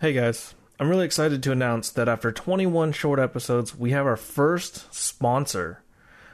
Hey guys, I'm really excited to announce that after 21 short episodes, we have our first sponsor.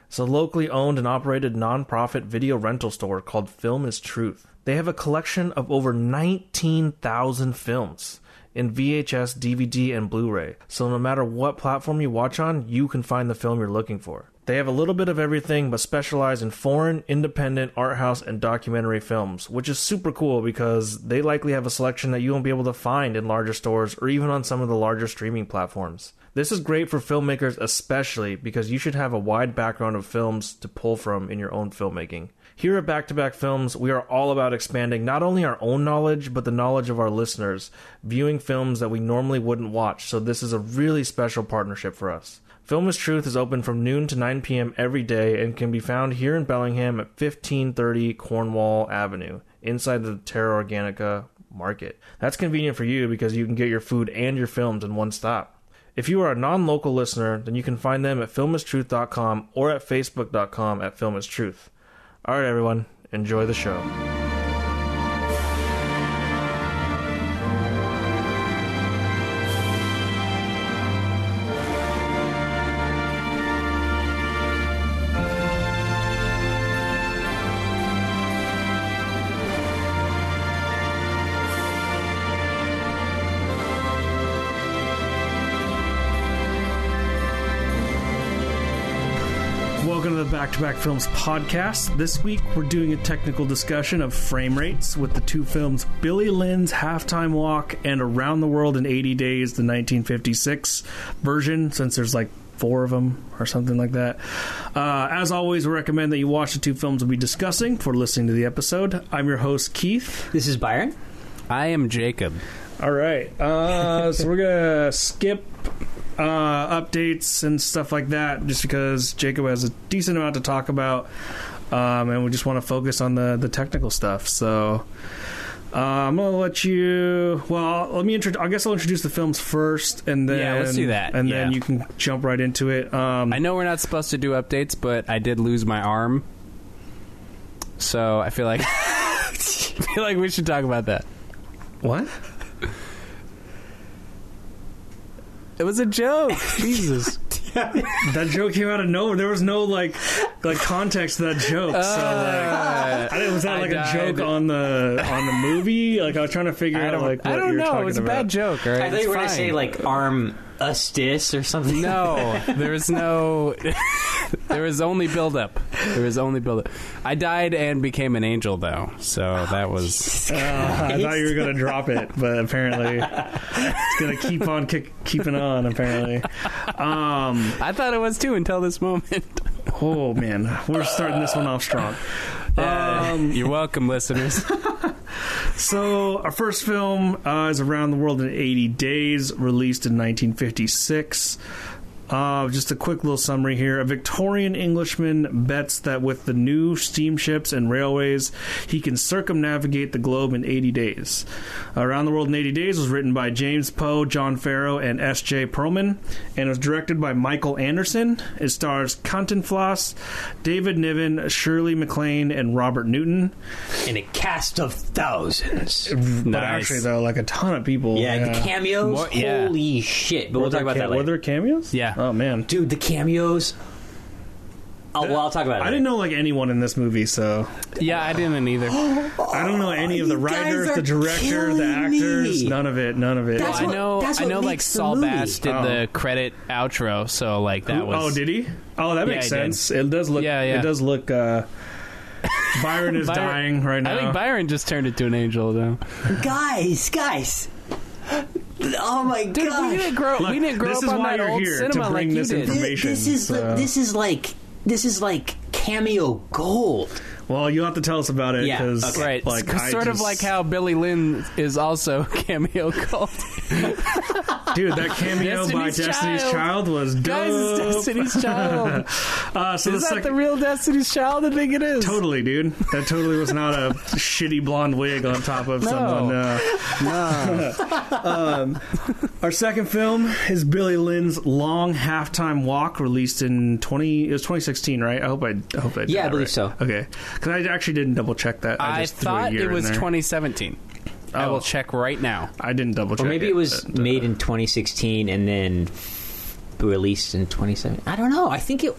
It's a locally owned and operated nonprofit video rental store called Film is Truth. They have a collection of over 19,000 films in VHS, DVD, and Blu ray. So no matter what platform you watch on, you can find the film you're looking for. They have a little bit of everything, but specialize in foreign, independent, art house, and documentary films, which is super cool because they likely have a selection that you won't be able to find in larger stores or even on some of the larger streaming platforms. This is great for filmmakers, especially because you should have a wide background of films to pull from in your own filmmaking. Here at Back to Back Films, we are all about expanding not only our own knowledge, but the knowledge of our listeners, viewing films that we normally wouldn't watch, so this is a really special partnership for us. Film is Truth is open from noon to 9 p.m. every day and can be found here in Bellingham at 1530 Cornwall Avenue, inside the Terra Organica market. That's convenient for you because you can get your food and your films in one stop. If you are a non local listener, then you can find them at filmistruth.com or at facebook.com at filmistruth. All right, everyone, enjoy the show. Back to Back Films podcast. This week we're doing a technical discussion of frame rates with the two films Billy Lynn's Halftime Walk and Around the World in 80 Days, the 1956 version, since there's like four of them or something like that. Uh, as always, we recommend that you watch the two films we'll be discussing for listening to the episode. I'm your host, Keith. This is Byron. I am Jacob. All right. Uh, so we're going to skip uh, updates and stuff like that just because Jacob has a decent amount to talk about. Um, and we just want to focus on the, the technical stuff. So uh, I'm to let you. Well, let me introduce. I guess I'll introduce the films first and then. Yeah, let's do that. And then you can jump right into it. Um, I know we're not supposed to do updates, but I did lose my arm, so I feel like I feel like we should talk about that. what? It was a joke. Jesus. That joke came out of nowhere. There was no like like context to that joke. so like, Uh, I didn't, was that like a died. joke on the on the movie? Like I was trying to figure I out don't, like what I don't you're know. talking It was a about. bad joke. All right? I thought It's you were going to say like arm ustis or something. No, there was no. there was only buildup. There was only buildup. I died and became an angel, though. So that was. Uh, I thought you were gonna drop it, but apparently it's gonna keep on kick, keeping on. Apparently, um, I thought it was too until this moment. Oh man, we're starting this one off strong. Um, You're welcome, listeners. So, our first film uh, is Around the World in 80 Days, released in 1956. Uh, just a quick little summary here. A Victorian Englishman bets that with the new steamships and railways, he can circumnavigate the globe in 80 days. Around the World in 80 Days was written by James Poe, John Farrow, and S.J. Perelman, and was directed by Michael Anderson. It stars Cantinflas, David Niven, Shirley MacLaine, and Robert Newton. In a cast of thousands. But Nice. actually, though, like a ton of people. Yeah, the cameos. More- yeah. Holy shit! But Were we'll talk about ca- that Were there cameos? Yeah. Oh man, Dude, the cameos. Oh, well, I'll talk about it. I didn't know like anyone in this movie, so Yeah, I didn't either. I don't know any of the you guys writers, are the director, the actors. me. None of it. None of it. That's I what- know. that's I what know. Like makes the Saul movie. Bass did Oh. the credit outro, so like that was. oh, did he? Oh, that Yeah, makes he did. sense. It does look. Yeah, yeah. It does look. uh Byron is Byron- dying right now. I think Byron just turned into an angel, though. Guys, guys. Oh my Dude, god. we didn't grow. Look, we didn't grow this up is on why that you're old here, to cinema bring like you this did. information. Th- this is so- this is like this is like cameo gold. Well, you'll have to tell us about it Yeah, because, okay. Right, like, s- I sort of like how Billy Lynn is also cameo cult. dude, that cameo by Destiny's Destiny's Child, Child. was dope. Guys, it's Destiny's Child. Uh, so is the that second, the real Destiny's Child? I think it is. Totally, dude. That totally was not a shitty blonde wig on top of No. someone. Uh, No. um, our second film is Billy Lynn's Long Halftime Walk, released in twenty. It was twenty sixteen, right? I hope I, I hope I. Did Yeah, I believe right. so. Okay, because I actually didn't double check that. I, I just threw a thought year it in was there. 2017. I Oh. will check right now. I didn't double check. Or maybe it was but, uh, made in 2016 and then released in 2017. I don't know. I think it.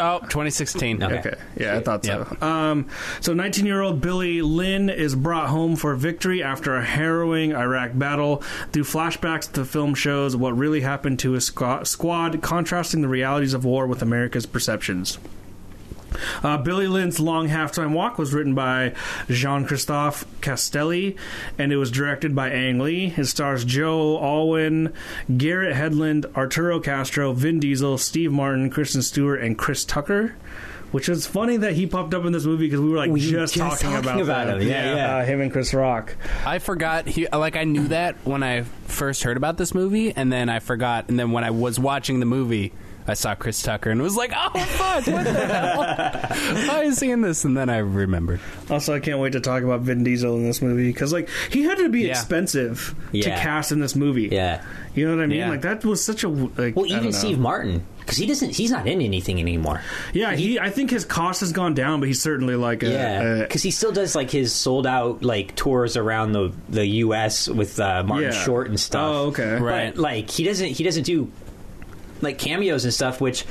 Oh, 2016. Okay. Okay, yeah, I thought so. Yep. Um, so, 19 year old Billy Lynn is brought home for victory after a harrowing Iraq battle. Through flashbacks, the film shows what really happened to his squad, contrasting the realities of war with America's perceptions. Uh, Billy Lynn's Long Halftime Walk was written by Jean Christophe Castelli, and it was directed by Ang Lee. It stars Joe Alwyn, Garrett Hedlund, Arturo Castro, Vin Diesel, Steve Martin, Kristen Stewart, and Chris Tucker. Which is funny that he popped up in this movie because we were like We just, were just talking, talking about, about that. him. Yeah, yeah. Uh, him and Chris Rock. I forgot. He, like I knew that when I first heard about this movie, and then I forgot. And then when I was watching the movie, I saw Chris Tucker and was like, "Oh fuck! What the hell? Why is he in this?" And then I remembered. Also, I can't wait to talk about Vin Diesel in this movie because like he had to be Yeah. expensive to Yeah. cast in this movie. Yeah. You know what I mean? Yeah. Like that was such a like. Well, I even don't know. Steve Martin, because he doesn't. He's not in anything anymore. Yeah, he. I think his cost has gone down, but he's certainly like a. Yeah, a- because he still does like his sold out like tours around the the U.S. with uh, Martin Yeah. Short and stuff. Oh, okay. Right. But like he doesn't he doesn't do like cameos and stuff, which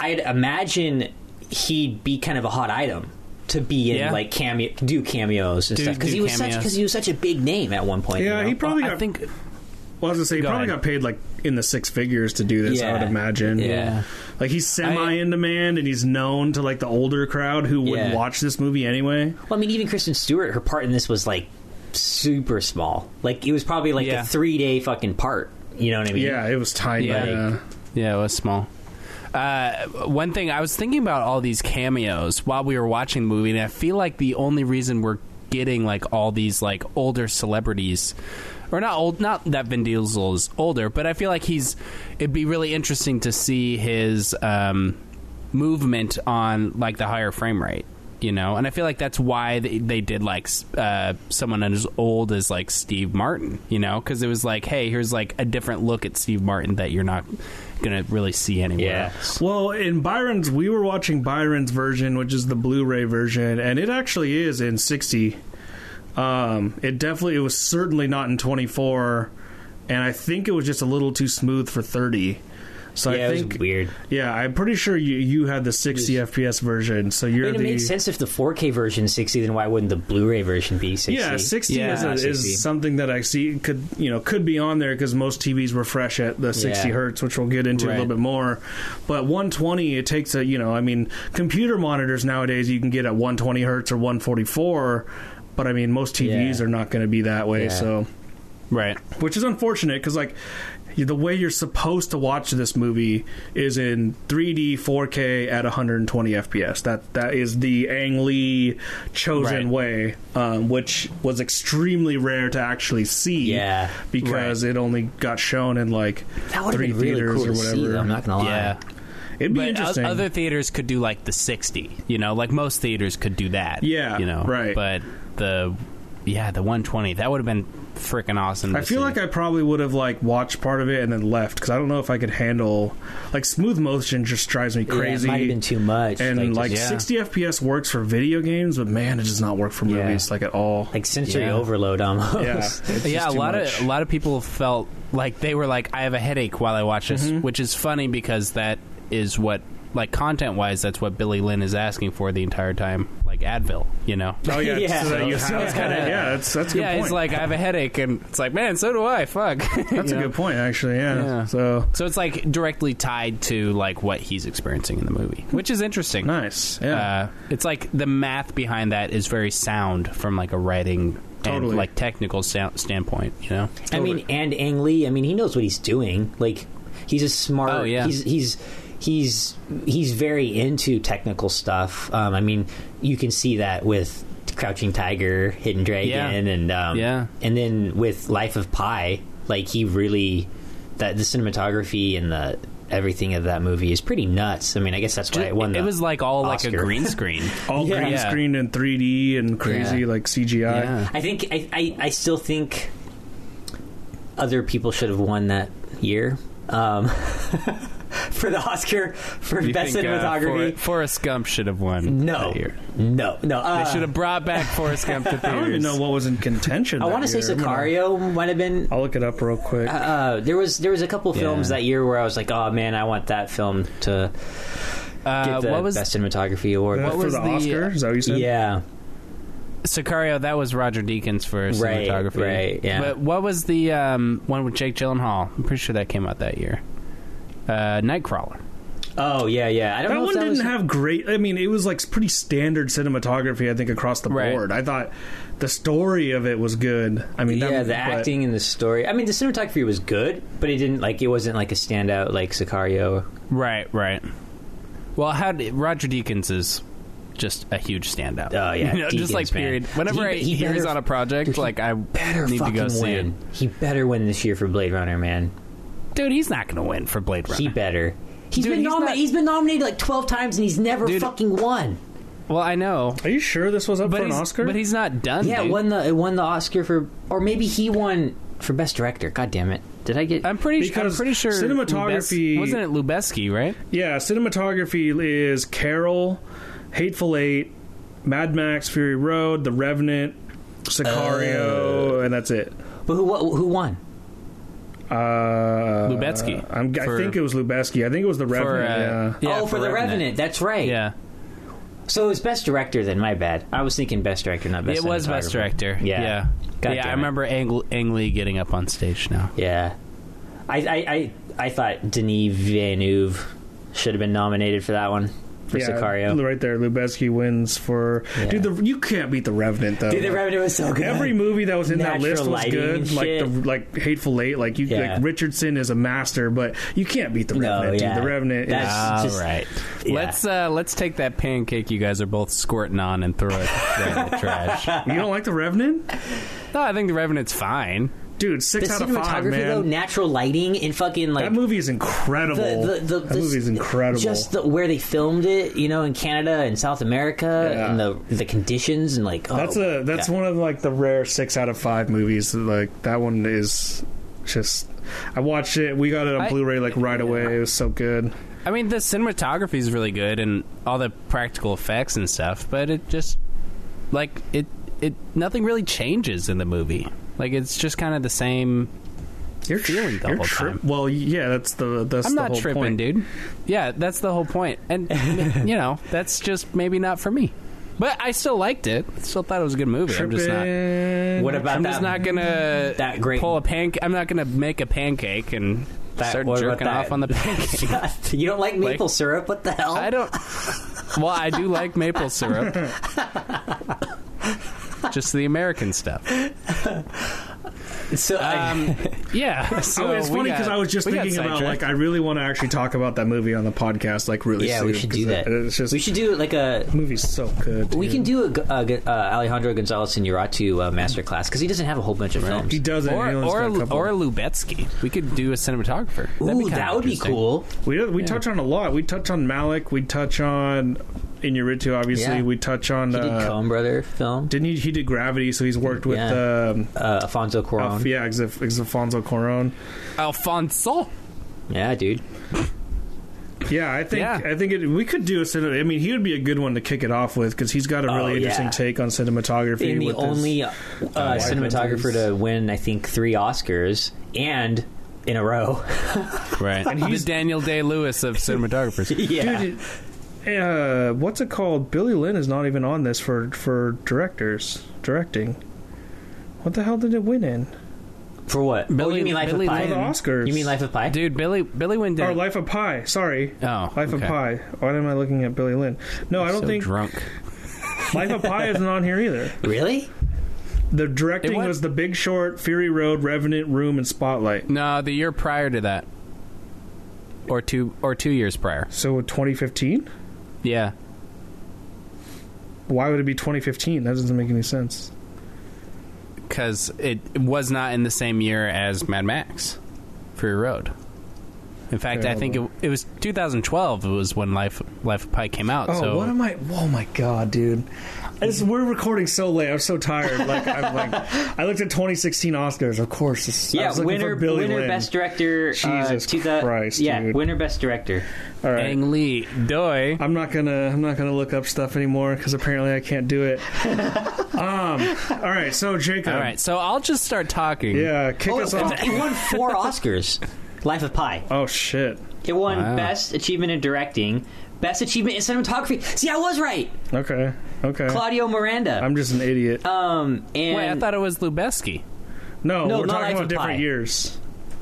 I'd imagine he'd be kind of a hot item to be in Yeah. like cameo do cameos and Do- stuff because do he was such cameos. because he was such a big name at one point. Yeah, you know? he probably Well, got. I think. well, I was gonna say he Go probably ahead. got paid like in the six figures to do this. I would Yeah. imagine. Yeah. Like he's semi I- in demand, and he's known to like the older crowd who wouldn't Yeah. watch this movie anyway. Well, I mean, even Kristen Stewart, her part in this was like super small. Like it was probably like Yeah. a three day fucking part. You know what I mean? Yeah, it was tiny. Yeah. Yeah. Yeah, it was small. Uh, one thing I was thinking about all these cameos while we were watching the movie, and I feel like the only reason we're getting like all these like older celebrities, or not old, not that Vin Diesel is older, but I feel like he's. It'd be really interesting to see his um, movement on like the higher frame rate. You know, and I feel like that's why they, they did like uh, someone as old as like Steve Martin. You know, because it was like, hey, here's like a different look at Steve Martin that you're not gonna really see anywhere. Yeah. else. Well, in Byron's, we were watching Byron's version, which is the Blu-ray version, and it actually is in 60. Um, it definitely, it was certainly not in 24, and I think it was just a little too smooth for 30. So yeah, I it think, was weird. yeah, I'm pretty sure you you had the 60 FPS version, so you're mean, it the makes sense if the 4K version is 60, then why wouldn't the Blu-ray version be 60? yeah, 60 Yeah, is, a, ah, 60. is something that I see could you know could be on there because most TVs refresh at the 60 Yeah. hertz, which we'll get into a little bit more. But 120, it takes a you know I mean computer monitors nowadays you can get at 120 hertz or 144, but I mean most TVs Yeah. are not going to be that way. Yeah. So Right. which is unfortunate because like the way you're supposed to watch this movie is in 3D 4K at 120 FPS. That that is the Ang Lee chosen Right. way, um, which was extremely rare to actually see. Yeah. because it only got shown in like That would have three been really theaters cool or to see, whatever. I'm not going to lie. Yeah. It'd be But interesting. other theaters could do like the 60, you know, like most theaters could do that. Yeah, You know, right. But the, yeah, the 120, that would have been freaking awesome. I feel see. like I probably would have like watched part of it and then left because I don't know if I could handle like smooth motion. Just drives me Yeah, crazy. it might have been too much. and like, just- yeah. 60 FPS works for video games, but man, it does not work for Yeah. movies like at all. like sensory Yeah. overload almost. yeah, it's yeah, a too lot much. of a lot of people felt like they were like, I have a headache while I watch this, Mm-hmm. which is funny because that is what, like content wise, that's what Billy Lynn is asking for the entire time, like Advil, you know. Oh yeah, Yeah. so that you So it's kinda, kinda- yeah, that's that's a good yeah, point. he's like, I have a headache, and it's like, man, so do I. Fuck. that's a good point actually. Yeah. Yeah. So So it's like directly tied to like what he's experiencing in the movie, which is interesting. nice. Yeah. Uh, it's like the math behind that is very sound from like a writing Totally. and like technical sta- standpoint. You know, I mean, and Ang Lee, I mean, he knows what he's doing. Like, he's a smart. Oh, yeah. He's he's he's he's very into technical stuff. Um, I mean, you can see that with Crouching Tiger, Hidden Dragon, Yeah. and um, Yeah. and then with Life of Pi, like he really that the cinematography and the everything of that movie is pretty nuts. I mean, I guess that's why it won. it was like all like a green screen. all yeah. green Yeah. screened in 3D and crazy Yeah. like CGI. yeah. I think I, I, I still think other people should have won that year. Um, for the Oscar for You best think, uh, cinematography. For- Forrest Gump should have won. no, that year. no, no. Uh, They should have brought back Forrest Gump to theaters. I don't even know what was in contention. I want to say year. I'm gonna- Sicario might have been. I'll look it up real quick. Uh, there was there was a couple films Yeah. that year where I was like, oh man, I want that film to Uh, get the what was best cinematography award. Uh, what for was the, the- Oscar? Is that what you said? yeah, Sicario? That was Roger Deakins for Right, cinematography. right, yeah. But what was the um, one with Jake Gyllenhaal? I'm pretty sure that came out that year. Uh, Nightcrawler. Oh yeah, yeah. I don't That know one that didn't was, have great. I mean, it was like pretty standard cinematography. I think across the Right. board. I thought the story of it was good. I mean, that- yeah, the but- acting and the story. I mean, the cinematography was good, but it didn't like it wasn't like a standout like Sicario. Right, right. Well, how did, Roger Deakins is just a huge standout. Oh, yeah, You know, just like man. period. Whenever He- I he hear he's on a project, Dude, he like I Better need to fucking go see win. it. He better win this year for Blade Runner, man. Dude, he's not going to win for Blade Runner. He better. He's Dude, been he's nominated. not- He's been nominated like twelve times and he's never Dude. fucking won. well, I know, Are you sure this was up but for an he's, Oscar? but he's not done. Yeah, it dude. won the it won the Oscar for, or maybe he won for best director. God damn it! Did I get? I'm pretty. I'm Because pretty sure cinematography- Lubes- wasn't it Lubezki, right? yeah, cinematography is Carol, Hateful Eight, Mad Max, Fury Road, The Revenant, Sicario, uh, and that's it. but who who won? Uh, Lubezki. I'm, I For- think it was Lubezki. I think it was The For, Revenant. uh, yeah. yeah, oh, for, the Revenant. That's right. Yeah, So it was best director. Then my bad. I was thinking best director, not best. it was best director. Yeah. yeah, God yeah. I remember Ang, Ang Lee getting up on stage now. Yeah, I I, I I thought Denis Villeneuve should have been nominated for that one for yeah, Sicario. right there. Lubezki wins for Yeah. dude. The, you can't beat The Revenant though. Dude, the Revenant was so good. Every movie that was in that list was good. and Like the like Hateful Eight. Like you, Yeah. like Richardson is a master, but you can't beat the No, Revenant. yeah. Dude. The Revenant. That's- is, All just- right, yeah. let's uh, let's take that pancake you guys are both squirting on and throw it in the trash. you don't like the Revenant, No, I think the Revenant's fine. Dude? the Six out of five, cinematography man. though, natural lighting and fucking like that movie is incredible. the, the, the, that this- movie is incredible. Just the, where they filmed it, you know, in Canada and South America, Yeah. and the the conditions and like oh, that's a that's yeah. one of like the rare six out of five movies. Like that one is just. I watched it. We got it on I- Blu-ray like right away. It was so good. I mean, the cinematography is really good and all the practical effects and stuff, but it just like it it nothing really changes in the movie. Like it's just kind of the same. You're feeling the you're whole tri- time. Well, yeah, that's the that's I'm the not whole tripping, point. dude. Yeah, that's the whole point. And you know, that's just maybe not for me. But I still liked it. Still thought it was a good movie. I'm just not. What about I'm that? just not gonna that great- pull a pancake. I'm not gonna make a pancake and That- start what jerking that? off on the pancake. you don't like maple syrup? What the hell? I don't. Well, I do like maple syrup. Just the American stuff. so Um, yeah. So oh, it's funny because I was just thinking about like I really want to actually talk about that movie on the podcast, like really. yeah, soon, we should do that. It's just we should do like a. the movie's so good. We dude. can do a, g- a g- uh, Alejandro Gonzalez Inarritu uh, masterclass because he doesn't have a whole bunch of films. He doesn't. or he only or, got a or Lubezki. We could do a cinematographer. That'd Ooh, be that would be cool. we we touch on a lot. We touch on Malick. We touch on Inarritu. Obviously, Yeah. we touch on. He did uh, Coen Brother film. didn't he? He did Gravity, so he's worked with. Yeah. Um, Uh, Alfonso Cuarón. Alf- yeah, ex- ex- Alfonso Cuarón. Alfonso. Yeah, dude. Yeah, I think Yeah. I think it, we could do a cinema. I mean, he would be a good one to kick it off with because he's got a really Oh, interesting yeah. take on cinematography. And the with his- only uh, cinematographer to win, I think, three Oscars and in a row. Right. And he's the Daniel Day Lewis of cinematographers. yeah. Dude, it- uh, what's it called? Billy Lynn is not even on this for for directors directing. What the hell did it win in? For what? oh, Billy- you mean Life Billy of Pi? For the Oscars. You mean Life of Pi? Dude, Billy Billy went Or down. Life of Pi? Sorry, oh, Life of okay. Pi. Why am I looking at Billy Lynn? No, I don't so think drunk. Life of Pi isn't on here either. Really? The directing was The Big Short, Fury Road, Revenant, Room, and Spotlight. No, the year prior to that, or two or two years prior. So 2015. Yeah, Why would it be 2015? That doesn't make any sense. because it was not in the same year as Mad Max, Fury Road. In fact, I think it, it was 2012. It was when Life Life of Pi came out. Oh, so what am I? Oh my god, dude! I just, we're recording so late. I'm so tired. Like I'm like, I looked at 2016 Oscars. Of course, it's, I Yeah, was winner, for Billy winner, Lynn. best director. Jesus uh, two thou- Christ, yeah, dude. winner, best director. All right, Ang Lee Doi? I'm not gonna I'm not gonna look up stuff anymore because apparently I can't do it. um. All right, so Jacob. All right, so I'll just start talking. Yeah, kick Oh, us off. it won four Oscars. Life of Pi. Oh shit. It won Wow. best achievement in directing, best achievement in cinematography. See, I was right. Okay. Okay. Claudio Miranda. I'm just an idiot. um, and Wait, I thought it was Lubezki. no, no, we're not talking Life about of different Pi. years.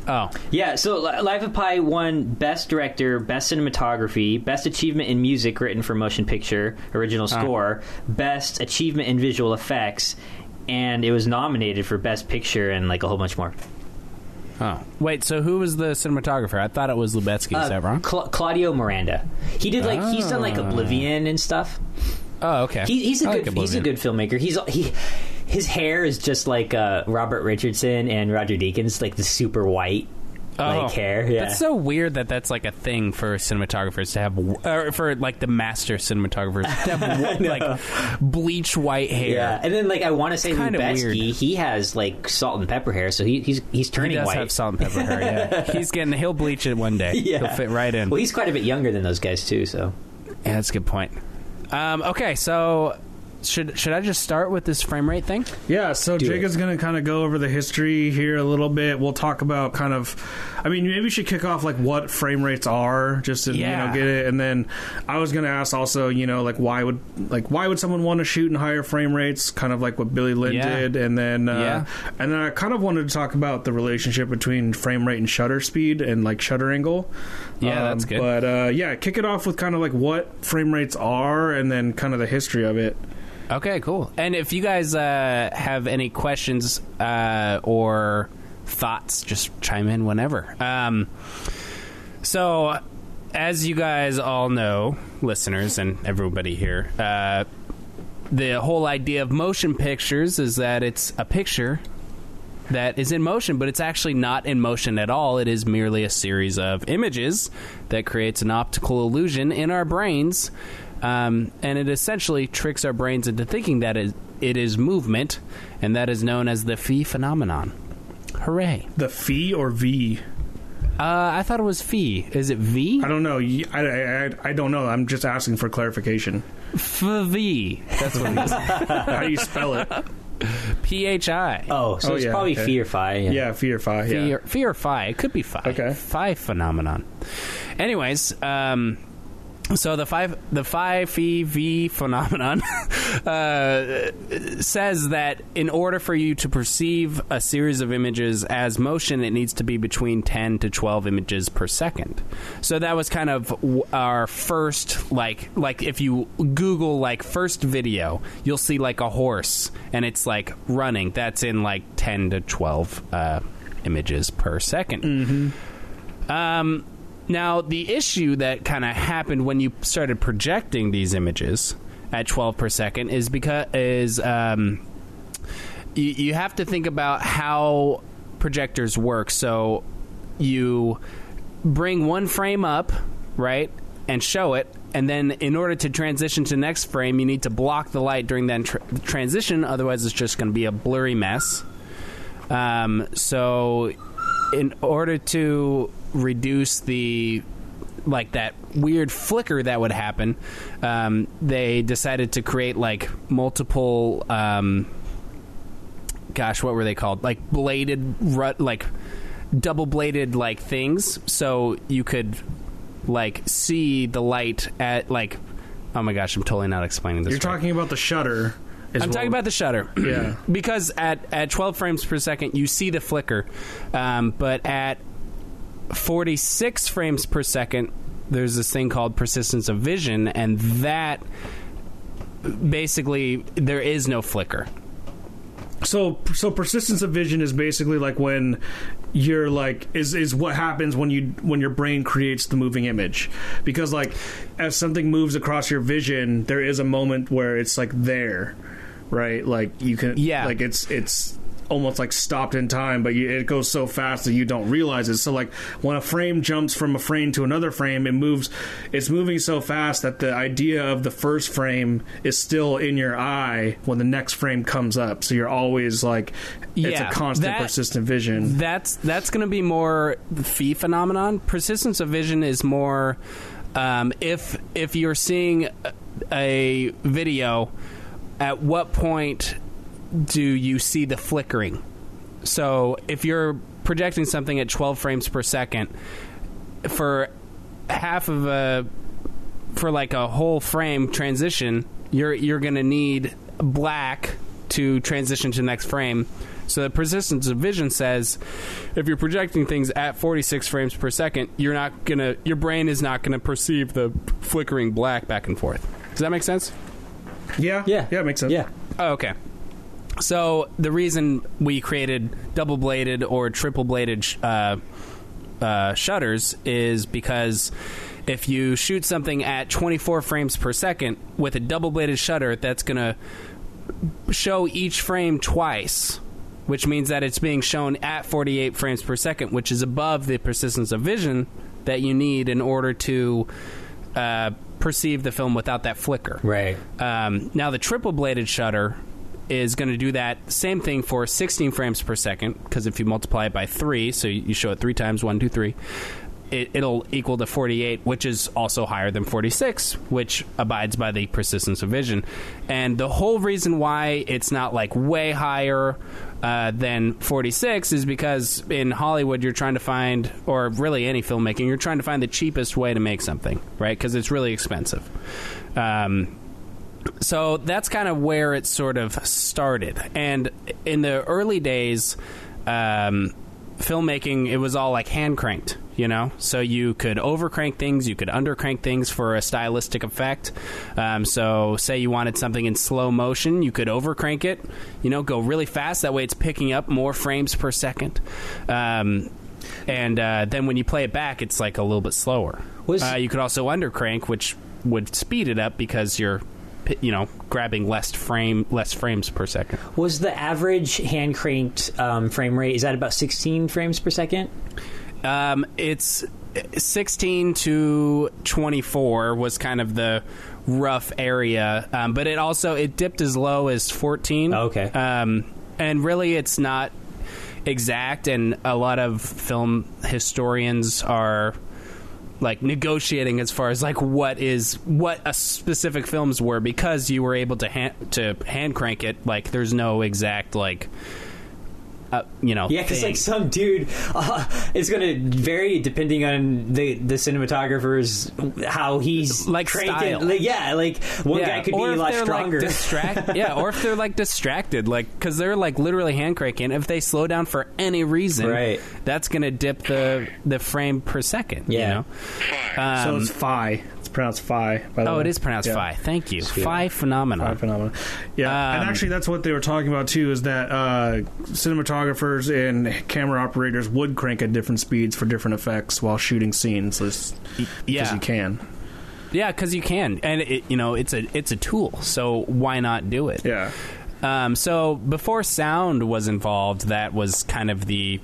Oh, Yeah, so Li- Life of Pi won Best Director, Best Cinematography, Best Achievement in Music written for Motion Picture, Original Score, Best Achievement in Visual Effects, and it was nominated for Best Picture and like a whole bunch more. oh. Wait, so who was the cinematographer? I thought it was Lubezki. Is Uh, that wrong? Cla- Claudio Miranda. He did like he's done like Ah. Oblivion and stuff. Oh, okay. He, he's a I good like he's a good filmmaker. He's he his hair is just like uh, Robert Richardson and Roger Deakins, like the super white like hair. Yeah, Oh. That's so weird that that's like a thing for cinematographers to have, or for like the master cinematographers to have like bleach white hair. Yeah, and then like I want to say weird. he has like salt and pepper hair, so he, he's he's He turning does white. have salt and pepper hair. Yeah, he's getting. He'll bleach it one day. yeah, He'll fit right in. Well, he's quite a bit younger than those guys too. So Yeah, that's a good point. Um, okay, so should should I just start with this frame rate thing? Yeah, so Do Jacob's going to kind of go over the history here a little bit. We'll talk about kind of, I mean, maybe we should kick off like what frame rates are, just to you know get it. And then I was going to ask also, you know, like why would like why would someone want to shoot in higher frame rates? Kind of like what Billy Lynn Yeah. did, and then uh, Yeah. and then I kind of wanted to talk about the relationship between frame rate and shutter speed and like shutter angle. Yeah, Um, that's good. But uh, yeah, kick it off with kind of like what frame rates are, and then kind of the history of it. Okay, cool. And if you guys uh, have any questions uh, or thoughts, just chime in whenever. Um, so, as you guys all know, listeners and everybody here, uh, the whole idea of motion pictures is that it's a picture that is in motion, but it's actually not in motion at all. It is merely a series of images that creates an optical illusion in our brains, um, and it essentially tricks our brains into thinking that it, it is movement, and that is known as the phi phenomenon. Hooray! The fee or V? Uh, I thought it was phi. Is it V? I don't know. I I don't know. I'm just asking for clarification. Phi V. That's what it is. How do you spell it? P H I. oh, so Oh, it's yeah, probably okay. Phi Phi. Yeah. Yeah, fee or fi. Phi Yeah. or, phi phi. It could be phi. Okay. Phi phenomenon. Anyways, um, so the five the phi v phenomenon uh, says that in order for you to perceive a series of images as motion, it needs to be between ten to twelve images per second. So that was kind of w- our first like like if you Google like first video, you'll see like a horse and it's like running. That's in like ten to twelve uh, images per 2nd Um, now, the issue that kind of happened when you started projecting these images at 12 per second is because is um, you, you have to think about how projectors work. So you bring one frame up, right, and show it. And then, in order to transition to the next frame, you need to block the light during that tr- transition. Otherwise, it's just going to be a blurry mess. Um, so, in order to reduce the like that weird flicker that would happen, um, they decided to create like multiple. Um, gosh, what were they called? Like bladed, rut, like double bladed, like things, so you could like see the light at like. Oh my gosh, I'm totally not explaining this. You're right. talking about the shutter. I'm what- talking about the shutter. Yeah. because at, at 12 frames per second, you see the flicker. Um, but at 46 frames per second, there's this thing called persistence of vision, and that basically there is no flicker. So, so persistence of vision is basically like when you're like is is what happens when you when your brain creates the moving image because like as something moves across your vision there is a moment where it's like there right like you can Yeah. like it's it's almost like stopped in time, but you, it goes so fast that you don't realize it. So like when a frame jumps from a frame to another frame, it moves. It's moving so fast that the idea of the first frame is still in your eye when the next frame comes up. So you're always like it's Yeah, a constant, that- persistent vision. That's that's going to be more the fee phenomenon. Persistence of vision is more um, if if you're seeing a video, at what point do you see the flickering? So if you're projecting something at 12 frames per second for half of a for like a whole frame transition, you're you're going to need black to transition to the next frame. So the persistence of vision says if you're projecting things at 46 frames per second, you're not going to your brain is not going to perceive the flickering black back and forth. Does that make sense? Yeah, Yeah. yeah, it makes sense. Yeah. Oh, okay. So the reason we created double bladed or triple bladed sh- uh, uh, shutters is because if you shoot something at 24 frames per second with a double bladed shutter, that's going to show each frame twice, which means that it's being shown at 48 frames per second, which is above the persistence of vision that you need in order to uh, perceive the film without that flicker. Right. Um, now the triple bladed shutter is going to do that same thing for 16 frames per second because if you multiply it by three, so you show it three times one, two, three, it, it'll equal to 48, which is also higher than 46, which abides by the persistence of vision. And the whole reason why it's not like way higher uh, than 46 is because in Hollywood you're trying to find, or really any filmmaking, you're trying to find the cheapest way to make something, right? Because it's really expensive. Um, so that's kind of where it sort of started. And in the early days, um, filmmaking, it was all like hand cranked, you know? So you could overcrank things, you could undercrank things for a stylistic effect. Um, so, say you wanted something in slow motion, you could overcrank it, you know, go really fast. That way it's picking up more frames per second. Um, and uh, then when you play it back, it's like a little bit slower. Uh, you could also undercrank, which would speed it up because you're, you know, grabbing less frame less frames per second. Was the average hand cranked um, frame rate is that about 16 frames per second? Um, it's 16 to 24 was kind of the rough area, um, but it also it dipped as low as 14. Oh, okay. Um, and really, it's not exact, and a lot of film historians are like negotiating as far as like what is what a specific films were because you were able to hand to hand crank it like there's no exact like uh, you know Yeah, because like some dude, uh, it's going to vary depending on the the cinematographer's how he's Like cranking. style. Like, yeah, like one guy could be a lot stronger. Like, distract, yeah, or if they're like distracted, like because they're like literally hand cranking. If they slow down for any reason, Right. that's gonna dip the the frame per second. Yeah. You know? So Um, it's phi. Pronounced phi. By the oh, way. it is pronounced Yeah. phi. Thank you. Phi phenomenon. Phi phenomenon. Yeah, and Um, actually, that's what they were talking about too. Is that uh, cinematographers and camera operators would crank at different speeds for different effects while shooting scenes, because yeah. you can. Yeah, because you can, and it, you know it's a it's a tool. So why not do it? Yeah. Um, so before sound was involved, that was kind of the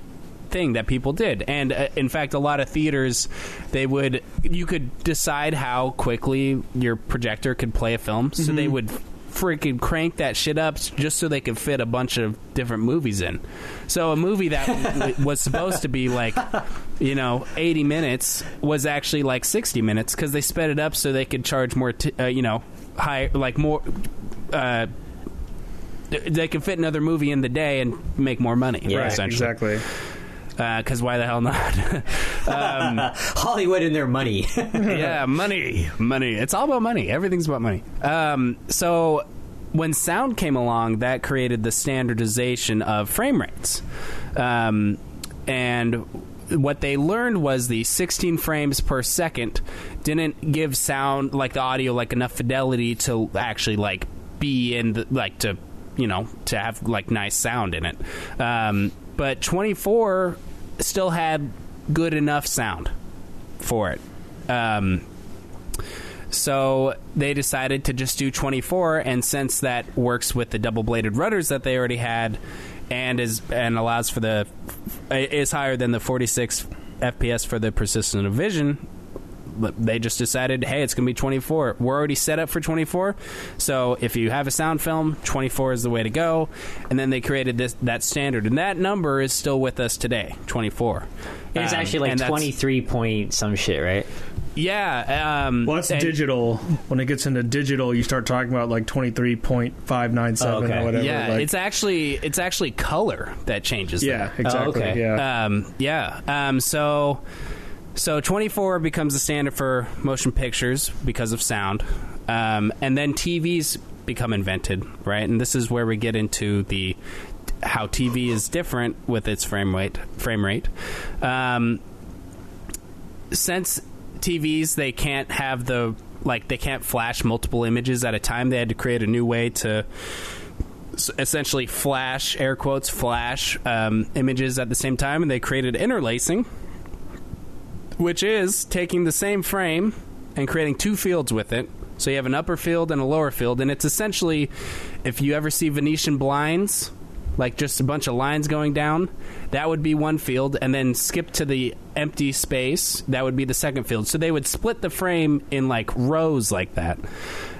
thing that people did, and uh, in fact, a lot of theaters they would you could decide how quickly your projector could play a film, so they would freaking crank that shit up just so they could fit a bunch of different movies in. So a movie that w- was supposed to be like you know 80 minutes was actually like 60 minutes because they sped it up so they could charge more t- uh, you know high like more uh, they could fit another movie in the day and make more money. Yeah. Right. essentially. Exactly. Because why the hell not? um, Hollywood and their money. yeah, money, money. It's all about money. Everything's about money. Um, so when sound came along, that created the standardization of frame rates, um, and what they learned was the 16 frames per second didn't give sound like the audio like enough fidelity to actually like be in the like to you know to have like nice sound in it um, but 24 still had good enough sound for it um, so they decided to just do 24, and since that works with the double bladed rudders that they already had, and is and allows for the is higher than the 46 FPS for the persistent vision. But They just decided, hey, it's going to be 24. We're already set up for 24, so if you have a sound film, 24 is the way to go. And then they created this that standard, and that number is still with us today, 24. It's Um, actually like twenty three point some shit, right? Yeah. Um, Well, that's and- digital. When it gets into digital, you start talking about like twenty three point five nine seven okay. or whatever. Yeah, like, it's actually it's actually color that changes. yeah, there. exactly. okay. Yeah, Um, yeah. Um, so so 24 becomes the standard for motion pictures because of sound, um, and then TVs become invented, right? And this is where we get into the how TV is different with its frame rate. Frame rate. Um, since TVs they can't have the like they can't flash multiple images at a time. They had to create a new way to essentially flash air quotes flash um, images at the same time, and they created interlacing, which is taking the same frame and creating two fields with it. So you have an upper field and a lower field, and it's essentially if you ever see Venetian blinds. Like just a bunch of lines going down, that would be one field, and then skip to the empty space, that would be the second field. So they would split the frame in like rows like that,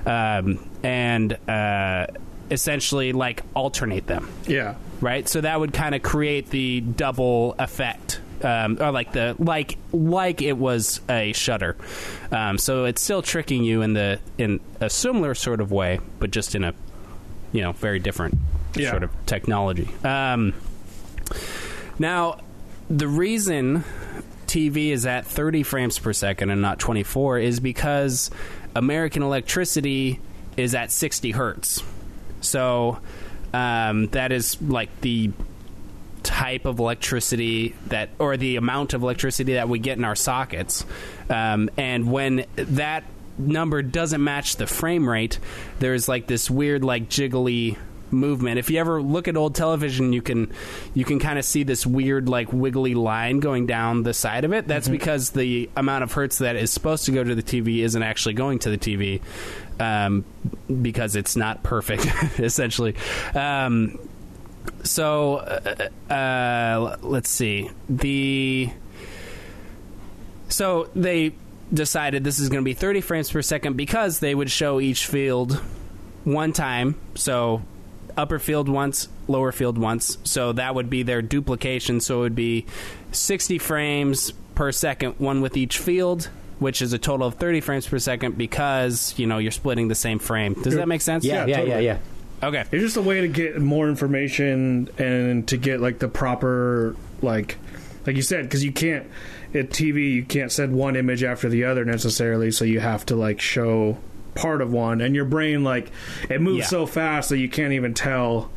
um, and uh, essentially like alternate them yeah. right? So that would kind of create the double effect, um, or like the like like it was a shutter. Um, so it's still tricking you in the in a similar sort of way, but just in a you know very different Yeah. sort of technology. Um, now, the reason TV is at 30 frames per second and not 24 is because American electricity is at 60 hertz. So um, that is like the type of electricity that, or the amount of electricity that we get in our sockets. Um, and when that number doesn't match the frame rate, there's like this weird, like jiggly movement. If you ever look at old television, you can you can kind of see this weird like wiggly line going down the side of it. That's because the amount of hertz that is supposed to go to the TV isn't actually going to the TV um, because it's not perfect, essentially. Um, so uh, uh, let's see. The so they decided this is going to be 30 frames per second because they would show each field one time. So upper field once lower field once. So that would be their duplication. So it would be 60 frames per second one with each field which is a total of 30 frames per second because you know you're splitting the same frame. Does that make sense? Yeah, Yeah, yeah, yeah, yeah. Okay It's just a way to get more information and to get like the proper like like you said because you can't at TV you can't send one image after the other necessarily so you have to like show part of one and your brain like it moves Yeah. so fast that you can't even tell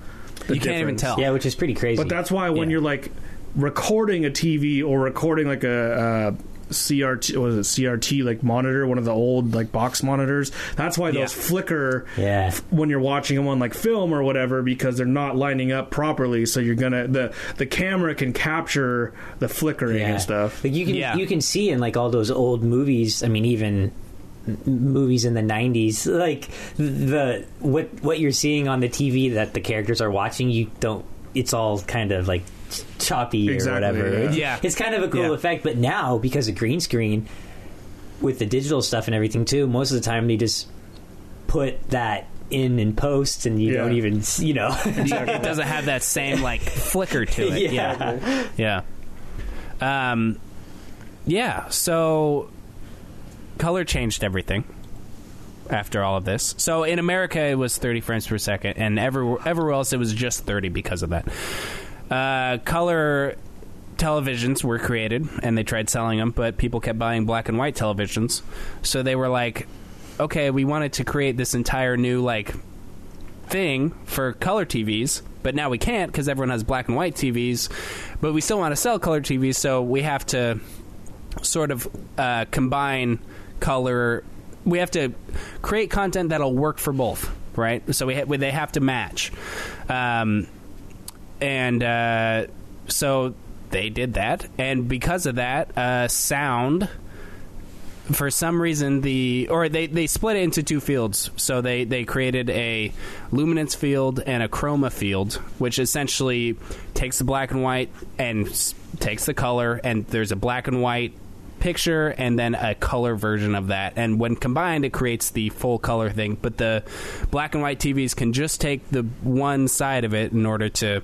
the You can't even difference. tell. Yeah, which is pretty crazy. But that's why when Yeah. you're like recording a TV or recording like a, uh CRT was it CRT like monitor, one of the old like box monitors. That's why those Yeah. flicker Yeah. f- when you're watching them on like film or whatever because they're not lining up properly. So you're gonna the the camera can capture the flickering and stuff. Like you can Yeah. you can see in like all those old movies. I mean, even movies in the '90s, like the what what you're seeing on the TV that the characters are watching. You don't. It's all kind of like choppy Exactly, or whatever. yeah. It's, Yeah. it's kind of a cool Yeah. effect. But now because of green screen, with the digital stuff and everything too, most of the time they just put that in and post, and you Yeah. don't even you know. it doesn't have that same like flicker to it. Yeah. yeah. Yeah. Um yeah, so color changed everything after all of this. So in America it was 30 frames per second and everywhere everywhere else it was just 30 because of that. Uh color televisions were created and they tried selling them, but people kept buying black and white televisions. So they were like, okay, we wanted to create this entire new like thing for color TVs, but now we can't because everyone has black and white TVs. But we still want to sell color TVs, so we have to sort of uh, combine color. We have to create content that'll work for both, right? So we ha- they have to match, um, and uh, so they did that, and because of that, uh, sound for some reason the or they they split it into two fields. So they they created a luminance field and a chroma field, which essentially takes the black and white and s- takes the color, and there's a black and white picture and then a color version of that. And when combined, it creates the full color thing. But the black and white TVs can just take the one side of it in order to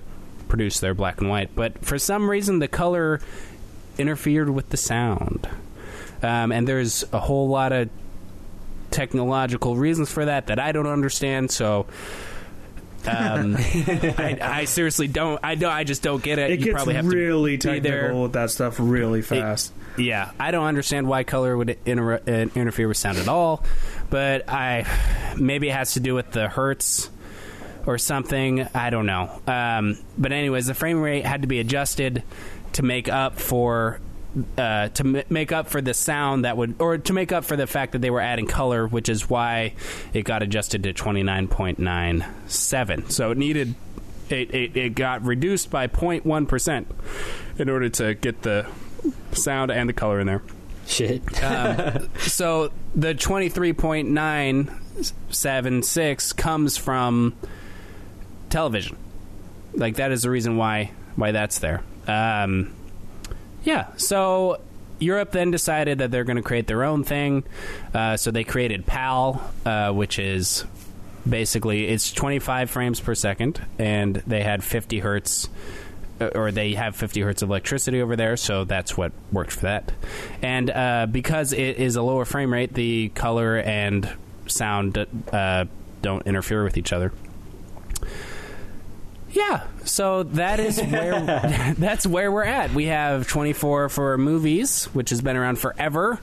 produce their black and white. But for some reason, the color interfered with the sound. Um, and there's a whole lot of technological reasons for that that I don't understand. So. um, I, I seriously don't. I don't. I just don't get it. It you gets probably have really to technical with that stuff really fast. Yeah, I don't understand why color would inter- uh, interfere with sound at all, but I maybe it has to do with the hertz or something. I don't know. Um, but anyways, the frame rate had to be adjusted to make up for uh, to m- make up for the sound that would, or to make up for the fact that they were adding color, which is why it got adjusted to twenty nine point nine seven. So it needed. It, it, it got reduced by 0.1 percent in order to get the sound and the color in there. Shit. Um, so the 23.976 comes from television. Like that is the reason why why that's there. Um, yeah. So Europe then decided that they're going to create their own thing. Uh, so they created PAL, uh, which is basically it's 25 frames per second, and they had 50 hertz. uh, Or they have 50 hertz of electricity over there, so that's what worked for that. And uh, because it is a lower frame rate, the color and sound uh, don't interfere with each other. Yeah, so that is where that's where we're at. We have 24 for movies, which has been around forever,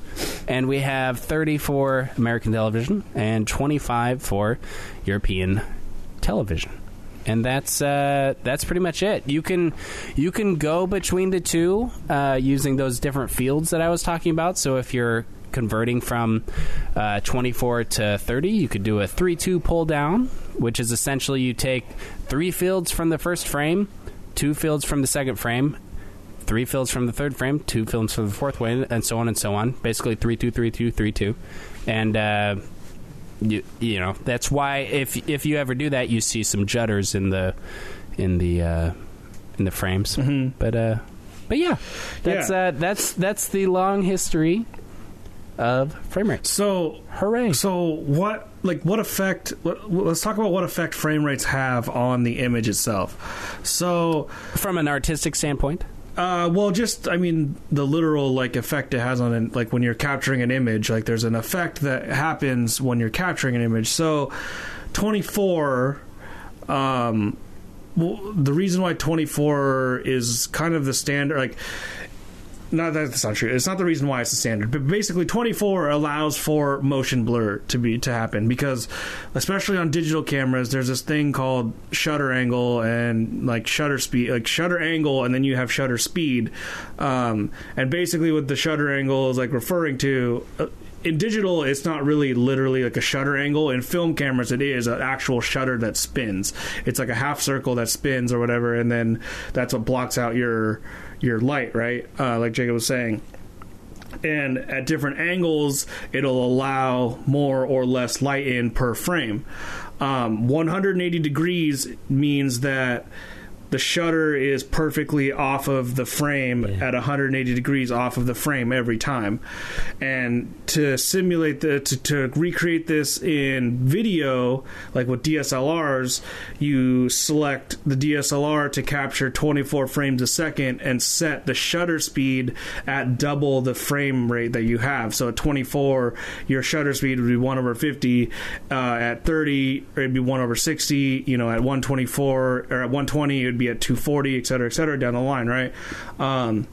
and we have 30 for American television and 25 for European television. And that's uh, that's pretty much it. You can you can go between the two uh, using those different fields that I was talking about. So if you're converting from uh, 24 to 30, you could do a 3 2 pull down, which is essentially you take three fields from the first frame, two fields from the second frame, three fields from the third frame, two fields from the fourth frame, and so on and so on. Basically, 3 2 3 2 3 2. And. Uh, you, you know that's why if if you ever do that you see some judders in the in the uh, in the frames but uh but yeah that's Yeah. uh that's that's the long history of frame rate So hooray So what like what effect let- let's talk about what effect frame rates have on the image itself. So from an artistic standpoint uh well just I mean the literal like effect it has on it like when you're capturing an image like there's an effect that happens when you're capturing an image. So 24 um well, the reason why 24 is kind of the standard like that that's not true. It's not the reason why it's the standard, but basically 24 allows for motion blur to be to happen because, especially on digital cameras, there's this thing called shutter angle and like shutter speed, like shutter angle, and then you have shutter speed. Um, and basically, what the shutter angle is like referring to. Uh, in digital, it's not really literally like a shutter angle. In film cameras, it is an actual shutter that spins. It's like a half circle that spins or whatever, and then that's what blocks out your your light, right? Uh, like Jacob was saying. And at different angles, it'll allow more or less light in per frame. Um, 180 degrees means that the shutter is perfectly off of the frame at 180 degrees off of the frame every time. And to simulate the to, to recreate this in video, like with DSLRs, you select the DSLR to capture 24 frames a second and set the shutter speed at double the frame rate that you have. So at 24, your shutter speed would be 1 over 50. Uh, at 30, it'd be 1 over 60. You know, at 124 or at 120, it would be at 240, et cetera, et cetera, down the line, right? Um,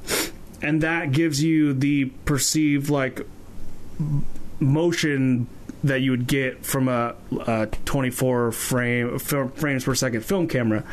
and that gives you the perceived like motion that you would get from a, a 24 frame fil- frames per second film camera.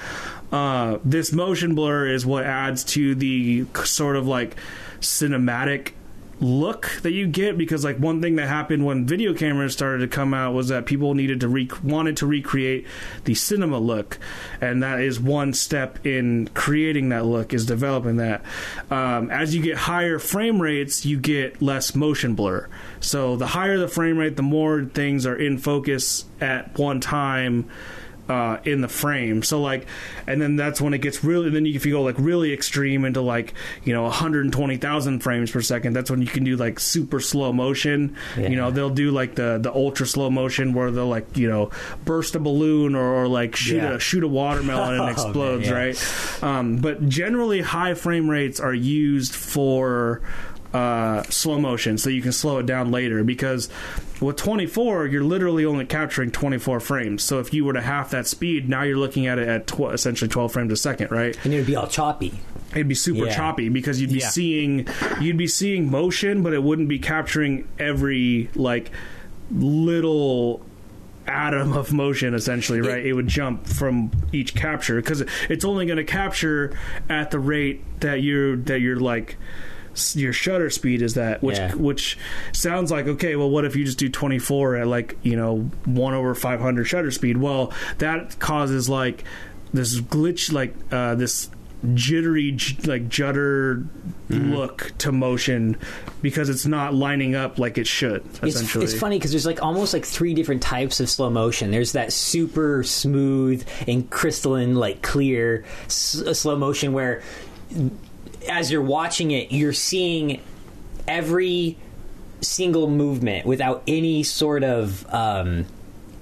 Uh, this motion blur is what adds to the sort of like cinematic look that you get because like one thing that happened when video cameras started to come out was that people needed to re- wanted to recreate the cinema look. And that is one step in creating that look is developing that. Um, as you get higher frame rates you get less motion blur. So the higher the frame rate the more things are in focus at one time uh, in the frame. So like, and then that's when it gets really. Then you if you go like really extreme into like you know 120,000 frames per second, that's when you can do like super slow motion. Yeah. You know they'll do like the the ultra slow motion where they'll like you know burst a balloon or, or like shoot Yeah. a shoot a watermelon and Oh, man, explodes, yeah. right? Um, but generally, high frame rates are used for uh, slow motion, so you can slow it down later. Because with 24, you're literally only capturing 24 frames. So if you were to half that speed, now you're looking at it at tw- essentially 12 frames a second, right? And it would be all choppy. It'd be super Yeah. choppy because you'd be Yeah. seeing you'd be seeing motion, but it wouldn't be capturing every like little atom of motion essentially right it would jump from each capture because it's only going to capture at the rate that you're that you're like your shutter speed is that which Yeah. which sounds like okay well what if you just do 24 at like you know 1 over 500 shutter speed well that causes like this glitch like uh this jittery j- like judder Mm-hmm. look to motion because it's not lining up like it should It's, essentially it's funny because there's like almost like three different types of slow motion. There's that super smooth and crystalline, like clear s- slow motion where, as you're watching it, you're seeing every single movement without any sort of um,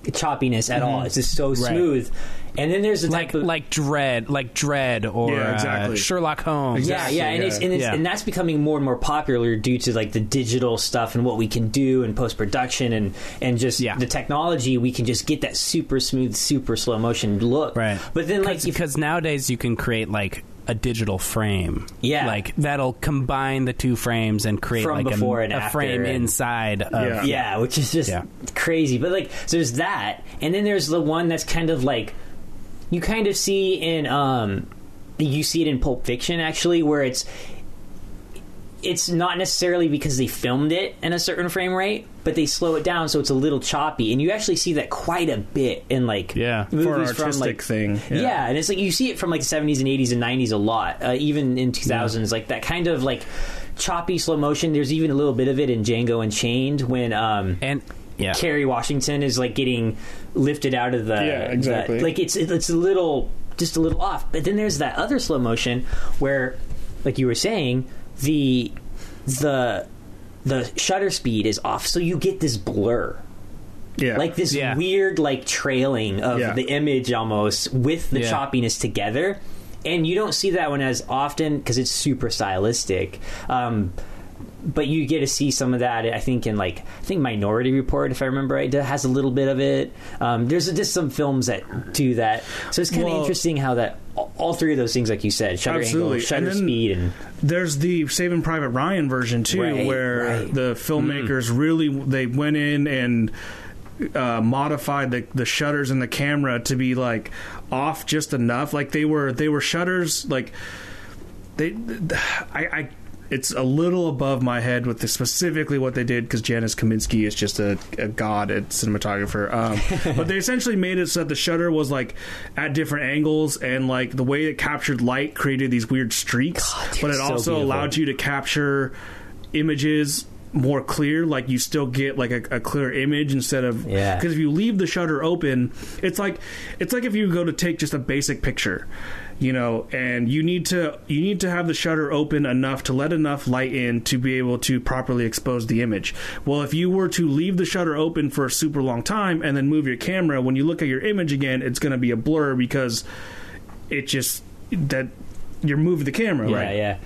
choppiness at all. It's just so Right. smooth. And then there's the like of like Dredd, like Dredd, or Yeah, exactly. uh, Sherlock Holmes. Yeah, yeah, and it's, and, it's, Yeah. and that's becoming more and more popular due to like the digital stuff and what we can do in post production and and just Yeah. the technology. We can just get that super smooth, super slow motion look. Right. But then like because nowadays you can create like a digital frame. Yeah. like that'll combine the two frames and create From like before a, and a frame and- inside. Of, Yeah. yeah, which is just Yeah. crazy. But like, so there's that, and then there's the one that's kind of like you kind of see in um, you see it in Pulp Fiction actually, where it's it's not necessarily because they filmed it in a certain frame rate, but they slow it down so it's a little choppy, and you actually see that quite a bit in like Yeah. movies from like thing yeah. and it's like you see it from like the 70s and 80s and 90s a lot, uh, even in 2000s, like that kind of like choppy slow motion. There's even a little bit of it in Django Unchained when um, and yeah, Kerry Washington is like getting lifted out of the Yeah, exactly. the- like it's it's a little just a little off. But then there's that other slow motion where, like you were saying, the the the shutter speed is off, so you get this blur yeah like this Yeah. weird like trailing of Yeah. the image almost with the Yeah. choppiness together and you don't see that one as often because it's super stylistic um, but you get to see some of that i think in like i think minority report if i remember right has a little bit of it um, there's just some films that do that so it's kind of Well- interesting how that all- three of those things like you said shutter Absolutely. angle shutter And speed and There's the Saving Private Ryan version too, Right, where right. the filmmakers really they went in and uh, modified the the shutters in the camera to be like off just enough. Like they were they were shutters like they I. I it's a little above my head with the, specifically what they did because Janusz Kaminski is just a, a god at cinematographer. Um, but they essentially made it so that the shutter was like at different angles and like the way it captured light created these weird streaks. God, but it so also beautiful. allowed you to capture images more clear like you still get like a, a clear image instead of Yeah. because if you leave the shutter open it's like it's like if you go to take just a basic picture you know and you need to you need to have the shutter open enough to let enough light in to be able to properly expose the image. Well if you were to leave the shutter open for a super long time and then move your camera when you look at your image again it's going to be a blur because it just that you're moving the camera yeah right? yeah.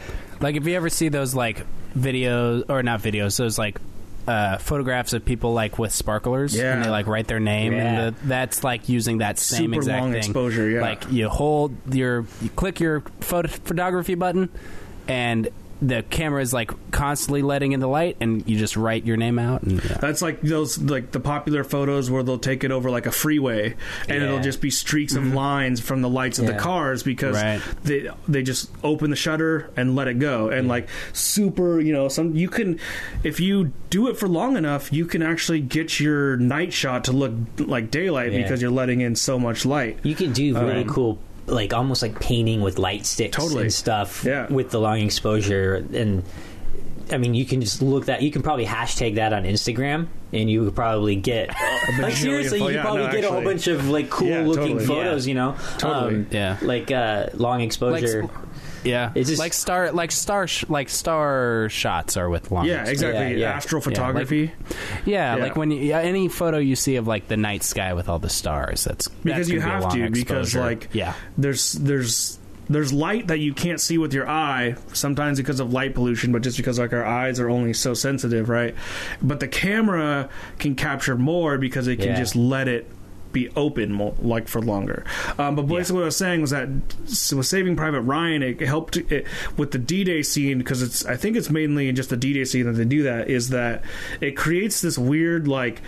Like if you ever see those like videos or not videos, those like uh, photographs of people like with sparklers Yeah. and they like write their name Yeah. and the, that's like using that same Super exact long thing. exposure, yeah. Like you hold your you click your photo photography button and the camera is like constantly letting in the light, and you just write your name out. And yeah. That's like those like the popular photos where they'll take it over like a freeway, and it'll just be streaks of lines from the lights of the cars because Right. they they just open the shutter and let it go, and like super, you know, some you can if you do it for long enough, you can actually get your night shot to look like daylight Yeah. because you're letting in so much light. You can do really Um, cool, like almost like painting with light sticks Totally. and stuff Yeah. with the long exposure. And I mean, you can just look that. You can probably hashtag that on Instagram, and you would probably get like seriously. pho- You yeah, probably no, get a whole bunch of like cool Yeah, looking totally. photos. You know, Totally. Um, Yeah. like uh, long exposure. Yeah, It's just- like star, like star, sh- like star shots are with long. Yeah, exactly. Yeah, yeah. Astrophotography. Yeah, Yeah. like when you, yeah, any photo you see of like the night sky with all the stars, that's because that's you gonna be a have to because like yeah, there's there's there's light that you can't see with your eye sometimes because of light pollution but just because like our eyes are only so sensitive right but the camera can capture more because it can Yeah. just let it be open more, like for longer. Um, but basically, what I was saying was that with Saving Private Ryan, it helped it, with the D-Day scene because it's I think it's mainly just the D-Day scene that they do that is that it creates this weird like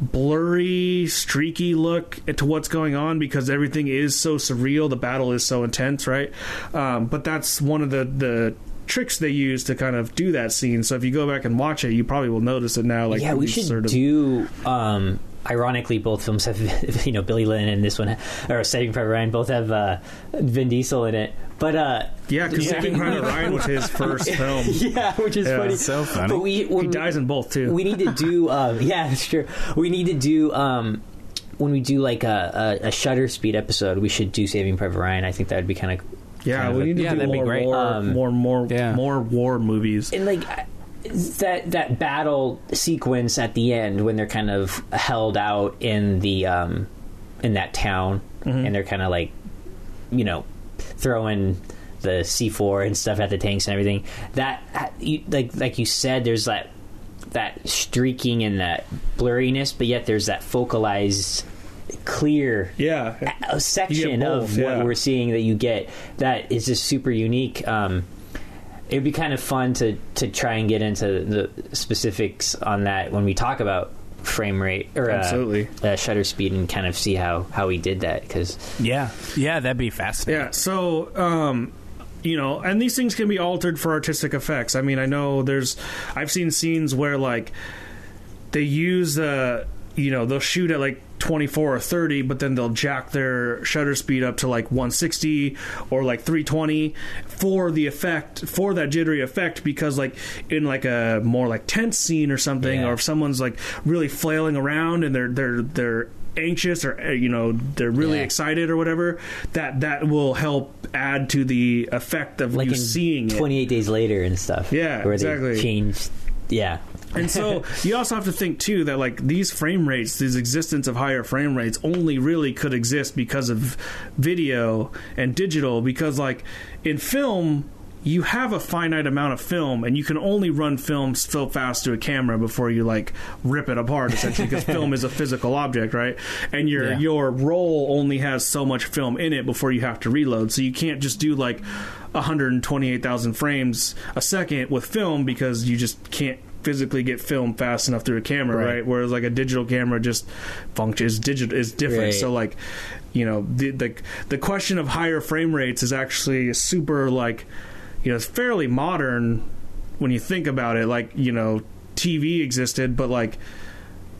blurry, streaky look to what's going on because everything is so surreal. The battle is so intense, right? Um, but that's one of the the tricks they use to kind of do that scene. So if you go back and watch it, you probably will notice it now. Like yeah, we should sort of, do. Um, ironically, both films have you know Billy Lynn and this one, or Saving Private Ryan, both have uh, Vin Diesel in it. But uh, Yeah, because Saving Private Ryan was his first film. yeah, which is Yeah. funny. So funny. But we He dies in both too. we need to do. Um, yeah, that's true. We need to do. Um, when we do like a, a, a Shutter Speed episode, we should do Saving Private Ryan. I think that would be kind of yeah, kind of we a- need to Yeah, do that'd be more great. war, Um, more, more, Yeah. more war movies. and like I- that that battle sequence at the end when they're kind of held out in the um in that town Mm-hmm. and they're kind of like you know throwing the C4 and stuff at the tanks and everything that you, like like you said there's that that streaking and that blurriness but yet there's that focalized clear Yeah, section both, of yeah. what we're seeing that you get that is just super unique. Um, it'd be kind of fun to to try and get into the specifics on that when we talk about frame rate or uh, Absolutely. uh, shutter speed and kind of see how how he did that because yeah, yeah, that'd be fascinating. Yeah, so um you know, and these things can be altered for artistic effects. I mean, I know there's I've seen scenes where like they use uh you know, they'll shoot at like 24 or 30, but then they'll jack their shutter speed up to like 160 or like 320 for the effect, for that jittery effect, because like in like a more like tense scene or something, Yeah. or if someone's like really flailing around and they're they're they're anxious or uh, you know they're really Yeah. excited or whatever that that will help add to the effect of like you in seeing it 28 days later and stuff Yeah, where exactly. they changed yeah and so you also have to think too that like these frame rates, these existence of higher frame rates, only really could exist because of video and digital. Because like in film, you have a finite amount of film, and you can only run film so fast to a camera before you like rip it apart. Essentially, because film is a physical object, right? And your Yeah. your roll only has so much film in it before you have to reload. So you can't just do like 128,000 frames a second with film because you just can't physically get film fast enough through a camera, right? Right. Whereas like a digital camera just functions digital is different. Right. So like, you know, the, the the question of higher frame rates is actually super like, you know, it's fairly modern when you think about it. Like, you know, TV existed, but like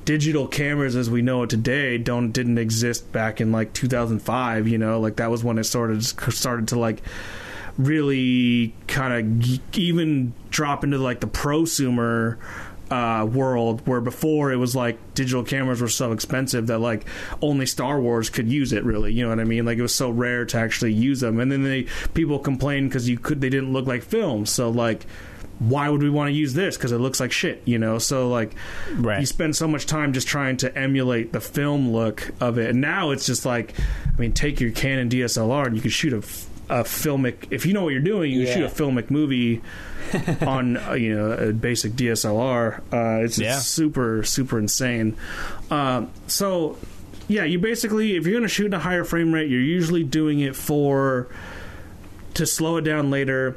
digital cameras as we know it today don't didn't exist back in like 2005 you know like that was when it started started to like really kind of even drop into like the prosumer uh, world where before it was like digital cameras were so expensive that like only Star Wars could use it really. You know what I mean? Like it was so rare to actually use them. And then they people complained because you could they didn't look like film. So like why would we want to use this? Because it looks like shit you know? So like Right. you spend so much time just trying to emulate the film look of it. And now it's just like i mean take your canon dslr and you can shoot a, a filmic if you know what you're doing you Yeah. shoot a filmic movie on uh, you know a basic dslr uh, it's, Yeah. super super insane um, so yeah you basically if you're going to shoot at a higher frame rate you're usually doing it for to slow it down later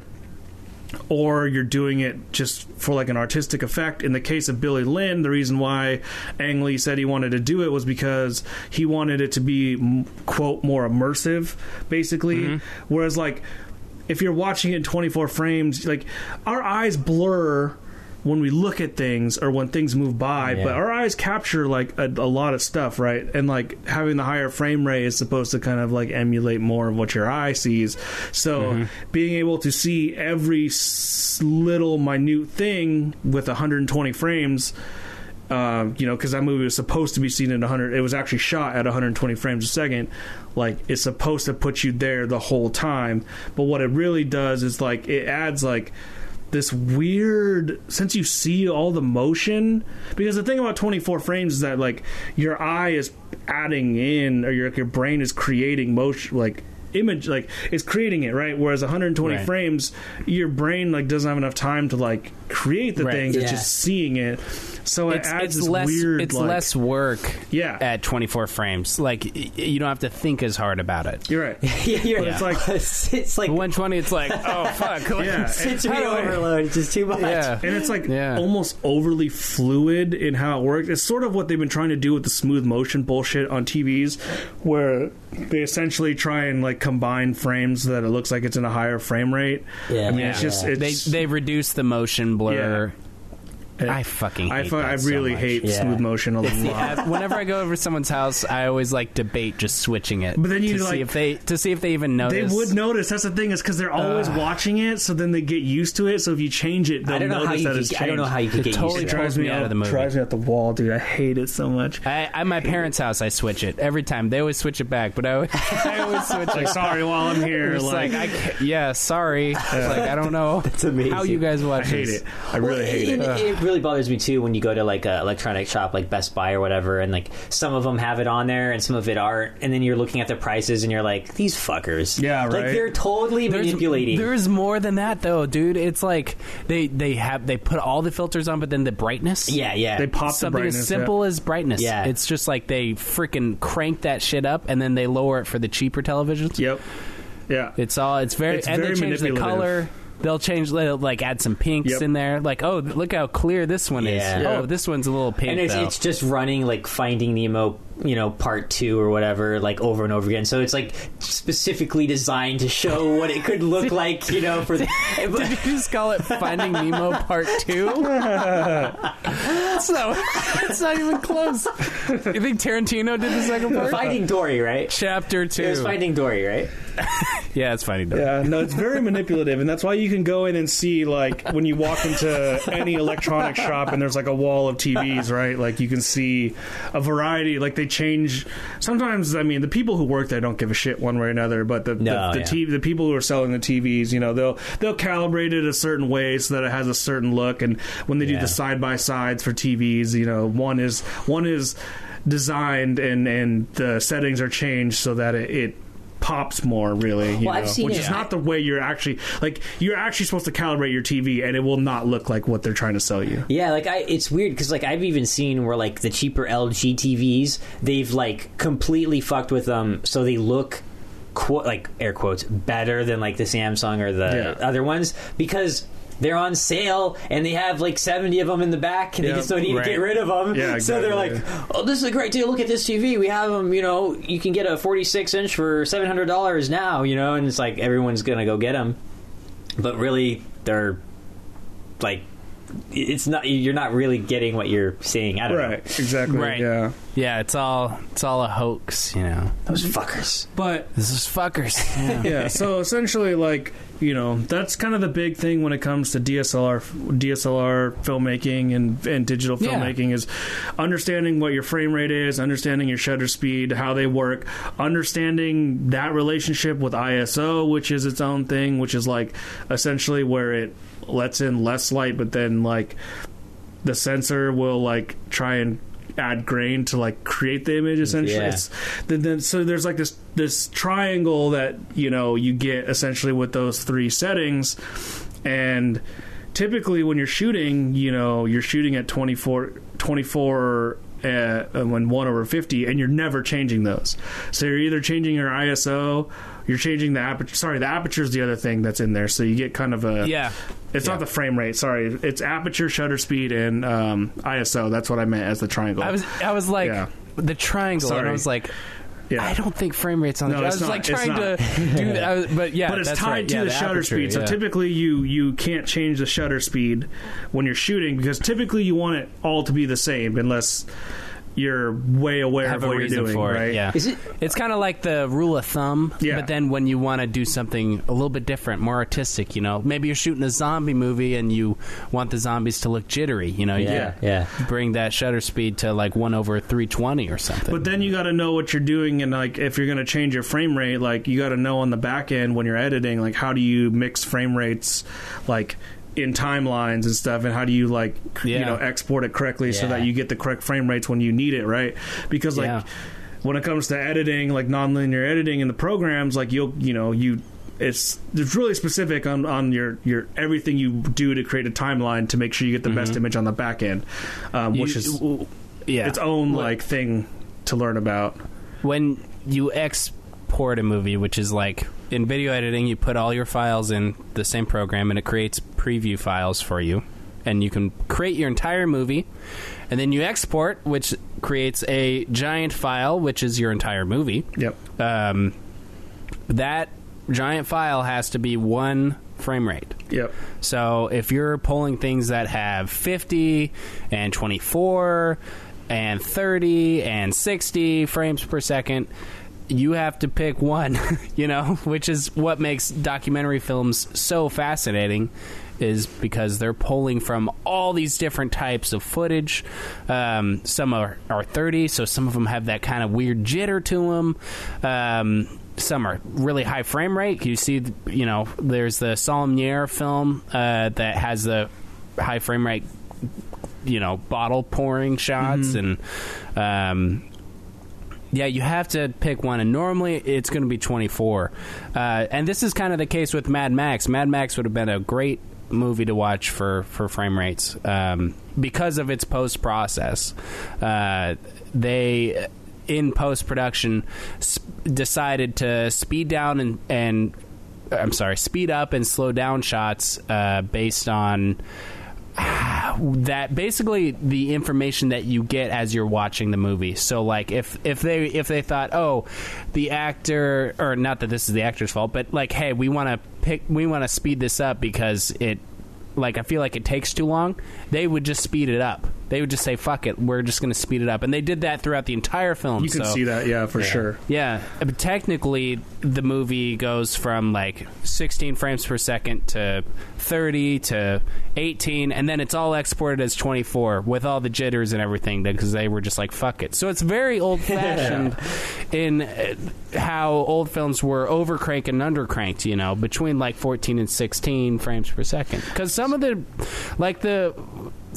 or you're doing it just for like an artistic effect. In the case of Billy Lynn, the reason why Ang Lee said he wanted to do it was because he wanted it to be quote more immersive, basically. Mm-hmm. Whereas like if you're watching it in 24 frames, like our eyes blur when we look at things or when things move by, Yeah. but our eyes capture like a, a lot of stuff, right? And like having the higher frame rate is supposed to kind of like emulate more of what your eye sees. So being able to see every little minute thing with 120 frames. Uh, you know, because that movie was supposed to be seen at 100. It was actually shot at 120 frames a second. Like it's supposed to put you there the whole time. But what it really does is like it adds like this weird since you see all the motion because the thing about 24 frames is that like your eye is adding in or your your brain is creating motion like image like it's creating it right whereas 120 Right. frames your brain like doesn't have enough time to like create the Right. things it's just seeing it so it it's, adds it's this less weird it's like, less work Yeah. at 24 frames like you don't have to think as hard about it you're right Yeah, you're, But it's like- it's, it's like 120 it's like oh fuck yeah sensory How overload. It's just too much. yeah and it's like Yeah. almost overly fluid in how it works. It's sort of what they've been trying to do with the smooth motion bullshit on TVs, where they essentially try and like combine frames so that it looks like it's in a higher frame rate. Yeah, I mean, yeah. it's just it's, they they reduce the motion blur I fucking I, hate fu- that I so really much. hate Yeah. smooth motion a lot. Yeah, whenever I go over to someone's house, I always like debate just switching it. But then you, to like- see if they to see if they even notice. They notice. would notice. That's the thing is because they're always watching it, so then they get used to it. So if you change it, they'll I don't know how notice you. that it's Could, I don't know how you could It get totally used to It it. drives me me out of the movie. Drives me out the wall, dude. I hate it so much. I, at my parents' house, I switch it every time. They always switch it back, but I, always- I always switch Like, it. sorry, while I'm here, It's like, I can't, yeah, sorry. It's like I don't know amazing. how you guys watch I hate this. it. I really hate it, it. It really bothers me too when you go to like a electronic shop like Best Buy or whatever, and like some of them have it on there and some of it aren't, and then you're looking at the prices and you're like, these fuckers. Yeah, Like right. they're totally There's- manipulating. There's more than that, though, dude. It's like they they have they put all the filters on, but then the brightness. yeah, yeah. They pop the Something brightness. as simple as brightness. Yeah. It's just like they freaking crank that shit up and then they lower it for the cheaper televisions. Yep. Yeah. It's all it's very It's and very they change the color. They'll change they'll like add some pinks Yep. in there. Like, oh look how clear this one Yeah. is. Yeah. Oh, this one's a little pink and it's, though. it's just running like Finding Nemo, you know, part two or whatever, like over and over again. So it's like specifically designed to show what it could look like, you know, for the. Did you just call it Finding Nemo Part Two? it's, not, it's not even close. You think Tarantino did the second part? Finding Dory, right? Chapter two. It was Finding Dory, right? yeah, it's Finding Dory. Yeah, no, it's very manipulative, and that's why you can go in and see like when you walk into any electronic shop and there's like a wall of TVs, right? Like you can see a variety. Like they change. Sometimes, I mean, the people who work there don't give a shit one way or another, but the No, the, the, yeah. TV, the people who are selling the TVs, you know, they'll they'll calibrate it a certain way so that it has a certain look. And when they do the side by sides for TVs, you know, one is one is designed and and the settings are changed so that it. it pops more really you Well, I've know, seen which it- is not the way you're actually like you're actually supposed to calibrate your TV and it will not look like what they're trying to sell you. Yeah, like I, it's weird because like I've even seen where like the cheaper LG TVs, they've like completely fucked with them, so they look. Qu- like air quotes better than like the Samsung or the Yeah. other ones because they're on sale and they have like 70 of them in the back and Yeah, they just don't need right. to get rid of them. Yeah, So they're like, oh, this is a great deal. Look at this TV. We have them, you know, you can get a 46 inch for $700 now, you know, and it's like everyone's going to go get them. But really, they're like, it's not, you're not really getting what you're seeing. I don't know. Right, exactly. Right. Yeah. Yeah, it's all it's all a hoax, you know. Those fuckers. But This is fuckers. Yeah. yeah, so essentially like, you know, that's kind of the big thing when it comes to DSLR DSLR filmmaking and and digital Yeah. filmmaking is understanding what your frame rate is, understanding your shutter speed, how they work, understanding that relationship with ISO, which is its own thing, which is like essentially where it lets in less light but then like the sensor will like try and add grain to like create the image essentially. Yeah. it's then, then so there's like this this triangle that you know you get essentially with those three settings. And typically when you're shooting you know you're shooting at 24 24 uh, when 1 over 50 and you're never changing those. So you're either changing your iso you're changing the aperture. Sorry, the aperture is the other thing that's in there. So you get kind of a Yeah. It's Yeah. not the frame rate. Sorry, it's aperture, shutter speed, and um, ISO. That's what I meant as the triangle. I was I was like Yeah. the triangle, and I was like. yeah. I don't think frame rates on the. No, I it's was not. like It's trying not. to do that, I was- but yeah, but it's that's tied right. to Yeah, the, shutter aperture, speed. So yeah. typically, you you can't change the shutter speed when you're shooting because typically you want it all to be the same unless you're way aware have of a what you're reason doing, for right? Yeah, Is it- It's kind of like the rule of thumb. Yeah. But then when you want to do something a little bit different, more artistic, you know, maybe you're shooting a zombie movie and you want the zombies to look jittery. You know, you Yeah, yeah. bring that shutter speed to like one over three twenty or something. But then you got to know what you're doing, and like if you're going to change your frame rate, like you got to know on the back end when you're editing, like how do you mix frame rates, like in timelines and stuff, and how do you like you know export it correctly so that you get the correct frame rates when you need it, right? Because like Yeah. when it comes to editing, like nonlinear editing in the programs, like you'll you know you. It's it's really specific on, on your, your everything you do to create a timeline to make sure you get the best image on the back end, um, You- which is yeah, its own like thing to learn about. when you export a movie, which is like in video editing, you put all your files in the same program and it creates preview files for you. And you can create your entire movie. And then you export, which creates a giant file, which is your entire movie. Yep. Um, that giant file has to be one frame rate. Yep. So if you're pulling things that have 50 and 24 and 30 and 60 frames per second, you have to pick one, you know, which is what makes documentary films so fascinating is because they're pulling from all these different types of footage. Um, some are, are 30, so some of them have that kind of weird jitter to them. Um, some are really high frame rate. You see, you know, there's the Saulnier film uh, that has the high frame rate, you know, bottle pouring shots and. Um, yeah, you have to pick one, and normally it's going to be 24. Uh, and this is kind of the case with Mad Max. Mad Max would have been a great movie to watch for, for frame rates um, because of its post process. Uh, they, in post production, sp- decided to speed down and, and I'm sorry, speed up and slow down shots uh, based on that basically the information that you get as you're watching the movie. So like if if they if they thought, "Oh, the actor or not that this is the actor's fault, but like hey, we want to pick we want to speed this up because it like I feel like it takes too long." They would just speed it up. They would just say, "Fuck it, we're just going to speed it up." And they did that throughout the entire film. You can so- see that, yeah, for sure. yeah, but technically, the movie goes from like 16 frames per second to 30 to 18, and then it's all exported as 24 with all the jitters and everything because they were just like, fuck it. So it's very old fashioned in uh, how old films were overcranked and undercranked, you know, between like 14 and 16 frames per second. Because some of the, like the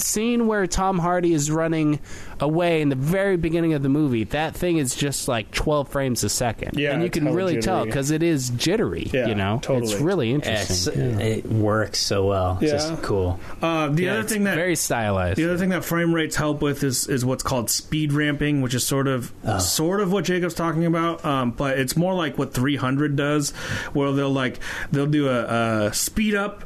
scene where Tom Hardy is running away in the very beginning of the movie, that thing is just like 12 frames a second. Yeah, and you can hella really tell because it is jittery, Yeah, you know? totally. It's really Yeah, it's- interesting. Yeah. It works so well. It's Yeah. just cool. Uh, the Yeah, other it's thing that very stylized. the other thing that frame rates help with is is what's called speed ramping, which is sort of sort of what Jacob's talking about, um, but it's more like what 300 does, where they'll like they'll do a, a speed up.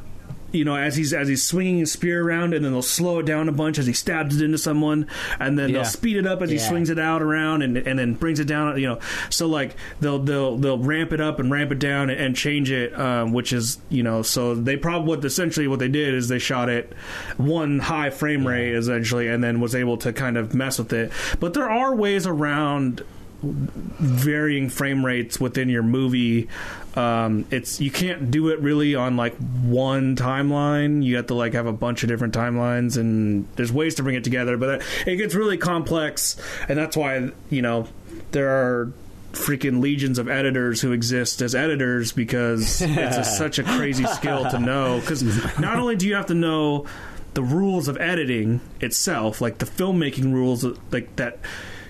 You know, as he's as he's swinging his spear around, and then they'll slow it down a bunch as he stabs it into someone, and then Yeah. they'll speed it up as he swings it out around, and and then brings it down. You know, so like they'll they'll they'll ramp it up and ramp it down and, and change it, um, which is you know, so they probably what essentially what they did is they shot it one high frame rate essentially, and then was able to kind of mess with it. But there are ways around varying frame rates within your movie. Um, it's you can't do it really on like one timeline. You have to like have a bunch of different timelines, and there's ways to bring it together. But it gets really complex, and that's why you know there are freaking legions of editors who exist as editors because it's a, such a crazy skill to know. Because not only do you have to know the rules of editing itself, like the filmmaking rules, like that.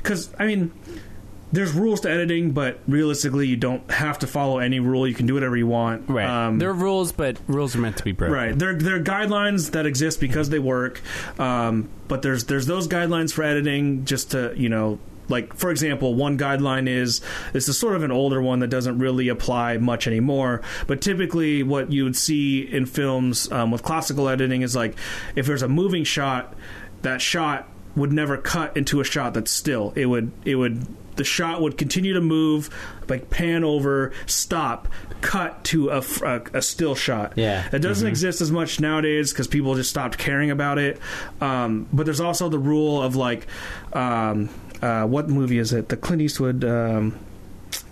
Because I mean, there's rules to editing, but realistically, you don't have to follow any rule. You can do whatever you want. Right. Um, there are rules, but rules are meant to be broken. Right. There, there are guidelines that exist because they work, um, but there's there's those guidelines for editing just to you know like for example, one guideline is this is sort of an older one that doesn't really apply much anymore. But typically, what you would see in films um, with classical editing is like if there's a moving shot, that shot would never cut into a shot that's still. It would it would the shot would continue to move, like pan over, stop, cut to a a still shot. Yeah. it doesn't exist as much nowadays because people just stopped caring about it. Um, but there's also the rule of like, um, uh, what movie is it? The Clint Eastwood. Um,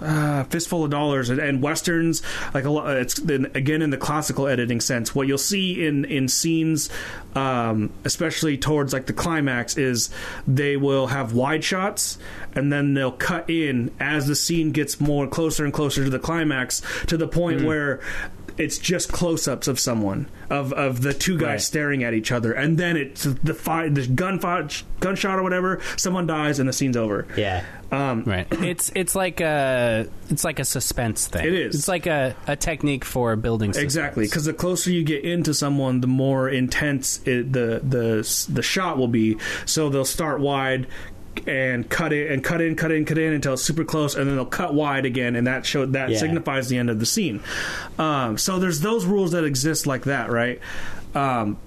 uh, fistful of dollars. And, and westerns like a lot it's then again in the classical editing sense. What you'll see in in scenes um, especially towards like the climax is they will have wide shots and then they'll cut in as the scene gets more closer and closer to the climax to the point where it's just close-ups of someone of of the two guys Right. staring at each other and then it's the fire the gunfire gunshot or whatever someone dies and the scene's over Yeah. um, Right. It's it's like a it's like a suspense thing. It is. It's like a, a technique for building. Suspense. Exactly, because the closer you get into someone, the more intense it, the the the shot will be. So they'll start wide and cut it and cut in, cut in, cut in until it's super close, and then they'll cut wide again, and that show that Yeah. signifies the end of the scene. Um, so there's those rules that exist like that, right? Um,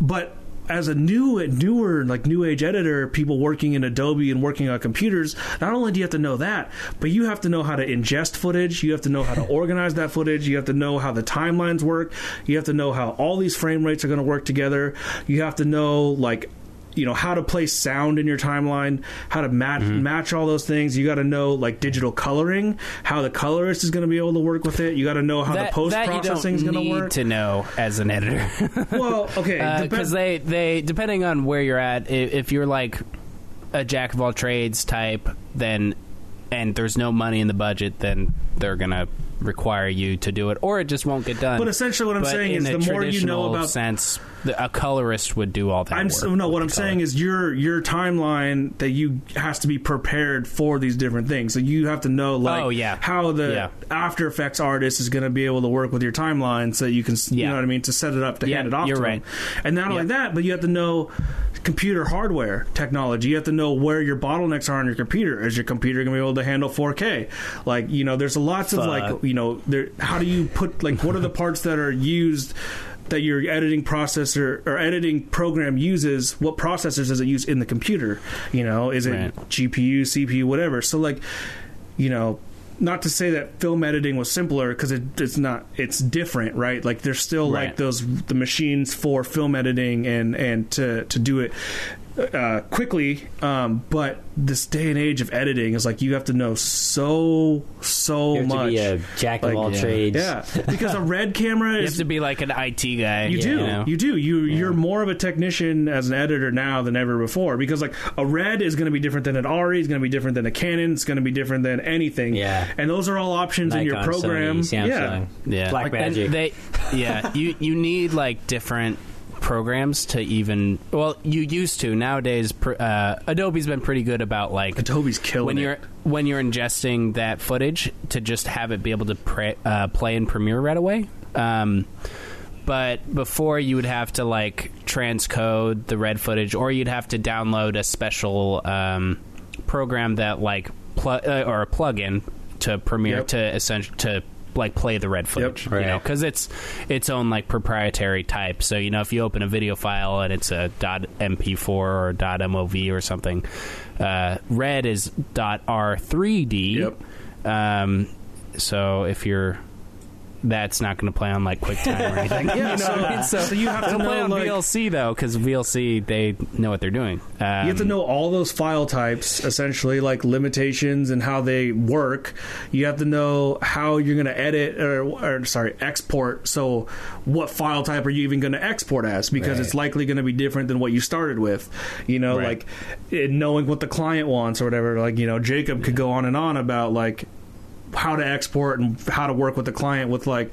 but as a new newer like new age editor people working in adobe and working on computers not only do you have to know that but you have to know how to ingest footage you have to know how to organize that footage you have to know how the timelines work you have to know how all these frame rates are going to work together you have to know like you know how to place sound in your timeline how to match mm-hmm. match all those things. You got to know like digital coloring how the colorist is going to be able to work with it. You got to know how That, the post processing is going to need work. to know as an editor. well okay uh, because depend- they they depending on where you're at if you're like a jack of all trades type then and there's no money in the budget then they're gonna require you to do it or it just won't get done. But essentially what I'm But saying is the more you know about- sense the, a colorist would do all that I'm work so, no. What I'm color. saying is your your timeline that you has to be prepared for these different things. So you have to know oh, like Oh, yeah. how the Yeah. After Effects artist is going to be able to work with your timeline, so you can s you know what I mean to set it up to Yeah, hand it off. you're to right. them. And not only that, but you have to know computer hardware technology. You have to know where your bottlenecks are on your computer. Is your computer going to be able to handle 4K? Like you know, there's lots of like you know, there. How do you put like what are the parts that are used? That your editing processor or editing program uses what processors does it use in the computer you know is it Right. gpu cpu whatever so like you know not to say that film editing was simpler because it, it's not it's different right like there's still Right. like those the machines for film editing and and to to do it uh, quickly um, but this day and age of editing is like you have to know so so You have much to be a jack of Like, all yeah. trades. yeah because a red camera you is have to be like an IT guy you do. know? You do. You you're more of a technician as an editor now than ever before because like a red is going to be different than an ARRI, is going to be different than a Canon, it's going to be different than anything. Yeah. And those are all options in your Nikon, program. Sony, yeah. Samsung, Yeah, Black And Magic. They, yeah, you you need like different programs to even. Well, you used to nowadays. Uh, Adobe's been pretty good about like Adobe's killing when you're when you're ingesting that footage to just have it be able to pre- uh, play in Premiere right away. Um, but before you would have to like transcode the red footage, or you'd have to download a special um, program that like pl- uh, or a plugin to Premiere Yep. to essentially to like play the red footage, you know, because it's its own like proprietary type. So you know, if you open a video file and it's a .mp4 or .mov or something, uh, red is .r3d. Yep. Um, so if you're that's not going to play on like QuickTime or anything. Yeah, you know so- what I mean? so you have to it'll play on like- VLC though, because VLC they know what they're doing. Um, you have to know all those file types, essentially, like limitations and how they work. You have to know how you're going to edit or, or, sorry, export. So, what file type are you even going to export as? Because Right. it's likely going to be different than what you started with. You know, Right. like it, knowing what the client wants or whatever. Like, you know, Jacob could go on and on about like how to export and how to work with the client with like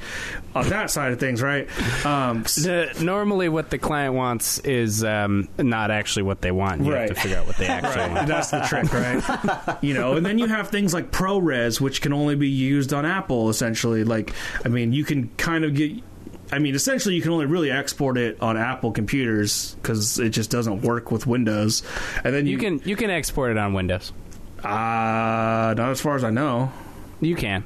on that side of things, right? Um, The, normally, what the client wants is um, not actually what they want. You have to figure out what they actually Right, want. that's the trick, right? you know, and then you have things like ProRes, which can only be used on Apple. Essentially, like I mean, you can kind of get. I mean, essentially, you can only really export it on Apple computers because it just doesn't work with Windows. And then you, You can you can export it on Windows. Uh, not as far as I know. You can.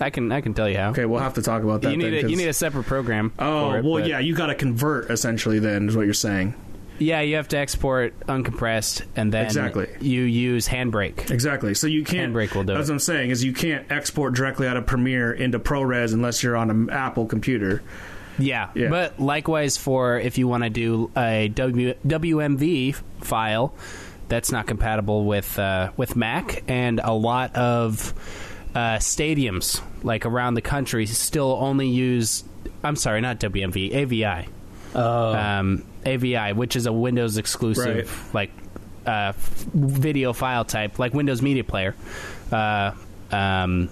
I can. I can tell you how. Okay, we'll have to talk about that. you need then, a, you need a separate program. Oh it, well, but- yeah. You got to convert essentially. Then is what you're saying. yeah. You have to export uncompressed, and then Exactly. you use Handbrake. Exactly. So you can't. Handbrake will do That's it. what I'm saying is you can't export directly out of Premiere into ProRes unless you're on an Apple computer. Yeah. Yeah. but likewise for if you want to do a w, WMV file, that's not compatible with uh, with Mac, and a lot of uh, stadiums like around the country still only use. I'm sorry, not WMV, AVI. Oh, um, AVI, which is a Windows exclusive, like uh, f- video file type, like Windows Media Player. Uh, um,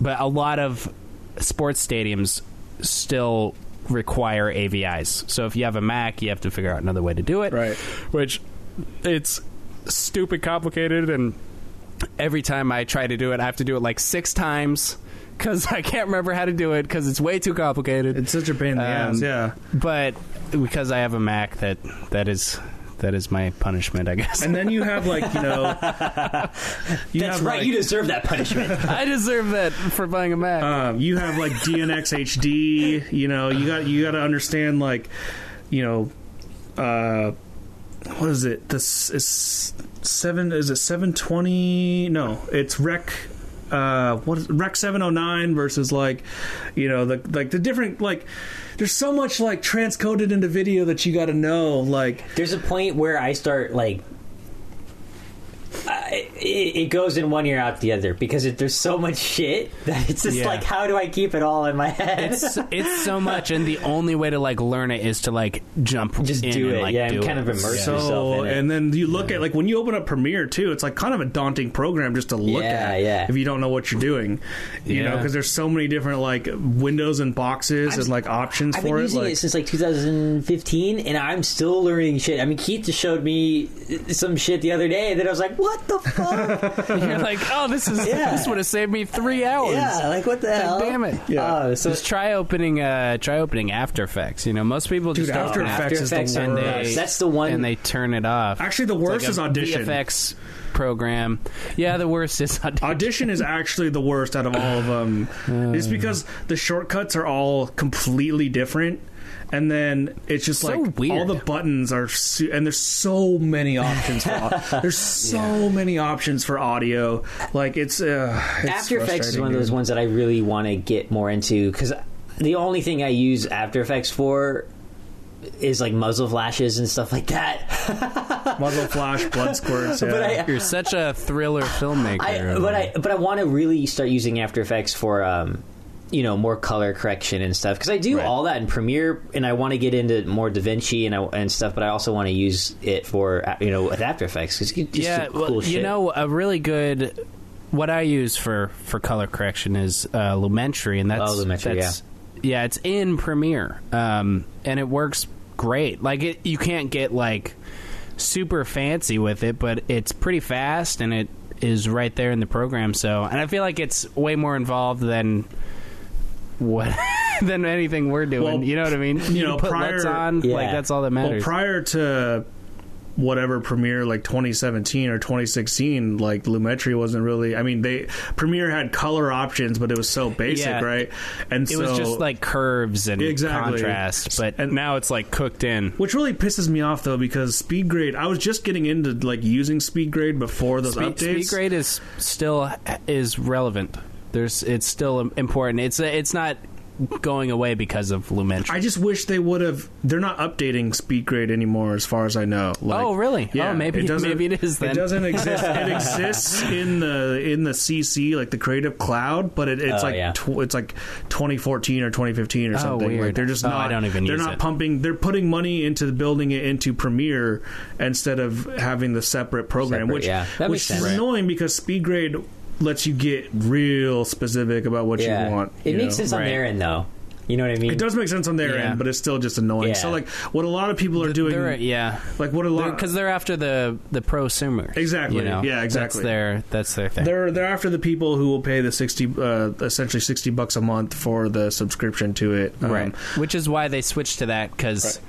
but a lot of sports stadiums still require AVIs. So if you have a Mac, you have to figure out another way to do it. Right. Which it's stupid complicated, and every time I try to do it, I have to do it like six times. Because I can't remember how to do it because it's way too complicated It's such a pain in the Um, ass. Yeah. but because I have a Mac, that that is that is my punishment, I guess. And then you have like you know. you that's right. like- you deserve that punishment. I deserve that for buying a Mac. Um, you have like DNX HD. You know, you got you got to understand like, you know, uh, what is it? This is seven. Is it seven twenty? No, it's Rec. Uh, what is Rec seven oh nine versus like, you know, the like the different like. There's so much like transcoded into video that you got to know. Like, There's a point where I start like. I it, it goes in one ear out the other because it, there's so much shit that it's just Yeah. like how do I keep it all in my head? it's it's so much, and the only way to like learn it is to like jump, Just in do and, it, like, yeah, do and kind it. of immerse Yeah. yourself in it. and then you look at like when you open up Premiere too, it's like kind of a daunting program just to look Yeah, at yeah. if you don't know what you're doing. You know, because there's so many different like windows and boxes I've- and like options I've for been it. using Like, it since like 2015, and I'm still learning shit. I mean, Keith just showed me some shit the other day that I was like, "What the fuck?" You're like, oh, this is Yeah. this would have saved me three hours. yeah, like what the hell? damn it. Yeah. Uh, so Just try opening uh try opening After Effects. You know, most people Dude, just After open Effects After is the Effects and worst. they That's the one- and they turn it off. Actually, the It's worst like is a Audition. VFX program. Yeah, the worst is Audition. Audition is actually the worst out of all of them. it's because the shortcuts are all completely different. And then it's just So like weird. all the buttons are, su- and there's so many options. For, au- there's so many options for audio. Like it's, uh, it's After Effects is frustrating, one of those ones that I really want to get more into because the only thing I use After Effects for is like muzzle flashes and stuff like that. muzzle flash, blood squirts. Yeah. But I- You're such a thriller filmmaker. I, but I but I want to really start using After Effects for um, you know more color correction and stuff because I do Right. all that in Premiere and I want to get into more DaVinci and I, and stuff, but I also want to use it for uh, you know with After Effects because just yeah, cool well, you know, a really good. What I use for for color correction is uh, Lumetri, and that's Oh, Lumetri, that's, yeah, it's in Premiere, um, and it works great. Like it, you can't get like super fancy with it, but it's pretty fast, and it is right there in the program. So, and I feel like it's way more involved than what than anything we're doing. Well, you know what I mean? you know, put prior- LUTs on, Yeah. like that's all that matters. Well, matters. prior to whatever Premiere like 2017 or 2016, like Lumetri wasn't really. I mean, they Premiere had color options, but it was so basic, Yeah. right? And it so, was just like curves and Exactly. contrast, but And- now it's like cooked in. Which really pisses me off though, because speed grade. I was just getting into like using speed grade before those Speed, updates. speed grade is still is relevant. There's it's still important. It's it's not going away because of Lumetri. I just wish they would have. They're not updating speed grade anymore, as far as I know. Like, Oh, really? Oh, yeah, Oh, maybe- doesn't- maybe it is then. It doesn't exist. it exists in the in the CC, like the Creative Cloud, but it, it's Oh, like yeah. tw- it's like 2014 or 2015 or Oh, something. Like weird. they're just Oh, not. I don't even They're not it. pumping. They're putting money into building it into Premiere instead of having the separate program, Separate, which yeah. Which is sense. annoying because speed grade lets you get real specific about what yeah, you want. it you makes know? sense on Right. their end though. You know what I mean? It does make sense on their Yeah. end, but it's still just annoying. Yeah. So, like, what a lot of people are doing, They're- yeah, like, what a lot because they're after the the prosumers. Exactly. You know? Yeah, exactly. That's their that's their thing. they're they're after the people who will pay the sixty, uh, essentially sixty bucks a month for the subscription to it. Um, right. Which is why they switched to that because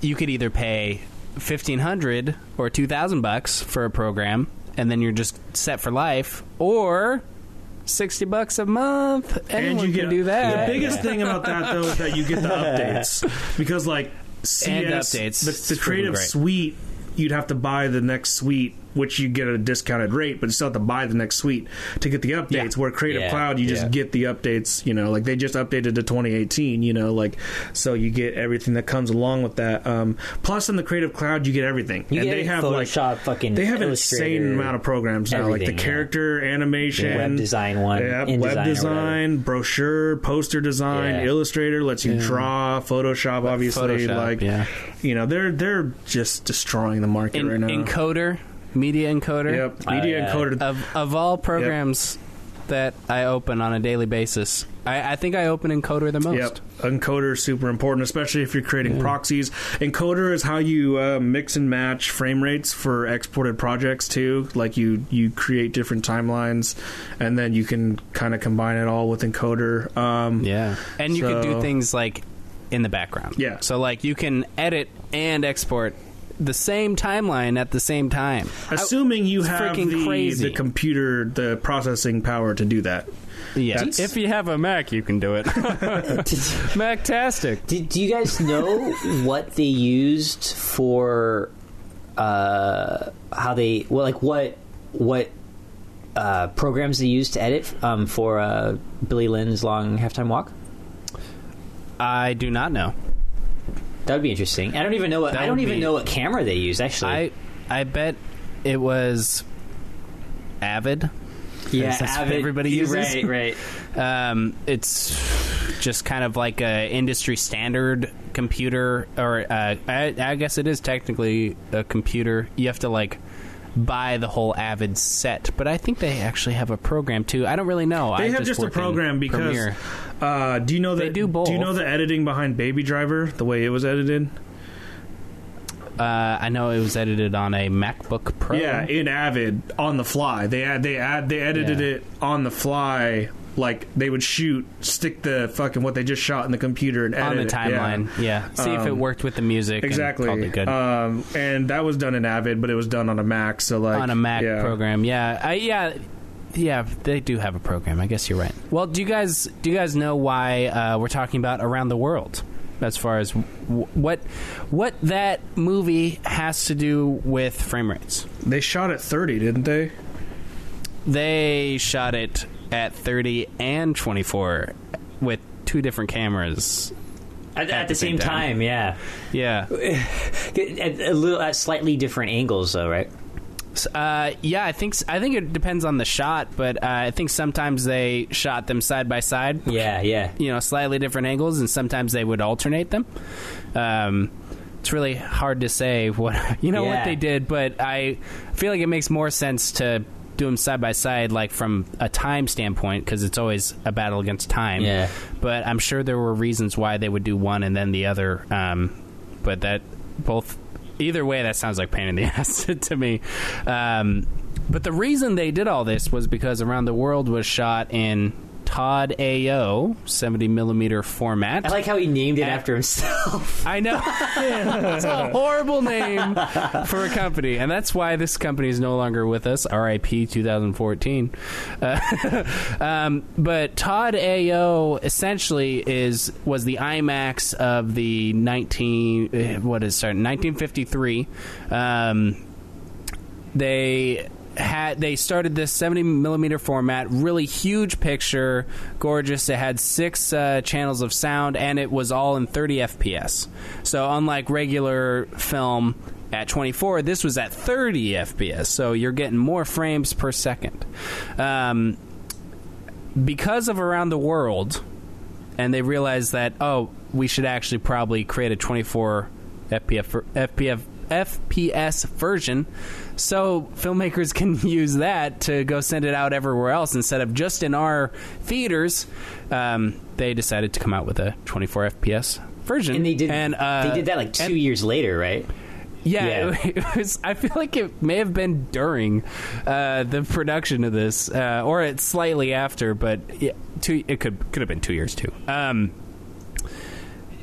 you could either pay fifteen hundred or two thousand bucks for a program, and then you're just set for life, or sixty bucks a month. Anyone and you can get do that. The biggest thing about that though is that you get the updates because like CS, updates. the, the creative suite, you'd have to buy the next suite. Which you get at a discounted rate, but you still have to buy the next suite to get the updates. Yeah. Where Creative Yeah. Cloud, you just Yeah. get the updates. You know, like they just updated to 2018. You know, like so you get everything that comes along with that. Um, plus, in the Creative Cloud, you get everything, You and get they have like Photoshop, fucking they have an insane amount of programs now, like the everything, yeah. character animation, web design one, yeah, InDesign or web whatever. design, brochure, poster design, Yeah. Illustrator lets you draw, Photoshop, obviously, Photoshop, like yeah. you know, they're they're just destroying the market En- right now. encoder, media encoder. Yep, media yeah. encoder. Of of all programs that I open on a daily basis, I, I think I open encoder the most. Yep, encoder is super important, especially if you're creating proxies. Encoder is how you uh, mix and match frame rates for exported projects too. Like you you create different timelines, and then you can kind of combine it all with encoder. Um, Yeah, and you can do things like in the background. Yeah. so like you can edit and export the same timeline at the same time. Assuming you It's have freaking the, crazy. the computer, the processing power to do that. Yeah, That's- if you have a Mac, you can do it. Mactastic. Do, do you guys know what they used for uh, how they well like what what uh, programs they used to edit um, for uh, Billy Lynn's long halftime walk? I do not know. That would be interesting. I don't even know what That I don't would even be- know what camera they used actually. I I bet it was Avid. yeah, that's what Avid- everybody you're uses. Right, right. Um, it's just kind of like a industry standard computer, or uh, I, I guess it is technically a computer. You have to like buy the whole Avid set, but I think they actually have a program too. I don't really know. They I have just a program because uh, do you know that They do both. Do you know the editing behind Baby Driver, the way it was edited? Uh, I know it was edited on a MacBook Pro. Yeah, in Avid on the fly. They add they add they edited Yeah. it on the fly. Like they would shoot, stick the fucking what they just shot in the computer and edit on the it. Yeah. timeline. Yeah, see if it Um, worked with the music. Exactly. and good. Um, and that was done in Avid, but it was done on a Mac. So like on a Mac yeah. program. Yeah, I, yeah, yeah. They do have a program. I guess you're right. Well, do you guys do you guys know why uh, we're talking about around the world? As far as w- what what that movie has to do with frame rates, They shot at thirty, didn't they? they shot it at 30 and 24 with two different cameras. At, at the same time, yeah. Yeah, At, a little at slightly different angles, though, right? Uh, yeah, I think I think it depends on the shot, but uh, I think sometimes they shot them side by side. Yeah, yeah. you know slightly different angles and sometimes they would alternate them um, it's really hard to say what you know what they did but i feel like it makes more sense to do them side by side like from a time standpoint because it's always a battle against time Yeah. but i'm sure there were reasons why they would do one and then the other um, but that both either way that sounds like pain in the ass to me um, but the reason they did all this was because around the world was shot in Todd AO 70 millimeter format. I like how he named it after himself. I know. it's a horrible name for a company, and that's why this company is no longer with us. RIP 2014. Uh, um, but Todd AO essentially is was the IMAX of the 19 eh, what is it, sorry 1953. Um, they had they started this 70 millimeter format really huge picture gorgeous. It had six uh, channels of sound and it was all in 30 fps so unlike regular film at 24 this was at 30 fps so you're getting more frames per second. Um, because of around the world and they realized that oh we should actually probably create a 24 FPF FPS version so filmmakers can use that to go send it out everywhere else instead of just in our theaters um, they decided to come out with a 24 FPS version And they did. and uh, they did that like two and- years later, right? yeah, Yeah. It, it was. I feel like it may have been during uh, the production of this, uh, or it's slightly after, but yeah, two. It could could have been two years too. Um,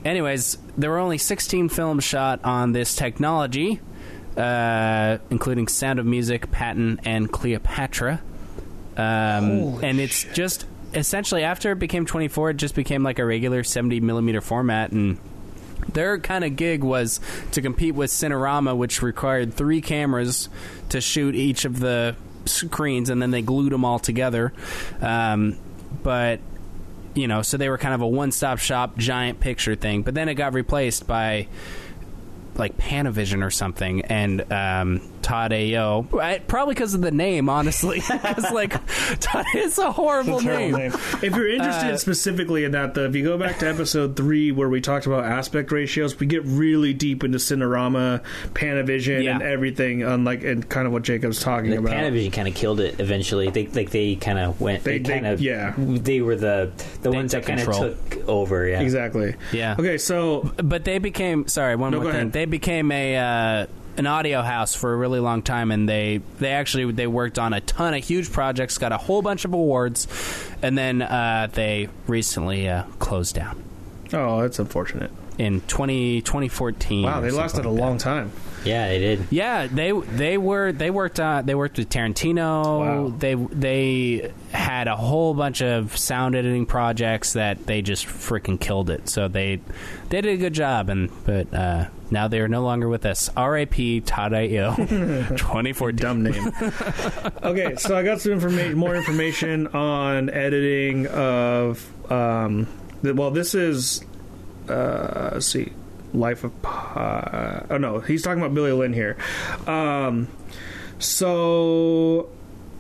anyways, there were only 16 films shot on this technology. uh, including Sound of Music, Patton, and Cleopatra. Um, and it's just essentially after it became 24, it just became like a regular 70 millimeter format, and their kind of gig was to compete with Cinerama, which required three cameras to shoot each of the screens, and then they glued them all together. Um, but you know, so they were kind of a one-stop shop giant picture thing. But then it got replaced by like Panavision or something, and um, Todd AO, probably because of the name, honestly, because like Todd, it's a horrible Terrible name. name. If you're interested Uh, specifically in that, though, if you go back to episode three where we talked about aspect ratios, we get really deep into Cinerama, Panavision, Yeah. and everything, unlike and kind of what Jacob's talking The about. Panavision kind of killed it eventually. They like they kind of went. They- They, they- kind of yeah. They were the the They ones that kind of took over. Yeah. Exactly. Yeah. Okay, so But they became sorry one No, more thing. ahead. They became a uh, an audio house for a really long time, and they they actually they worked on a ton of huge projects, got a whole bunch of awards, and then uh, they recently uh, closed down oh, that's unfortunate. in 20, 2014. Wow, they lasted a that. long time. Yeah, they did. Yeah, they they were they worked uh, they worked with Tarantino. Wow. They they had a whole bunch of sound editing projects that they just freaking killed it. So they they did a good job, and but uh, now they are no longer with us. R.I.P. Todd AO, 2014. Dumb name. okay, so I got some information, more information on editing of. Um, well, this is. Uh, let's see, Life of Pi. Oh no, he's talking about Billy Lynn here. Um, so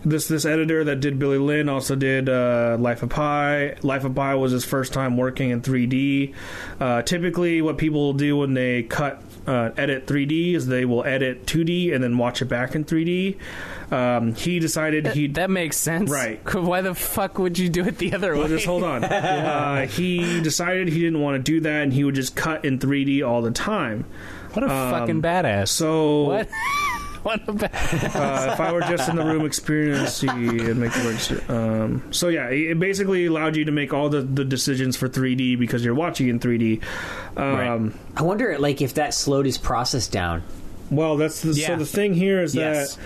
this this editor that did Billy Lynn also did uh, Life of Pi. Life of Pi was his first time working in 3D. Uh, typically, what people do when they cut uh, edit 3D is they will edit 2D and then watch it back in 3D. Um, he decided he That makes sense, Right. Why the fuck would you do it the other well, way? just hold on. Uh, he decided he didn't want to do that, and he would just cut in 3D all the time. what a fucking badass! um, So, what? what a badass! uh, if I were just in the room experiencing and make the words. Um, so yeah, it basically allowed you to make all the, the decisions for 3D because you're watching in 3D. Um, I wonder, like, if that slowed his process down. Well, that's the, so the thing here is Yes. that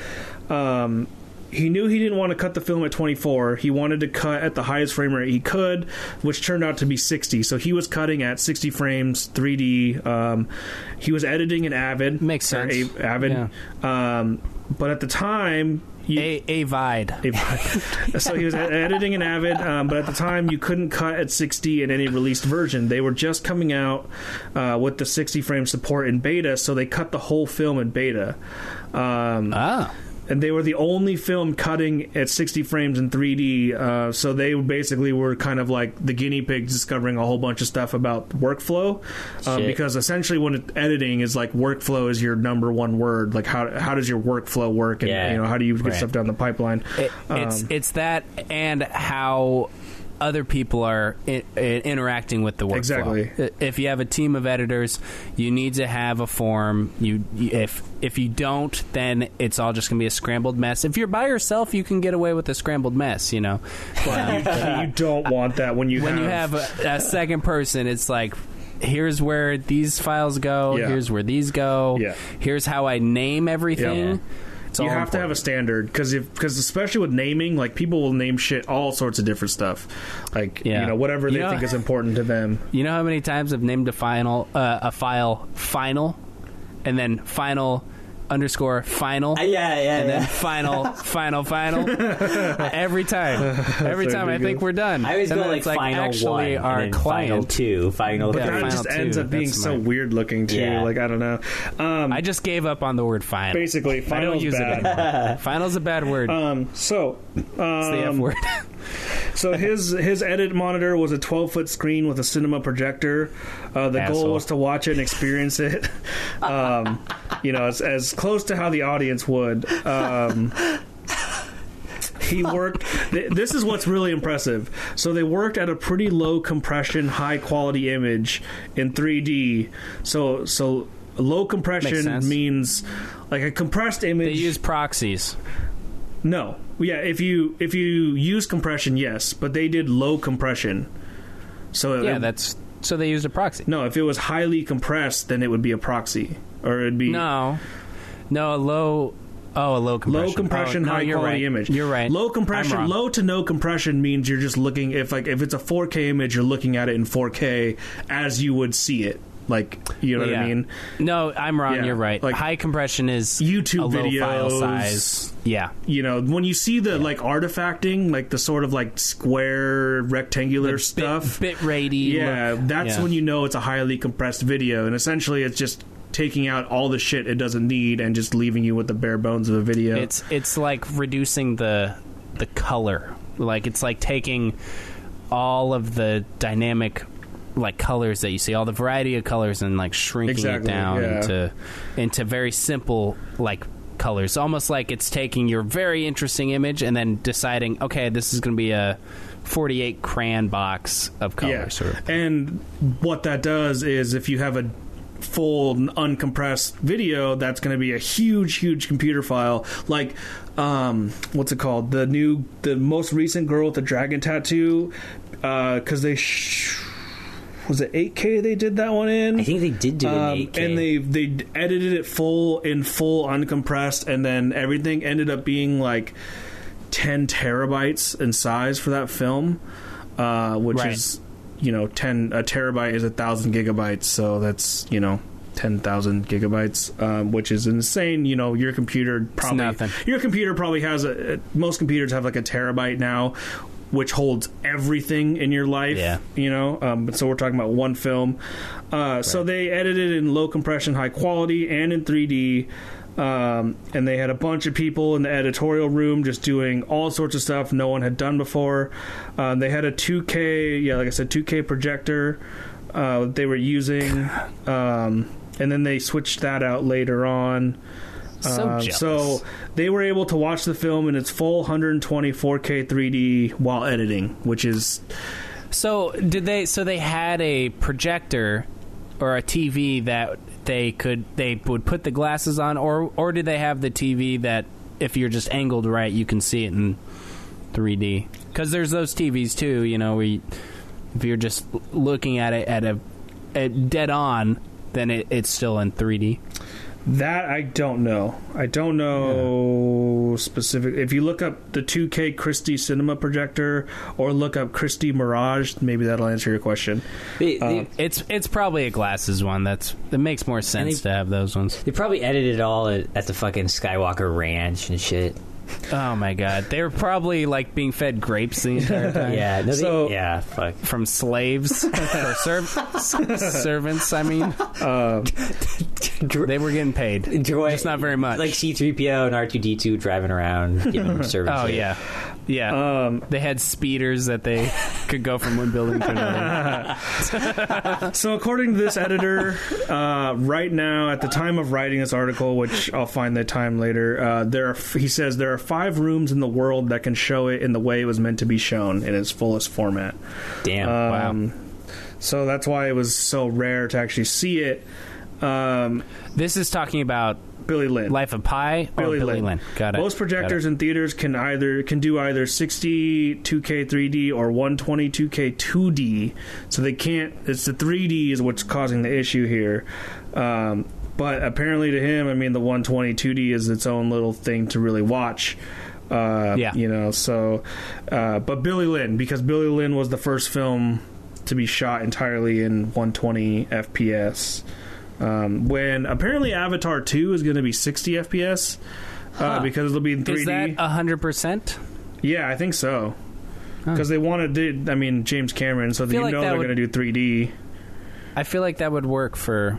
um, he knew he didn't want to cut the film at 24. He wanted to cut at the highest frame rate he could, which turned out to be 60. So he was cutting at 60 frames, 3D. Um, he was editing in Avid. Makes sense. A- Avid. Um, but at the time, you, A Avide. so he was editing in Avid, um, but at the time you couldn't cut at 60 in any released version. They were just coming out uh, with the 60 frame support in beta, so they cut the whole film in beta. Um, Ah, and they were the only film cutting at 60 frames in 3D. Uh, so they basically were kind of like the guinea pigs discovering a whole bunch of stuff about workflow. Um, because essentially, when it, editing is like workflow is your number one word. Like how how does your workflow work, and Yeah. you know how do you get Right. stuff down the pipeline? It, it's Um, it's that and how other people are I- I- interacting with the workflow. Exactly. If you have a team of editors, you need to have a form. You you- if if you don't, then it's all just going to be a scrambled mess. If you're by yourself, you can get away with a scrambled mess. You know, Um, you don't want that when you when have, you have a, a second person, it's like. Here's where these files go. Yeah. Here's where these go. Yeah. Here's how I name everything. Yeah. It's you have to have a standard because if because especially with naming, like people will name shit all sorts of different stuff, like Yeah. you know whatever You they know- think is important to them. You know how many times I've named a final uh, a file final, and then final underscore final, Uh, yeah, yeah, and then final final final. Every time, every time I think we're done. I always And go then like, it's final actually one, our and then client. final two, final But Yeah, that three. final just ends two, up being that's so my- weird looking too. Yeah. Like I don't know. Um, I just gave up on the word final. basically, I don't final's use bad. it anymore. Final's a bad word. Um, so, it's the F um, word. so his his edit monitor was a 12 foot screen with a cinema projector. Uh, the Asshole. goal was to watch it and experience it. Um, you know, as, as close to how the audience would. Um, he worked. th- This is what's really impressive. So they worked at a pretty low compression, high quality image in 3D. So so low compression means like a compressed image. they use proxies. No. Yeah, if you if you use compression, yes, but they did low compression. So Yeah, it- that's so they used a proxy. no. If it was highly compressed, then it would be a proxy, or it'd be No. No, a low. Oh, a low compression. Low compression, Oh, no, high you're quality right. image. You're right. Low compression, low to no compression means you're just looking if like if it's a 4K image, you're looking at it in 4K as you would see it. Like you know what I mean? No, I'm wrong. Yeah, You're right. like High compression is YouTube a low file videos. size. Yeah. You know when you see the like artifacting, like the sort of like square rectangular stuff. Bit, bit ratey. yeah, look. that's Yeah. when you know it's a highly compressed video, and essentially it's just taking out all the shit it doesn't need and just leaving you with the bare bones of a video. It's it's like reducing the the color. Like it's like taking all of the dynamic like colors that you see, all the variety of colors, and like shrinking Exactly, it down yeah. into into very simple like colors. Almost like it's taking your very interesting image and then deciding, okay, this is going to be a 48 crayon box of colors. Yeah. Or, And what that does is if you have a full uncompressed video, that's going to be a huge, huge computer file. Like, um, what's it called? The new, the most recent girl with the dragon tattoo, because they. Sh- was it 8K they did that one in? I think they did do it Um, in 8K. and they they edited it full in full uncompressed, and then everything ended up being like ten terabytes in size for that film, uh, which Right. is you know ten a terabyte is a thousand gigabytes, so that's you know. 10,000 gigabytes, um, which is insane. You know, your computer probably nothing. your computer probably has a most computers have like a terabyte now, which holds everything in your life. Yeah. You know, um, but so we're talking about one film. Uh, So they edited in low compression, high quality, and in 3D. Um, and they had a bunch of people in the editorial room just doing all sorts of stuff no one had done before. Uh, they had a 2K, yeah, like I said, 2K projector uh, they were using, um, and then they switched that out later on. so Um, so they were able to watch the film in its full 120 4K 3D while editing, which is So did they? So they had a projector or a TV that they could they would put the glasses on, or or did they have the TV that if you're just angled right, you can see it in 3D? Because there's those TVs too. You know, you, if you're just looking at it at a dead on, then it, it's still in 3D. That I don't know. I don't know specific. If you look up the 2K Christie Cinema projector or look up Christie Mirage, maybe that'll answer your question. They, they, uh, It's it's probably a glasses one. That's it makes more sense they- to have those ones. they probably edited it all at, at the fucking Skywalker Ranch and shit. Oh my god, they were probably like being fed grapes the entire time. Yeah, no, they, So- yeah, fuck. from slaves or serv- servants. I mean, um, they were getting paid, Enjoy, just not very much. Like C3PO and R2D2 driving around, giving them service. oh yeah, yeah. Um, they had speeders that they could go from one building to another. So, according to this editor, uh, right now, at the time of writing this article, which I'll find the time later, uh, there are, he says there are five rooms in the world that can show it in the way it was meant to be shown in its fullest format. Damn. Um, So that's why it was so rare to actually see it. Um, This is talking about Billy Lynn. Life of Pi or Billy Billy Lynn. Lynn. Got it. Most projectors in theaters can either can do either 60 2K 3D or 120 2K 2D. So they can't. It's the 3D is what's causing the issue here. Um, but apparently to him, I mean, the 120 2D is its own little thing to really watch. Uh, Yeah. You know. So, uh, but Billy Lynn, because Billy Lynn was the first film to be shot entirely in 120 FPS. Um, when apparently Avatar 2 is going to be 60 FPS uh, Huh. because it'll be in 3D. Is that hundred percent? yeah, I think so. Because they wanted to, do, I mean, James Cameron, so you like know they're would- going to do 3D. I feel like that would work for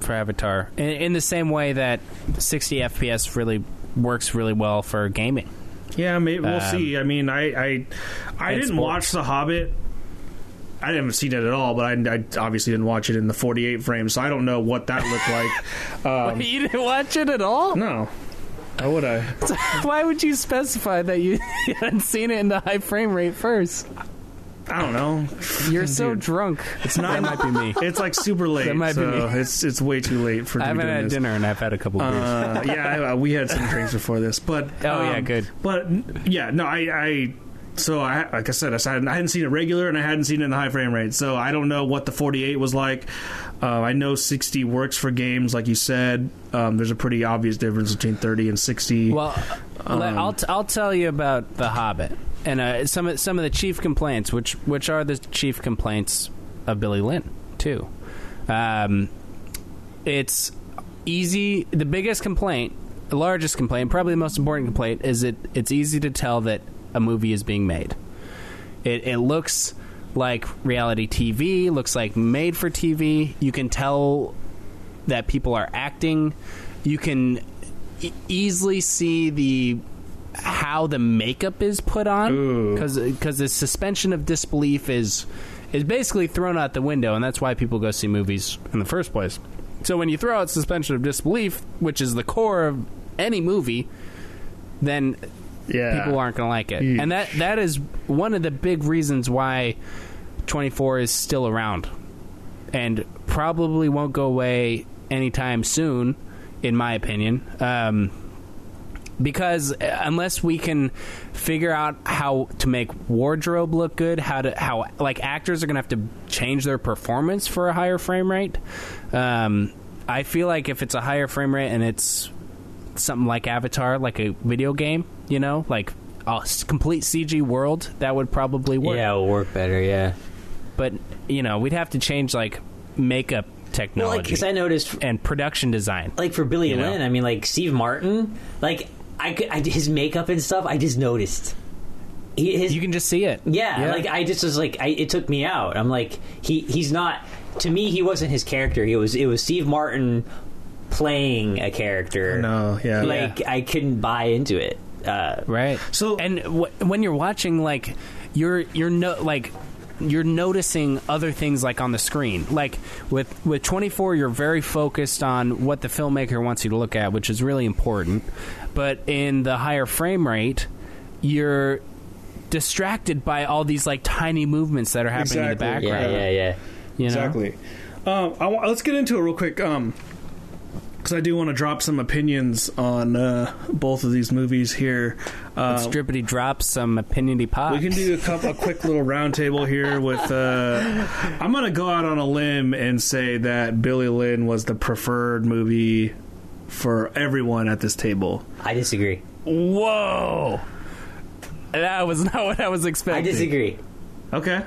for Avatar in, in the same way that 60 FPS really works really well for gaming. Yeah, maybe we'll Um, see. I mean, I I, I didn't sports. watch The Hobbit. I haven't seen it at all, but I, I obviously didn't watch it in the 48 frames, so I don't know what that looked like. Um, you didn't watch it at all? no. How would I? Why would you specify that you hadn't seen it in the high frame rate first? I don't know. You're so Dude. drunk. It's not. That might be me. It's like super late. That might be so me. It's it's way too late for. I haven't doing had this. dinner and I've had a couple beers. Uh, yeah, I- we had some drinks before this, but Oh, yeah, um, good. But yeah, no, I, I so I like I said, I hadn't, I hadn't seen it regular and I hadn't seen it in the high frame rate, so I don't know what the 48 was like. Uh, I know 60 works for games, like you said. Um, there's a pretty obvious difference between 30 and 60. Well, Um, I'll t- I'll tell you about the Hobbit and uh, some of some of the chief complaints, which which are the chief complaints of Billy Lynn too. Um, it's easy. The biggest complaint, the largest complaint, probably the most important complaint, is it. It's easy to tell that a movie is being made. It, it looks like reality TV. Looks like made for TV. You can tell that people are acting. You can e- easily see the how the makeup is put on Ooh. because the suspension of disbelief is is basically thrown out the window, and that's why people go see movies in the first place. So when you throw out suspension of disbelief, which is the core of any movie, then yeah. people aren't going to like it. Yeesh. And that that is one of the big reasons why 24 is still around and probably won't go away anytime soon in my opinion. Um, because unless we can figure out how to make wardrobe look good, how to how like actors are going to have to change their performance for a higher frame rate. Um, I feel like if it's a higher frame rate and it's something like Avatar, like a video game, you know, like a complete CG world, that would probably work. Yeah, it would work better. Yeah. But you know, we'd have to change like makeup Well, like, technology because I noticed, and production design. like for Billy You know? Lynn, I mean, like Steve Martin, like I, could- I his makeup and stuff, I just noticed. He, his, You can just see it. yeah, like I just was like, I, it took me out. I'm like, he he's not. To me, he wasn't his character. He was it was Steve Martin playing a character. No, yeah. like I couldn't buy into it. Uh, right So- and w- when you're watching like you're you're no like you're noticing other things like on the screen like with with 24 you're very focused on what the filmmaker wants you to look at which is really important but in the higher frame rate you're distracted by all these like tiny movements that are happening in the background yeah, yeah, yeah. you know? Exactly. Um, I wa- let's get into it real quick. Um, because I do want to drop some opinions on uh, both of these movies here. Uh, Let's drippity drop some opinionity pop we can do a couple, a quick little roundtable here with. Uh, I'm gonna go out on a limb and say that Billy Lynn was the preferred movie for everyone at this table. I disagree. whoa that was not what I was expecting. I disagree. Okay.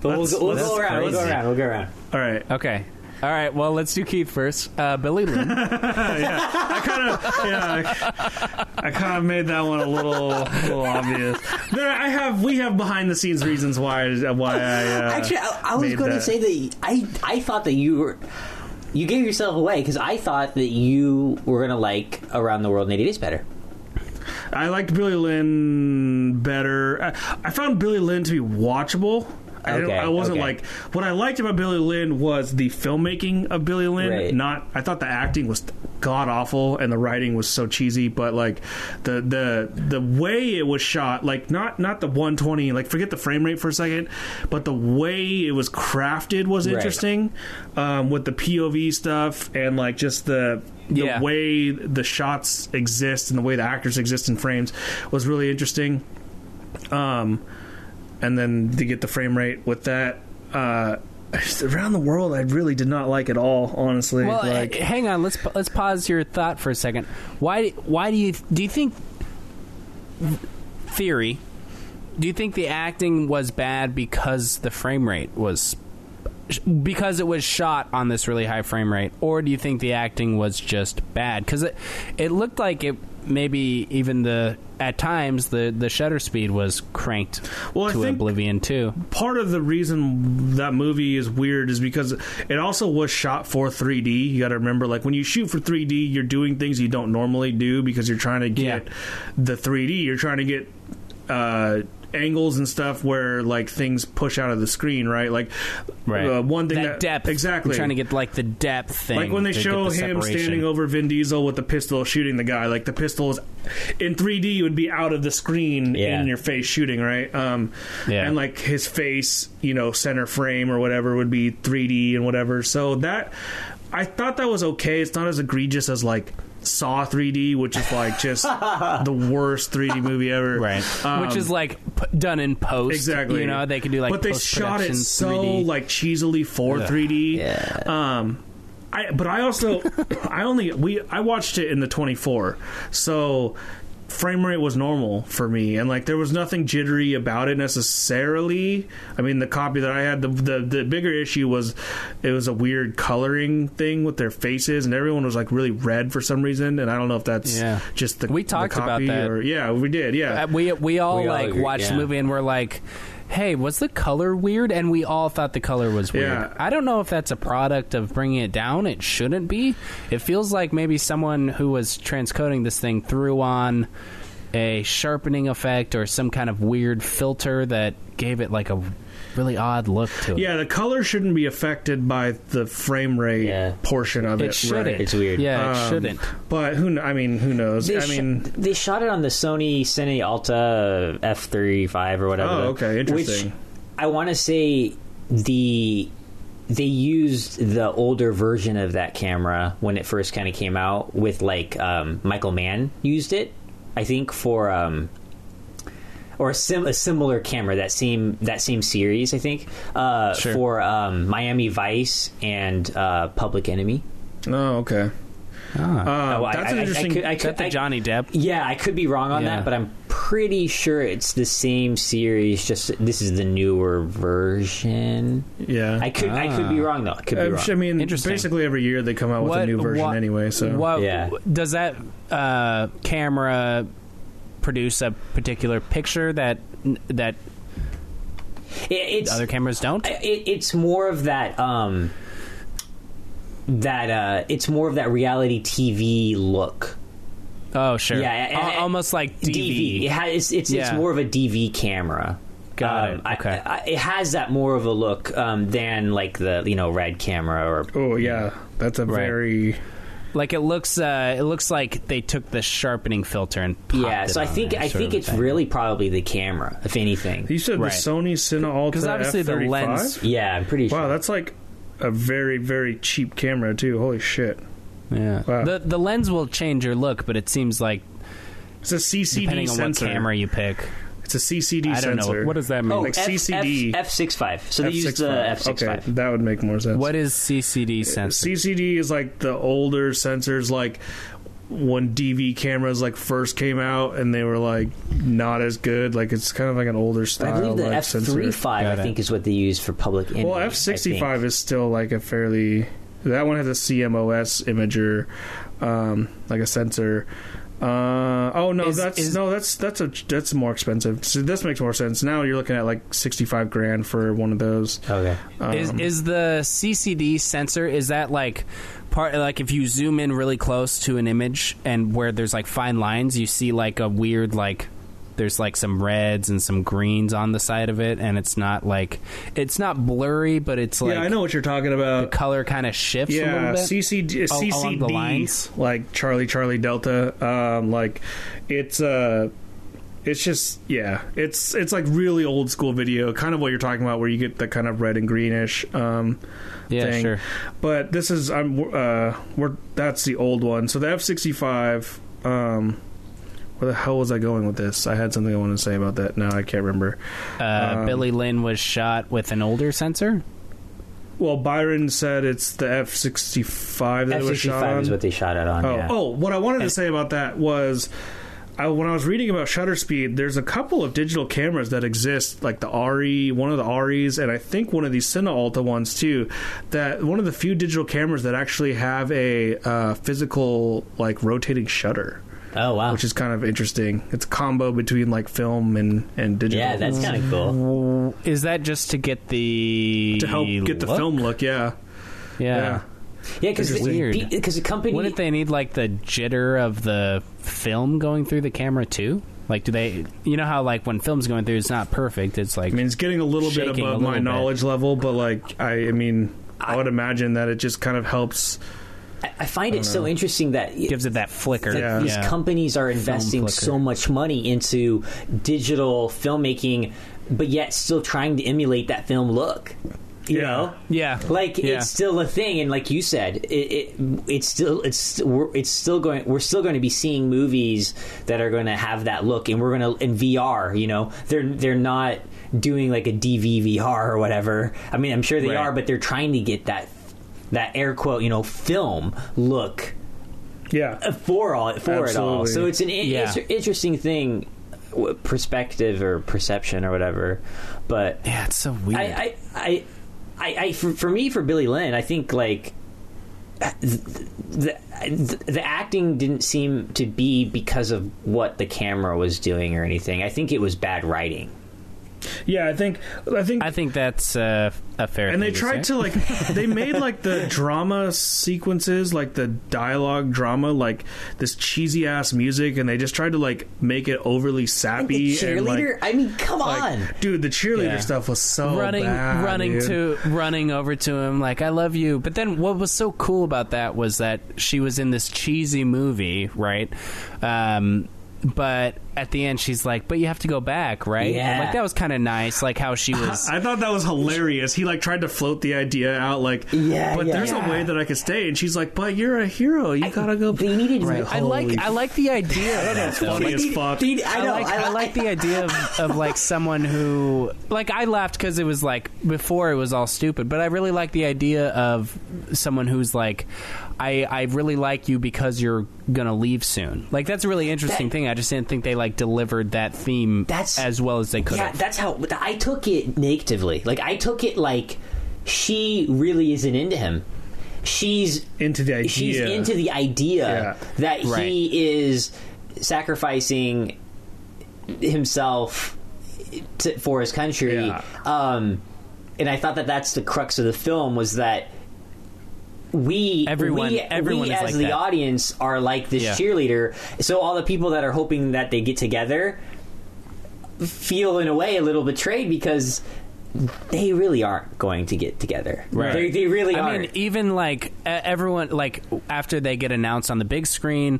But we'll, go, we'll that's go around. We'll go crazy. around. We'll go around. All right. Okay. All right. Well, let's do Keith first. Uh, Billy Lynn. yeah, I kind of, yeah, I, I kind of made that one a little, little obvious. There, I have, we have behind the scenes reasons why, why I. Uh, Actually, I, I was made going to that. say that I I thought that you were you gave yourself away because I thought that you were going to like Around the World in 80 Days better. I liked Billy Lynn better. I, I found Billy Lynn to be watchable. I, Okay, I wasn't okay. like what I liked about Billy Lynn was the filmmaking of Billy Lynn. Right. Not I thought the acting was god awful and the writing was so cheesy, but like the the the way it was shot, like not not the 120, like forget the frame rate for a second, but the way it was crafted was Right. interesting um, with the POV stuff and like just the the Yeah. way the shots exist and the way the actors exist in frames was really interesting. Um, and then to get the frame rate with that, uh, around the world, I really did not like at all. Honestly, well, like h- hang on. Let's let's pause your thought for a second. Why why do you do you think theory? Do you think the acting was bad because the frame rate was because it was shot on this really high frame rate, or do you think the acting was just bad? Because it it looked like it maybe even the at times the the shutter speed was cranked Well, I to think- oblivion too. part of the reason that movie is weird is because it also was shot for 3D. You got to remember, like when you shoot for 3D, you're doing things you don't normally do because you're trying to get Yeah. the 3D. You're trying to get uh, angles and stuff where like things push out of the screen, right? Like uh, one thing that, that, depth exactly We're trying to get like the depth thing. like when they show the him separation. standing over Vin Diesel with the pistol shooting the guy, like the pistol is in 3D, it would be out of the screen Yeah. in your face shooting, right? Um, Yeah. and like his face, you know, center frame or whatever would be 3D and whatever. So that I thought that was okay. It's not as egregious as like Saw 3D, which is like just the worst 3D movie ever. right, Um, which is like p- done in post. Exactly. You know, they can do like, but they shot it so 3D. like cheesily for Ugh. 3D. Yeah. Um, I but I also I only we I watched it in the 24, so frame rate was normal for me, and like there was nothing jittery about it necessarily. I mean, the copy that I had, the the, the bigger issue was it was a weird coloring thing with their faces, and everyone was like really red for some reason, and I don't know if that's Yeah. just the We the talked about copy that. Or, yeah, we did. Yeah, Uh, we we all We all like agree, watched yeah. the movie and we're like, "Hey, was the color weird?" And we all thought the color was weird. Yeah. I don't know if that's a product of bringing it down. It shouldn't be. It feels like maybe someone who was transcoding this thing threw on a sharpening effect or some kind of weird filter that gave it like a really odd look to it. Yeah, the color shouldn't be affected by the frame rate Yeah. portion of it. It shouldn't. right. It's weird. Yeah, it Um, shouldn't. But who? kn- I mean, who knows? They I sh- mean, they shot it on the Sony Cine Alta F35 or whatever. Oh, okay, interesting. Which I want to say the they used the older version of that camera when it first kind of came out with like um, Michael Mann used it, I think for um, or a, sim- a similar camera that same that same series I think uh, Sure. for um, Miami Vice and uh, Public Enemy. oh, okay. Ah. Uh, Oh, that's I- an I interesting. could- I Is that the Johnny Depp? Yeah, I could be wrong on Yeah. that, but I'm pretty sure it's the same series. Just this is the newer version. yeah, I could I could be Ah. wrong though. I could be Uh, wrong. I mean, Interesting. basically every year they come out with a new version what- anyway. So what Yeah. does that uh, camera produce a particular picture that that it's other cameras don't? it, it's more of that um that uh it's more of that reality TV look. oh, sure. Yeah, and- Al- almost like DV. It has, it's it's, it's more of a DV camera. Got Um, it. I- Okay. I, it has that more of a look um, than like the you know red camera or oh yeah, that's a Right. very Like it looks. Uh, it looks like they took the sharpening filter and popped yeah. it So I think I think it's thing. really probably the camera, if anything. You said Right. the Sony Cine Alta because obviously the F35? lens. Yeah, I'm pretty sure. Wow, that's like a very very cheap camera too. Holy shit! Yeah. Wow. The the lens will change your look, but it seems like It's a CCD depending on sensor. what camera you pick. It's a CCD I don't sensor. know what does that mean. Oh, like F, CCD. F, F65. So they used the F65. F65. Okay, that would make more sense. what is CCD sensor? CCD is like the older sensors, like when DV cameras like first came out and they were like not as good. Like it's kind of like an older But style. I believe the like, sensor. F35, I Got it. think, is what they use for public image. Well, F sixty five is still like a fairly. That one has a CMOS imager, um, like a sensor. Uh, oh no, Is- that's is- no, that's that's a that's more expensive. So this makes more sense. Now you're looking at like sixty five grand for one of those. Okay. Um, is is the CCD sensor is that like part like if you zoom in really close to an image and where there's like fine lines you see like a weird like there's like some reds and some greens on the side of it and it's not like it's not blurry but it's like yeah, I know what you're talking about. the color kind of shifts a Yeah, little bit CCD, Oh, along CCD, the lines? like Charlie Charlie Delta. Um, like it's uh it's just yeah, it's it's like really old school video, kind of what you're talking about, where you get the kind of red and greenish. Um, yeah thing. sure But this is I'm uh we're that's the old one. So the F sixty five. Um, where the hell was I going with this? I had something I wanted to say about that. Now I can't remember. uh, Um, Billy Lynn was shot with an older sensor Well, Byron said it's the F sixty five that it was shot F65 on. is what they shot it on. Oh, yeah. oh, what I wanted to say about that was. I, when I was reading about shutter speed, there's a couple of digital cameras that exist, like the RE, one of the REs, and I think one of these Cine Alta ones too. That one of the few digital cameras that actually have a uh, physical, like rotating shutter, Oh, wow. which is kind of interesting. It's a combo between like film and and digital. yeah, that's kind of cool. is that just to get the to help get the look? film look. Yeah, yeah. yeah. Yeah, because Weird. because the company. Wouldn't they need like the jitter of the film going through the camera too? Like, do they? You know how like when film's going through, it's not perfect. It's like I mean, it's getting a little bit above uh, little my bit. knowledge level, but like I, I mean, I would imagine that it just kind of helps. I, I find it so uh, interesting that it gives it that flicker. that Yeah. these companies are investing so much money into digital filmmaking, but yet still trying to emulate that film look. You Yeah. know, Yeah, like Yeah. it's still a thing, and like you said, it, it it's still it's we're, it's still going. We're still going to be seeing movies that are going to have that look, and we're going to in VR. You know, they're they're not doing like a DVVR or whatever. I mean, I'm sure they Right. are, but they're trying to get that that air quote you know film look Yeah. for all for it all. So it's an Yeah. inter- interesting thing, perspective or perception or whatever. But yeah, it's so weird. I, I, I, I, I for, for me, for Billy Lynn, I think like the, the the acting didn't seem to be because of what the camera was doing or anything. I think it was bad writing. Yeah, I think I think I think that's uh, a fair. and they to tried say. to like they made like the drama sequences like the dialogue drama like this cheesy ass music and they just tried to like make it overly And sappy the and, like, cheerleader. I mean, come like, on. dude the cheerleader Yeah. stuff was so running bad, running dude. to running over to him like I love you. But then what was so cool about that was that she was in this cheesy movie, right? Um but at the end she's like, "But you have to go back, right?" Yeah. Like that was kind of nice, like how she was I thought that was hilarious. He like tried to float the idea out, like, Yeah, but yeah. there's Yeah. a way that I could stay. And she's like, but you're a hero. You gotta go. They needed Right. I like Holy I like the idea. Of that, though. funny as fuck. They- I I, know. like, I, like the idea of, of like someone who like I laughed because it was like before it was all stupid, but I really like the idea of someone who's like, I I really like you because you're gonna leave soon. Like that's a really interesting That- thing. I just didn't think they like delivered that theme That's- as well as they could Yeah, have. that's how I took it negatively. Like I took it like she really isn't into him. She's into the idea. she's into the idea Yeah. that Right. he is sacrificing himself to, for his country. Yeah. Um, and I thought that that's the crux of the film was that we Everyone- we, everyone we is as like the that. audience are like this Yeah. cheerleader. So all the people that are hoping that they get together feel in a way a little betrayed because they really aren't going to get together. Right. They, they really I aren't. mean, even like everyone, like after they get announced on the big screen,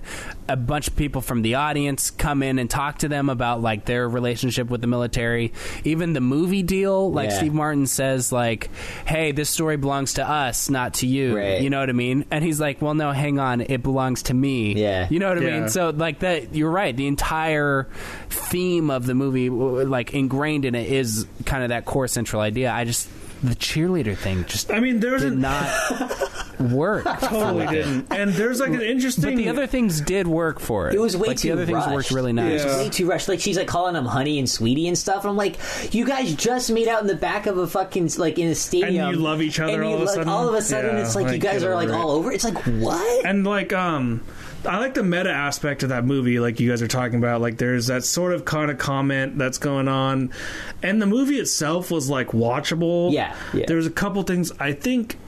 a bunch of people from the audience come in and talk to them about like their relationship with the military. Even the movie deal, like Yeah. Steve Martin says, like, "Hey, this story belongs to us, not to you." Right. You know what I mean? And he's like, "Well, no, hang on, it belongs to me." Yeah. You know what I Yeah. mean? So like that, you're right. The entire theme of the movie, like ingrained in it, is kind of that core central idea. I just the cheerleader thing just I mean, there's did an not work. totally didn't. And there's like an interesting. But the other things did work for it. It was way like, too The other things rushed. worked really It nice. was Yeah. way too rushed. Like she's like calling him honey and sweetie and stuff. And I'm like, you guys just made out in the back of a fucking like in a stadium. you love each other and you all of a like, sudden? All of a sudden, it's like, you guys are like it. all over. It's like what? and like um I like the meta aspect of that movie, like you guys are talking about. Like, there's that sort of kind of comment that's going on, and the movie itself was like watchable. Yeah, yeah. There was a couple things I think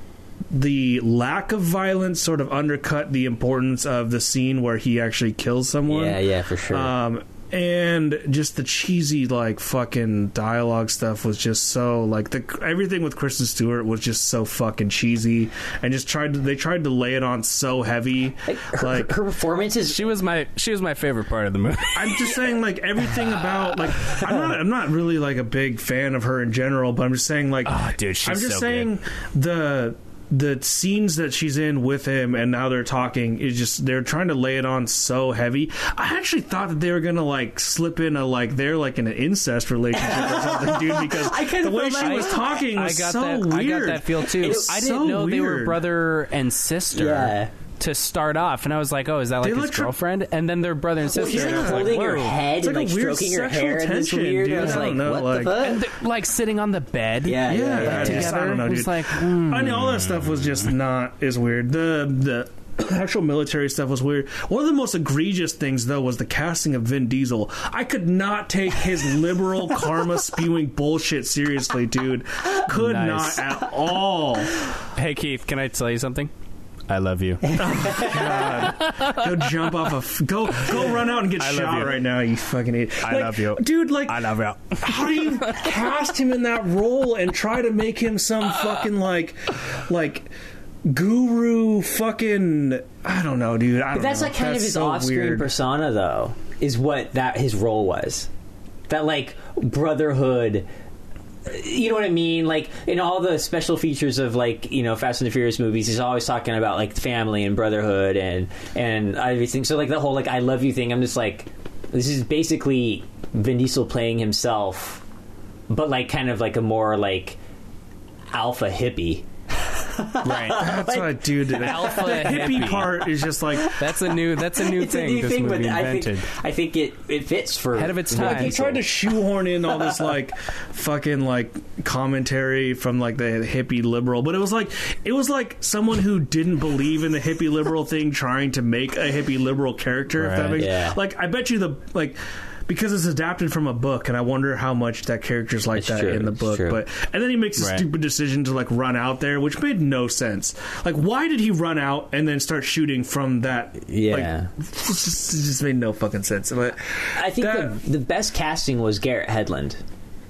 the lack of violence sort of undercut the importance of the scene where he actually kills someone. yeah, yeah, for sure. Um, and just the cheesy like fucking dialogue stuff was just so like the everything with Kristen Stewart was just so fucking cheesy and just tried to they tried to lay it on so heavy like, her, like her performance is She was my she was my favorite part of the movie. I'm just saying like everything about like I'm not I'm not really like a big fan of her in general but I'm just saying like Oh, dude, she's I'm just so saying the the scenes that she's in with him and now they're talking is just they're trying to lay it on so heavy. I actually thought that they were gonna like slip in a like they're like in an incest relationship or something, dude. Because I kinda the way she that was way. talking I was got so that. weird. I got that feel too. It's I didn't so know they were brother and sister. Yeah. To start off, and I was like, "Oh, is that like They his electro- girlfriend?" And then they're brother and sister. she's and I like was like, holding her "Whoa." head It's and like like a weird stroking her sexual hair and this tension, weird. dude. I was I don't like, know, what like- the fuck? And they're, like sitting on the bed. Yeah, yeah, Yeah, yeah. I together. I don't know, It's dude. like, mm. I mean, all that stuff was just not as weird. The the actual military stuff was weird. One of the most egregious things, though, was the casting of Vin Diesel. I could not take his liberal karma spewing bullshit seriously, dude. Could Nice. not at all. Hey Keith, can I tell you something? I love you. Go jump off a f- go go run out and get I love shot you. right now. You fucking idiot. I Like, love you. dude. Like I love you. how do you cast him in that role and try to make him some fucking like like guru fucking I don't know, dude. I don't But that's know. like kind That's of his so off-screen weird. persona, though, is what that his role was. That like brotherhood, you know what I mean? Like in all the special features of like you know Fast and the Furious movies, he's always talking about like family and brotherhood and and everything. So like the whole like I love you thing, I'm just like, this is basically Vin Diesel playing himself, but like kind of like a more like alpha hippie. right. That's what, dude. The Alpha the hippie hippie. part is just like That's a new. That's a new It's a thing. new this thing, movie but I invented. think I think it it fits for Ahead of its time. They Diesel. tried to shoehorn in all this like fucking like commentary from like the hippie liberal, but it was like it was like someone who didn't believe in the hippie liberal thing trying to make a hippie liberal character. If that Right. makes Yeah. like I bet you the like. Because it's adapted from a book, and I wonder how much that character's like It's that true, in the book. But and then he makes a Right. stupid decision to like run out there, which made no sense. Like, why did he run out and then start shooting from that? Yeah. like, it just, it just made no fucking sense. But I think that- the, the best casting was Garrett Hedlund,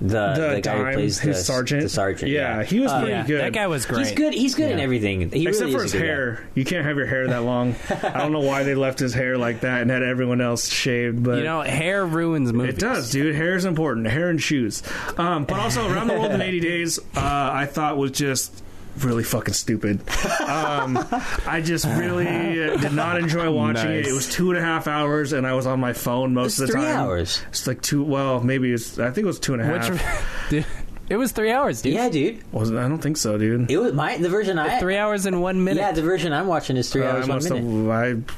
the, the, the guy dime, who plays his the sergeant, The sergeant, yeah, he was Uh, pretty yeah, good. that guy was great. He's good. He's good in everything. He Except really for is his a good guy. hair, you can't have your hair that long. I don't know why they left his hair like that and had everyone else shaved, but You know, hair ruins movies. it does, dude. Hair is important. Hair and shoes. Um, but also, around the world in 80 days, uh, I thought was just really fucking stupid. Um, I just really uh, did not enjoy watching it. Nice. It was two and a half hours, and I was on my phone most It's of the three time. hours. It's like two. Well, maybe it's. I think it was two and a half. Which, dude, it was three hours, dude. Yeah, dude. Wasn't I don't think so, dude. It was my the version I Three hours and one minute. yeah the version I'm watching is three Uh, hours I one minute. have. I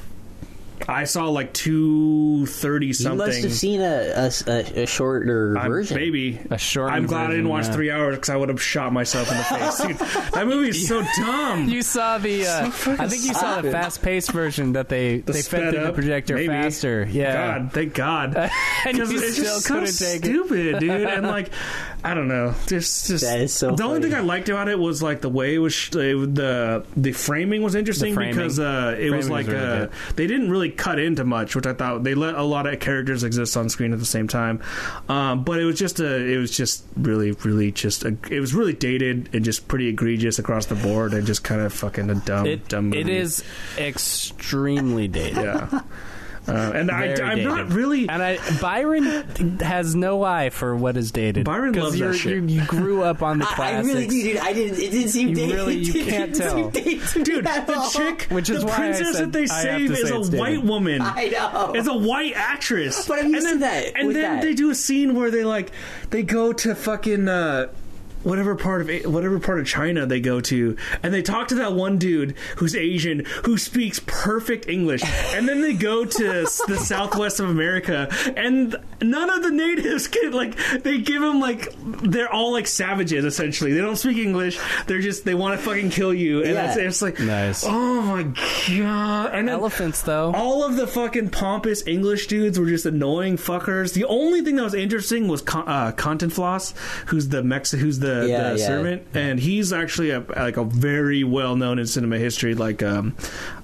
I saw like two thirty something. You something. must have seen a, a, a, a shorter I'm- version. Maybe A shortened I'm glad I didn't watch yeah. three hours because I would have shot myself in the face. Dude, that movie is so dumb. You saw the. Uh, I think you saw the fast-paced version that they The they fed through the projector maybe. faster. Yeah, God, thank God. and Because you it's still just so couldn't take it. stupid, dude. And like, I don't know. Just, just That is so the only thing I liked about it was like the way it was sh- it- the the framing was interesting framing. because uh, it was like was really uh, they didn't really cut into much, which I thought they let a lot of characters exist on screen at the same time. Um, but it was just a, it was just really, really just a, it was really dated and just pretty egregious across the board and just kind of fucking a dumb, It, dumb. Movie. it is extremely dated. yeah. Uh, and I, I'm not really. And I, Byron has no eye for what is dated. Byron loves that you're- shit. You, you grew up on the I, I classics. really do, dude. I didn't. It didn't seem You dated. really- you It can't didn't seem tell. to me Dude, at the chick, Which is the why I princess said that they save is a white dated. woman. I know. It's a white actress. But I'm used and then, to that And then that. they do a scene where they like they go to fucking uh, whatever part of whatever part of China they go to, and they talk to that one dude who's Asian who speaks perfect English, and then they go to the southwest of America, and none of the natives can like they give them like they're all like savages essentially. They don't speak English. They're just they want to fucking kill you, and Yeah. it's, it's like Nice. Oh my god! And Elephants, though. all of the fucking pompous English dudes were just annoying fuckers. The only thing that was interesting was Con- uh, Cantinflas, who's the Mex, who's the, Yeah, the yeah. servant, and he's actually a, like a very well known in cinema history, like um,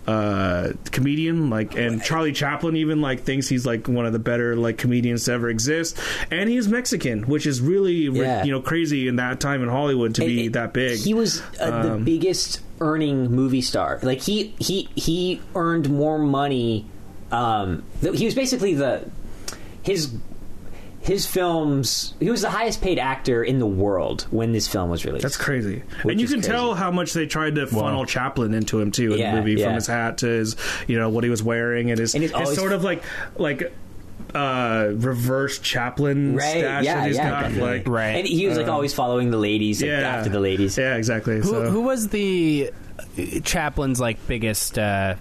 uh, comedian. Like, and Charlie Chaplin even like thinks he's like one of the better like comedians to ever exist, and he's Mexican, which is really Yeah. you know crazy in that time in Hollywood to be And- that big. He was uh, the Um, biggest earning movie star. Like he he he earned more money. Um, th- he was basically the his his films. He was the highest paid actor in the world when this film was released. That's crazy. And you can crazy. tell how much they tried to funnel Chaplin into him too in Yeah, the movie, yeah. from his hat to his, you know, what he was wearing and his, And he's his always- sort of like like uh reverse Chaplin Right, stash yeah, that he's yeah, got. definitely. Like, Right. and he was like always following the ladies, like, yeah, after the ladies. Yeah, exactly. Who, so. who was the uh, Chaplin's like biggest uh,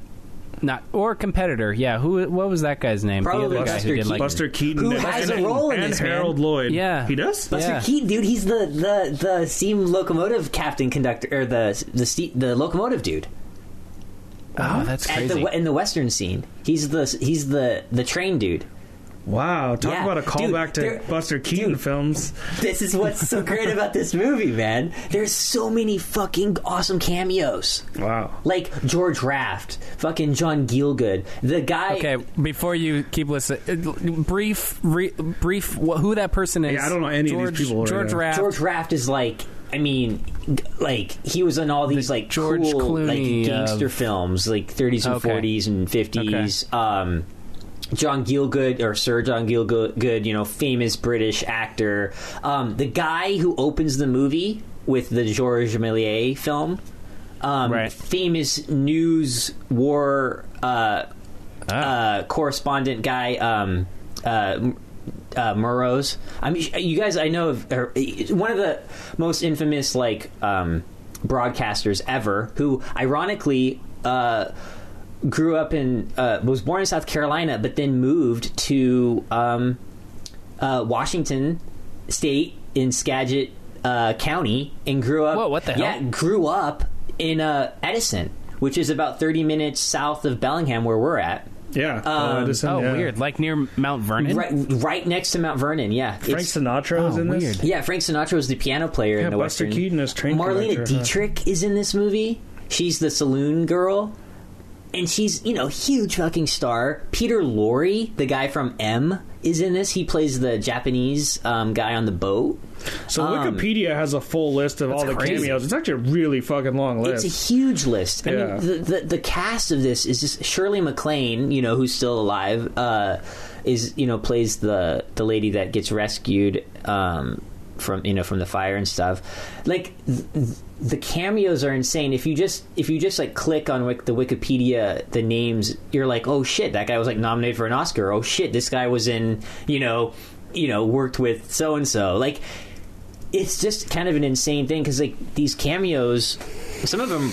not or competitor? Yeah, who? What was that guy's name? Probably the other guy who did Keaton. like Buster Keaton Who and, has and, a role in and this, man. Harold Lloyd. Yeah. he does. Buster Yeah. Keaton, dude, he's the the the steam locomotive captain conductor or the the ste- the locomotive dude Oh, that's at crazy. the in the western scene. He's the he's the the train dude. Wow, talk Yeah, about a dude, callback to there- Buster Keaton dude. films. This is what's so great about this movie, man. There's so many fucking awesome cameos. Wow. Like George Raft, fucking John Gielgud, the guy. Okay, before you keep listening, uh, brief, re, brief, wh- who that person is? Yeah, I don't know any of George, these people, George yeah. Raft. George Raft is like, I mean, like he was in all these like George cool Clooney like gangster of- films, like 30s and Okay. 40s and 50s. Um, John Gielgud or Sir John Gielgud, you know, famous British actor. Um, the guy who opens the movie with the Georges Méliès film, um, Right. famous news war uh, uh, correspondent guy, um, uh, uh, Murrows. I mean, you guys, I know of, er, one of the most infamous like um, broadcasters ever, who ironically. Uh, grew up in uh, was born in South Carolina, but then moved to um, uh, Washington State in Skagit uh, County and grew up. Whoa, what the hell? Yeah, grew up in uh, Edison, which is about thirty minutes south of Bellingham, where we're at. Yeah. Um, Edison, Oh, yeah. weird. Like near Mount Vernon. Right, right next to Mount Vernon. Yeah, Frank It's- Sinatra was Oh, in this. weird. yeah, Frank Sinatra was the piano player Yeah, in the Buster Western. Keaton is train Marlene conductor, huh? Dietrich is in this movie. She's the saloon girl, and she's you know huge fucking star. Peter Lorre, the guy from M, is in this. He plays the Japanese um, guy on the boat. So Um, Wikipedia has a full list of all the crazy. cameos. It's actually a really fucking long list. It's a huge list. I Yeah. mean, the, the the cast of this is just Shirley MacLaine, you know, who's still alive, uh, is you know plays the the lady that gets rescued um, from you know from the fire and stuff. Like th- th- the cameos are insane. If you just if you just like click on Wik- the Wikipedia the names, you're like, oh shit, that guy was like nominated for an Oscar. Oh shit, this guy was in you know you know worked with so and so. Like it's just kind of an insane thing because like these cameos, some of them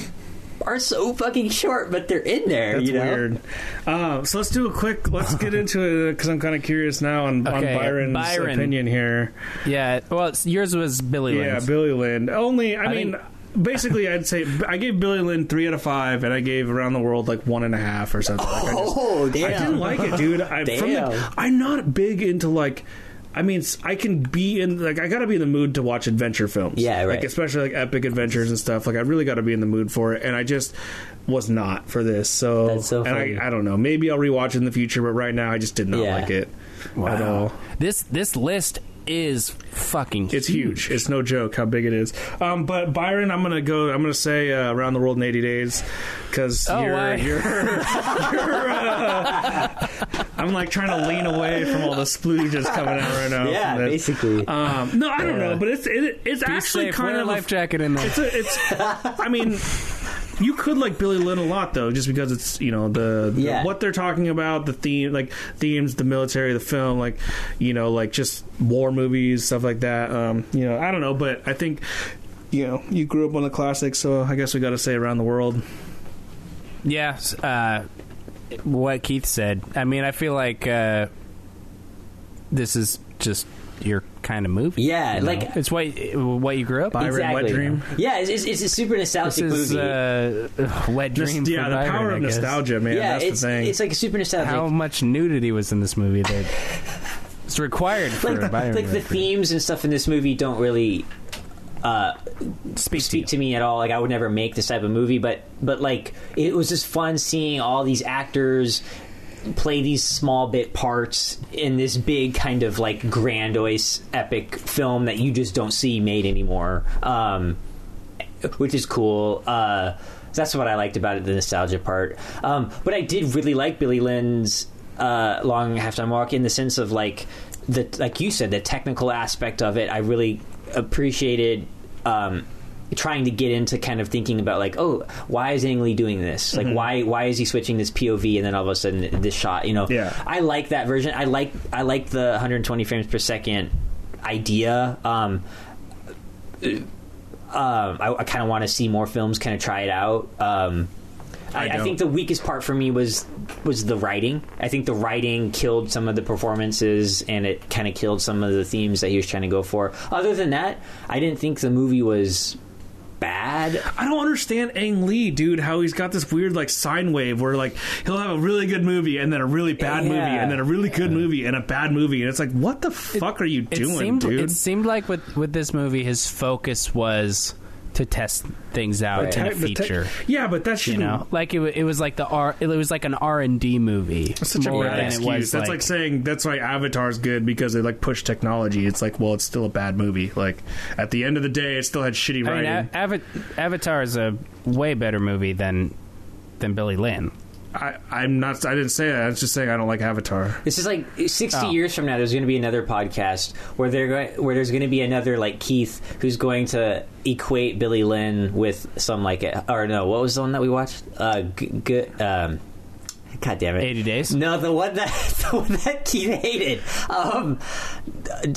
are so fucking short, but they're in there. That's you know? weird. Uh, so let's do a quick. Let's get into it because I'm kind of curious now on, on Okay, Byron's Byron. opinion here. Yeah. Well, it's, yours was Billy Lynn. Yeah, Billy Lynn. Only, I, I mean, think- basically, I'd say I gave Billy Lynn three out of five, and I gave Around the World like one and a half or something. Like, I just, Oh damn! I didn't like it, dude. I, from the, Damn. I'm not big into like. I mean, s- I can be in like I got to be in the mood to watch adventure films. Yeah, right. Like especially like epic adventures and stuff. Like I really got to be in the mood for it, and I just was not for this. So, That's so and funny. I, I don't know. Maybe I'll rewatch it in the future, but right now I just did not Yeah. like it at all. This this list is fucking. It's huge. It's no joke how big it is. Um, but Byron, I'm gonna go. I'm gonna say uh, around the world in 80 days because Oh, you're, why? you're, you're, uh, I'm like trying to lean away from all the splooges coming out right now. Yeah, from this. basically. Um, no, I don't know, but it's it, it's Be actually safe. kind Wear a of life jacket in there. It's a, it's. I mean. You could like Billy Lynn a lot though, just because it's you know the, the Yeah. what they're talking about, the theme like themes, the military, the film, like you know like just war movies, stuff like that. Um, you know, I don't know, but I think you know you grew up on the classics, so I guess we got to say around the world. Yeah, uh, what Keith said. I mean, I feel like uh, this is just your kind of movie. Yeah, you know? like- it's what what you grew up. Byron, exactly. Wet Dream. Yeah, it's, it's, it's a super This nostalgic is movie. uh, wet Just- dream. yeah, for the Byron, power I of nostalgia, man. yeah, that's it's the thing. it's like a super nostalgic. How much nudity was in this movie that it's required for like, Byron? like the Redford. themes and stuff in this movie don't really uh, speak, to speak you. to me at all. Like I would never make this type of movie, but but like it was just fun seeing all these actors play these small bit parts in this big kind of like grandiose epic film that you just don't see made anymore. Um, which is cool. Uh, that's what I liked about it, the nostalgia part. Um, but I did really like Billy Lynn's uh, Long Halftime Walk in the sense of like the like you said, the technical aspect of it. I really appreciated. Um, trying to get into kind of thinking about like oh why is Ang Lee doing this like why why is he switching this POV and then all of a sudden this shot you know Yeah. I like that version I like I like the 120 frames per second idea um um, I, I kind of want to see more films kind of try it out. Um, I, I I, think the weakest part for me was was the writing. I think the writing killed some of the performances, and it kind of killed some of the themes that he was trying to go for. Other than that, I didn't think the movie was bad. I don't understand Ang Lee, dude. How he's got this weird like sine wave where like he'll have a really good movie and then a really bad movie and then a really good movie and a bad movie, and it's like, what the fuck are you It doing, seemed dude? it seemed like with with this movie, his focus was to test things out Right. in a Te- te- feature. yeah, but that you shouldn't. know, like it, it was like the R. It was like an R and D movie. That's such a bad than excuse. it was that's like, like saying that's why Avatar's good because they like push technology. It's like, well, it's still a bad movie. Like at the end of the day, it still had shitty I mean, writing. A- Ava- Avatar is a way better movie than than Billy Lynn. I, I'm not. I didn't say that. I was just saying I don't like Avatar. This is like 60 Oh. years from now. There's going to be another podcast where they're going, where there's going to be another like Keith who's going to equate Billy Lynn with some like or no, what was the one that we watched? Uh, g- g- um, God damn it, 80 days? No, the one that the one that Keith hated. Um,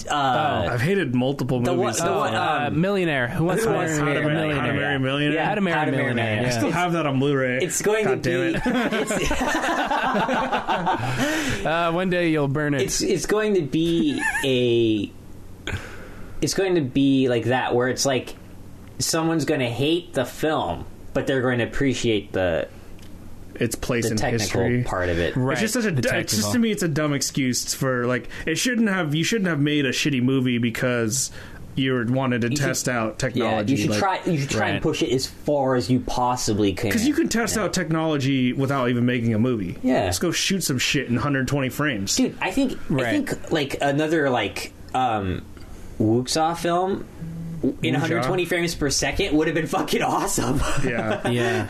uh, I've hated multiple The movies. one- the Oh, one- uh, um, millionaire. Who wants to Who marry a to Marry a millionaire? How to Marry a Millionaire? Yeah, How to Marry a Millionaire, Millionaire, yeah. yeah. I still have that on Blu-ray. It's going God to be. it. Uh, one day you'll burn it. it's it's going to be a it's going to be like that where it's like someone's going to hate the film but they're going to appreciate the its place the in technical history. part of it right. It's just such a. It's just to me, it's a dumb excuse for like it shouldn't have. You shouldn't have made a shitty movie because you wanted to You test should- out yeah technology. you should like- try you should try and push it as far as you possibly can Because you can test out technology without even making a movie. Yeah. Let's go shoot some shit in 120 frames. dude i think i think like another like um Wuxia film in 120 frames per second would have been fucking awesome Yeah. yeah.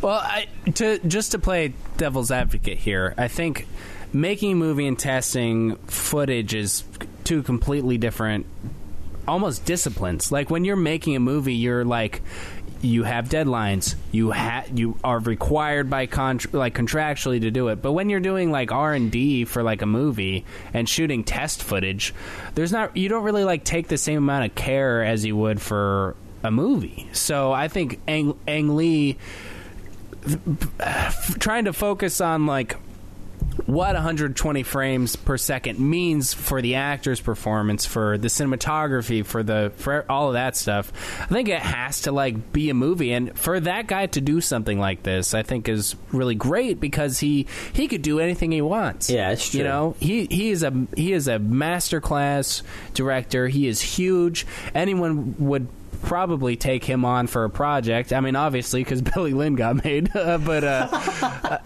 Well, I, to just to play devil's advocate here, I think making a movie and testing footage is two completely different, almost disciplines. Like when you're making a movie, you're like. You have deadlines. You ha- you are required by like contractually to do it. But when you're doing like R and D for like a movie and shooting test footage, there's not you don't really like take the same amount of care as you would for a movie. So I think Ang, Ang Lee trying to focus on like what 120 frames per second means for the actor's performance, for the cinematography, for the for all of that stuff. I think it has to like be a movie, and for that guy to do something like this, I think is really great because he he could do anything he wants. Yeah, it's You true. know, he he is a he is a masterclass director. He is huge. Anyone would probably take him on for a project. I mean, obviously because Billy Lynn got made, uh, but uh,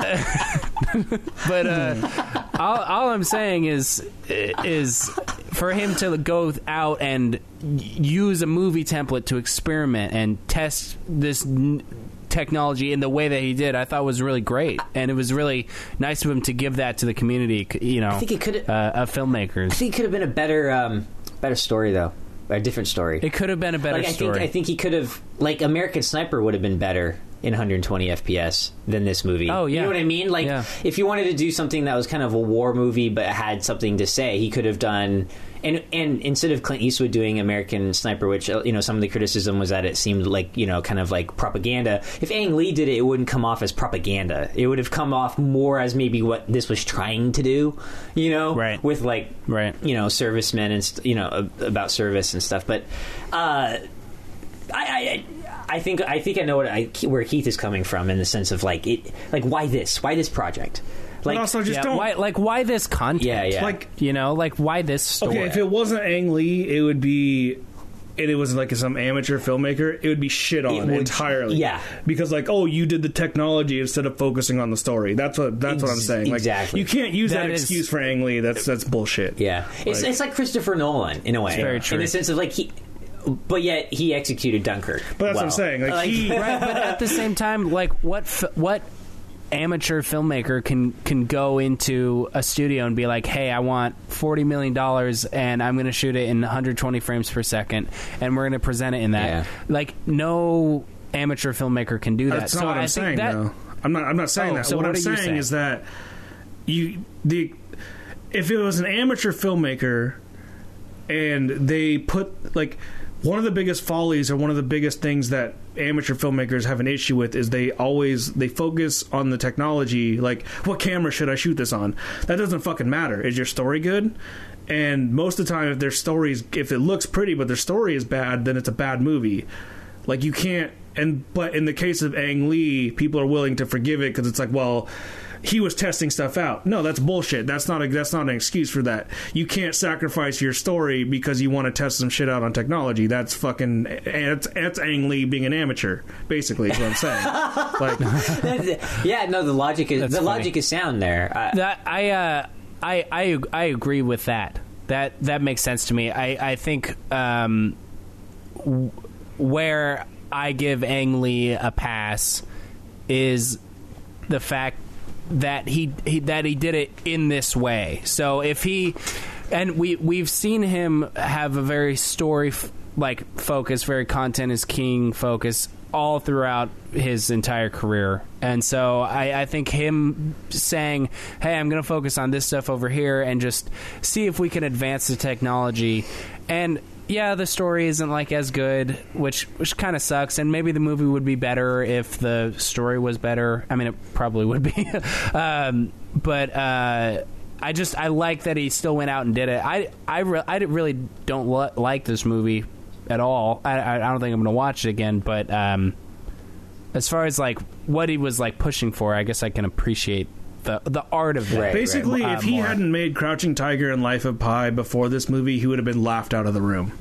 but uh, all, all I'm saying is is for him to go out and use a movie template to experiment and test this. N- technology in the way that he did i thought was really great. And it was really nice of him to give that to the community you know I think it could uh, of filmmakers. I think it could have been a better um better story though. A different story. It could have been a better like, I story. Think I think he could have like American Sniper would have been better in 120 FPS than this movie. Oh, yeah. you know what I mean? Like Yeah. if you wanted to do something that was kind of a war movie but had something to say, he could have done. And and instead of Clint Eastwood doing American Sniper, which uh, you know some of the criticism was that it seemed like you know kind of like propaganda. If Ang Lee did it, it wouldn't come off as propaganda. It would have come off more as maybe what this was trying to do. You know, Right. With like Right. you know servicemen and st- you know ab- about service and stuff. But uh, I, I I think I think I know what I, where Keith is coming from in the sense of like it like why this why this project like but also just yeah, don't. why like why this content yeah yeah Like- you know like why this story okay, if it wasn't Ang Lee, it would be. And it was like some amateur filmmaker, it would be shit on It would- entirely. yeah. because like, oh, you did the technology instead of focusing on the story. That's what that's what I'm saying. Like, exactly. you can't use that, That is- excuse for Ang Lee. That's that's bullshit. yeah it's Like- it's like Christopher Nolan in a way very true. in the sense of like he but yet he executed Dunkirk But that's what I'm well. saying. Like, he, right but at the same time like what what amateur filmmaker can can go into a studio and be like hey i want 40 million dollars and i'm going to shoot it in 120 frames per second and we're going to present it in that Yeah. like no amateur filmmaker can do that That's so not what I I'm think saying. that though. I'm not. I'm not saying Oh, that. so what, what I'm saying, saying? is that you the if it was an amateur filmmaker and they put like one of the biggest follies or one of the biggest things that amateur filmmakers have an issue with is they always they focus on the technology like what camera should i shoot this on? That doesn't fucking matter. Is your story good? And most of the time if their stories if it looks pretty but their story is bad then it's a bad movie. Like you can't and but in the case of Ang Lee, people are willing to forgive it because it's like, well, he was testing stuff out. No, that's bullshit. That's not a, that's not an excuse for that. You can't sacrifice your story because you want to test some shit out on technology. That's fucking that's, that's Ang Lee being an amateur, basically. Is what I'm saying. like, yeah no the logic is That's the funny. logic is sound there uh, That I uh, I I I agree with that. That that makes sense to me. I I think um, w- where I give Ang Lee a pass is the fact that he, he that he did it in this way. So if he and we we've seen him have a very story f- like focus, very content is king focus all throughout his entire career. And so I, I think him saying, "Hey, I'm going to focus on this stuff over here and just see if we can advance the technology." And yeah, the story isn't like as good, which which kind of sucks. And maybe the movie would be better if the story was better. I mean, it probably would be. um, but uh, I just I like that he still went out and did it. I I, re- I really don't li- like this movie at all. I I, I don't think I'm going to watch it again. But um, as far as like what he was like pushing for, I guess I can appreciate the the art of that. Right, Basically, uh, if he more. hadn't made Crouching Tiger and Life of Pi before this movie, he would have been laughed out of the room.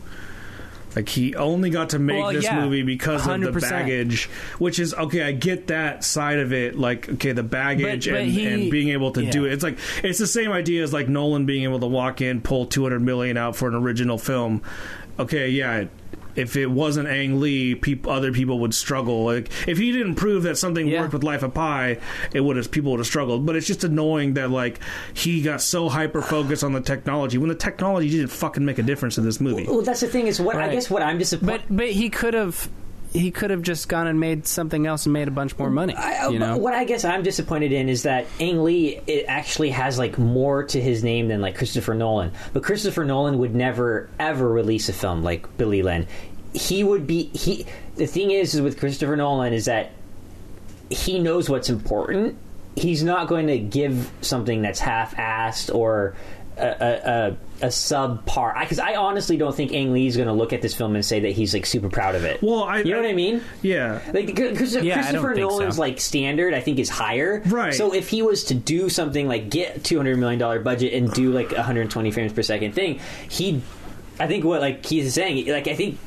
Like he only got to make Well, this yeah, movie because of the baggage, which is okay. I get that side of it. Like okay, the baggage But- but and, he- and being able to do it. It's like it's the same idea as like Nolan being able to walk in, pull two hundred million out for an original film. Okay, yeah. If it wasn't Ang Lee, peop other people would struggle. Like if he didn't prove that something Yeah. worked with Life of Pi, it would have people would have struggled. But it's just annoying that like he got so hyper focused on the technology when the technology didn't fucking make a difference in this movie. Well, that's the thing is what I guess what I'm disappointed. But but he could have he could have just gone and made something else and made a bunch more money. I, uh, you know, what I guess I'm disappointed in is that Ang Lee it actually has like more to his name than like Christopher Nolan. But Christopher Nolan would never ever release a film like Billy Lynn. He would be he. The thing is, is with Christopher Nolan is that he knows what's important. He's not going to give something that's half-assed or a, a, a, subpar. Because I, honestly don't think Ang Lee is going to look at this film and say that he's like super proud of it. Well, I- you know I- what I mean? Yeah, Like because Yeah, Christopher Nolan's so. like standard, I think is higher. Right. So if he was to do something like get two hundred million dollar budget and do like one hundred twenty frames per second thing, he, I think what like he's saying, like I think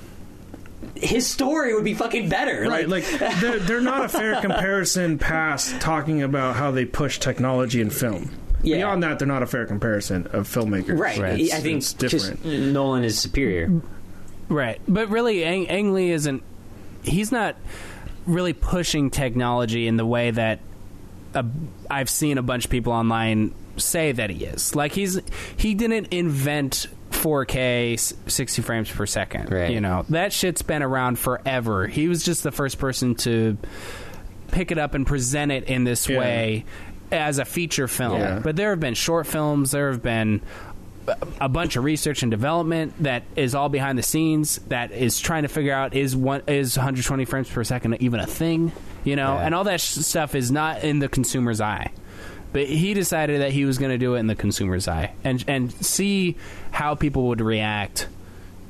his story would be fucking better. right. Like they're, they're not a fair comparison past talking about how they push technology in film. Yeah. Beyond that, they're not a fair comparison of filmmakers. right. Right. I think It's just different. Nolan is superior. right? But really, Ang, Ang Lee isn't. He's not really pushing technology in the way that a, I've seen a bunch of people online say that he is. Like he's he didn't invent 4K 60 frames per second. Right. You know that shit's been around forever. He was just the first person to pick it up and present it in this Yeah. way as a feature film. Yeah. But there have been short films. There have been a bunch of research and development that is all behind the scenes that is trying to figure out is one is 120 frames per second even a thing you know Yeah. and all that sh- stuff is not in the consumer's eye but he decided that he was going to do it in the consumer's eye and and see how people would react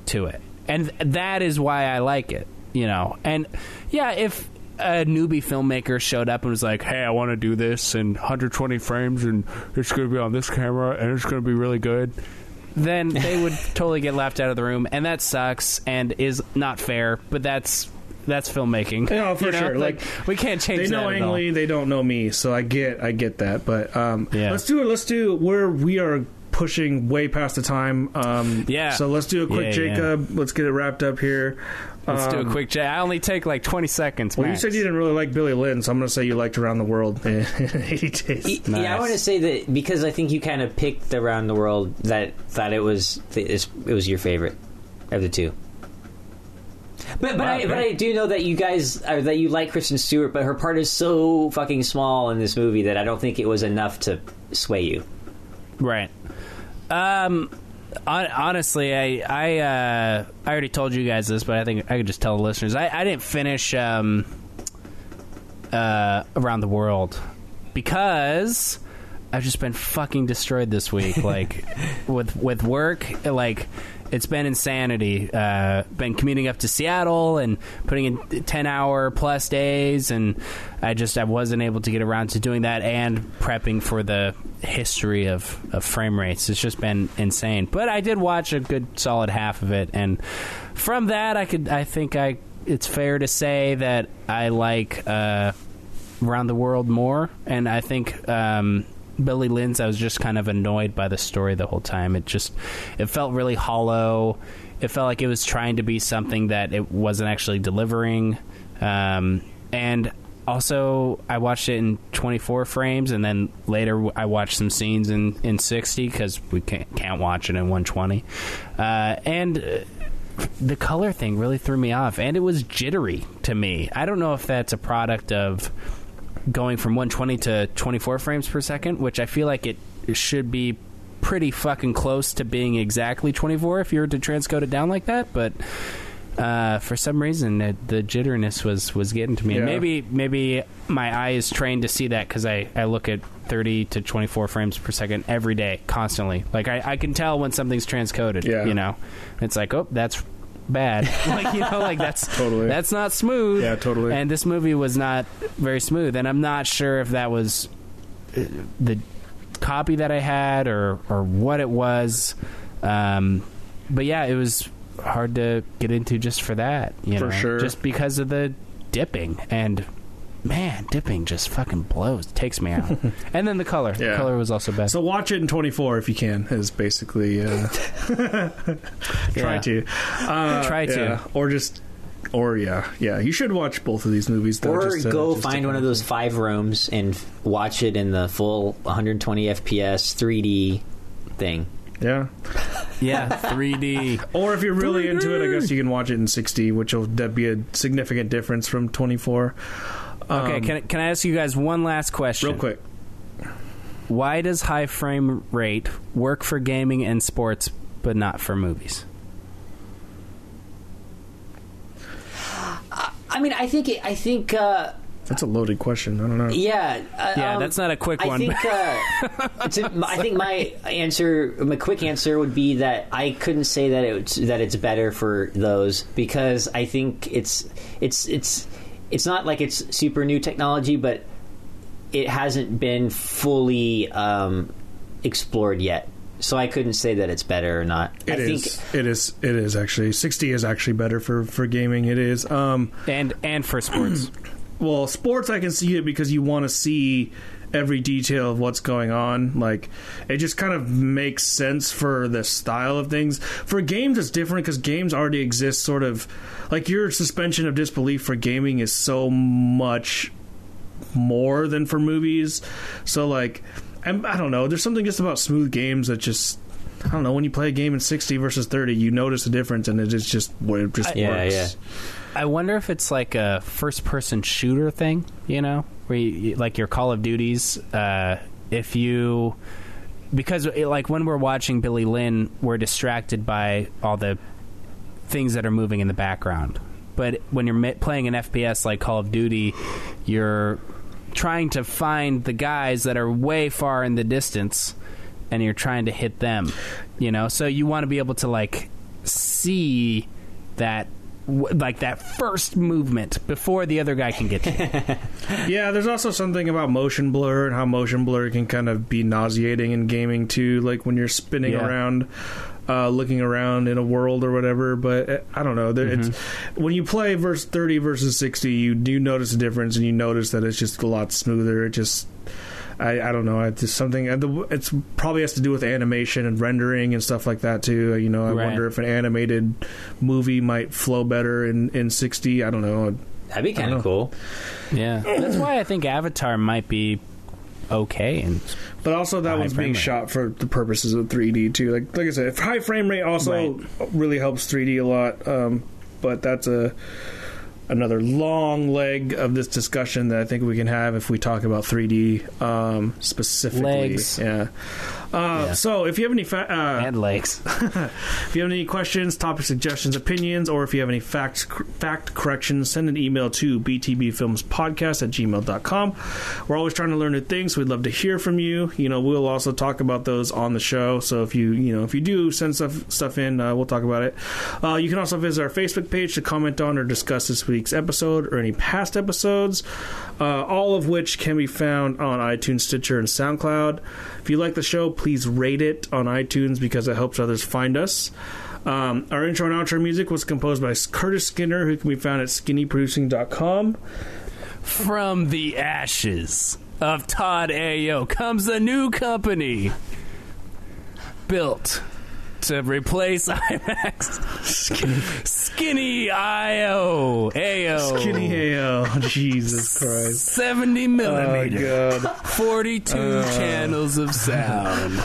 to it and that is why I like it you know and yeah if a newbie filmmaker showed up and was like, "Hey, I want to do this in 120 frames, and it's going to be on this camera, and it's going to be really good," then they would totally get laughed out of the room, and that sucks and is not fair. But that's that's filmmaking. Yeah, for You know? sure. Like, we can't change. They know that at Ang all. Lee, they don't know me, so I get I get that. But um, Yeah. let's do it. Let's do where we are pushing way past the time. Um, Yeah. So let's do a quick Yeah, yeah. Jacob. Let's get it wrapped up here. Let's do a Um, quick chat. I only take like 20 seconds. Well, you max. said you didn't really like Billy Lynn, so I'm going to say you liked Around the World in 80 days. Y- Yeah, I Nice. want to say that because I think you kind of picked around the world that that it was it was your favorite of the two. But but Wow, I but. I do know that you guys are, that you like Kristen Stewart, but her part is so fucking small in this movie that I don't think it was enough to sway you. Right. Um. Hon- Honestly, I I uh, I already told you guys this, but I think I could just tell the listeners. I, I didn't finish um, uh, around the world because I've just been fucking destroyed this week. Like with with work, like it's been insanity. Uh, been commuting up to Seattle and putting in ten hour plus days, and I just I wasn't able to get around to doing that and prepping for the history of, of frame rates. It's just been insane. But I did watch a good solid half of it, and from that I could I think I it's fair to say that I like. Uh, around the world more and i think um, billy lynn's i was just kind of annoyed by the story the whole time it just it felt really hollow it felt like it was trying to be something that it wasn't actually delivering um, and also, I watched it in 24 frames, and then later I watched some scenes in, in 60 because we can't, can't watch it in 120. Uh, and uh, the color thing really threw me off, and it was jittery to me. I don't know if that's a product of going from 120 to 24 frames per second, which I feel like it should be pretty fucking close to being exactly 24 if you were to transcode it down like that, but uh, for some reason it, the jitteriness was was getting to me. Yeah. maybe maybe my eye is trained to see that because I, I look at 30 to 24 frames per second every day, constantly. Like I, I can tell when something's transcoded. Yeah. You know, it's like oh that's bad. like you know, like that's Totally. that's not smooth. Yeah, totally. And this movie was not very smooth, and I'm not sure if that was uh, the copy that I had or or what it was. Um, but yeah, it was hard to get into just for that. You For know, sure. just because of the dipping and. Man, dipping just fucking blows, takes me out. and then the color, Yeah. the color was also bad. So watch it in 24 if you can. Is basically uh, try Yeah. to uh, Try to. yeah. or just or yeah yeah. You should watch both of these movies. though, Or just, uh, go just to find one of those five rooms and f- watch it in the full 120 FPS 3D thing. Yeah. yeah, 3D. Or if you're really into it, I guess you can watch it in 60, which will that'd be a significant difference from 24. Okay, Um, can, I- can I ask you guys one last question? real quick. Why does high frame rate work for gaming and sports, but not for movies? I mean, I think it, I think uh, That's a loaded question. I don't know. yeah. Uh, Yeah, um, that's not a quick I one. think uh, to, I think my answer, my quick answer would be that I couldn't say that it's that it's better for those because I think it's it's it's it's not like it's super new technology, but it hasn't been fully um, explored yet. So I couldn't say that it's better or not. It I is. think It is. It is actually. 60 is actually better for for gaming. It is. Um. and and for sports. Well, sports I can see it because you want to see every detail of what's going on. Like it just kind of makes sense for the style of things. For games, it's different because games already exist. Sort of like your suspension of disbelief for gaming is so much more than for movies. So like, I'm, I don't know. There's something just about smooth games that just. I don't know. When you play a game in 60 versus 30, you notice a difference, and it is just it just Yeah, works. yeah. I wonder if it's like a first person shooter thing, you know, where you, like your Call of Duties. Uh, if you because like when we're watching Billy Lynn, we're distracted by all the things that are moving in the background. But when you're playing an FPS like Call of Duty, you're trying to find the guys that are way far in the distance and you're trying to hit them, you know? So you want to be able to like see that like that first movement before the other guy can get to you. Yeah, there's also something about motion blur and how motion blur can kind of be nauseating in gaming too, like when you're spinning Yeah. around, uh, looking around in a world or whatever. But uh, I don't know. There, It's when you play verse 30 versus 60, you do notice a difference, and you notice that it's just a lot smoother. It just I, I don't know. It's just something. It's probably has to do with animation and rendering and stuff like that too. You know, I Right. wonder if an animated movie might flow better in in 60. I don't know. That'd be kind of cool. yeah. That's why I think Avatar might be okay and But also that High one's being rate. shot for the purposes of 3D too. Like like I said, high frame rate also Right. really helps 3D a lot. Um, but that's a another long leg of this discussion that I think we can have if we talk about 3D um, specifically. Legs. Yeah. Uh, Yeah. So if you have any fa- uh, and legs. if you have any questions, topic suggestions, opinions, or if you have any fact fact corrections, send an email to btbfilmspodcast at gmail.com. We're always trying to learn new things. We'd love to hear from you. You know, we'll also talk about those on the show. So if you, you know, if you do send stuff stuff in, uh, we'll talk about it. Uh, you can also visit our Facebook page to comment on or discuss this week's episode or any past episodes, uh, all of which can be found on iTunes, Stitcher, and SoundCloud. If you like the show, please rate it on iTunes because it helps others find us. Um, our intro and outro music was composed by Curtis Skinner, who can be found at skinnyproducing.com. From the ashes of Todd AO comes a new company built to replace IMAX. Skinny, skinny IO, AO, Skinny AO. Jesus Christ. 70 Oh, millimeter, God. 42 Uh. channels of sound,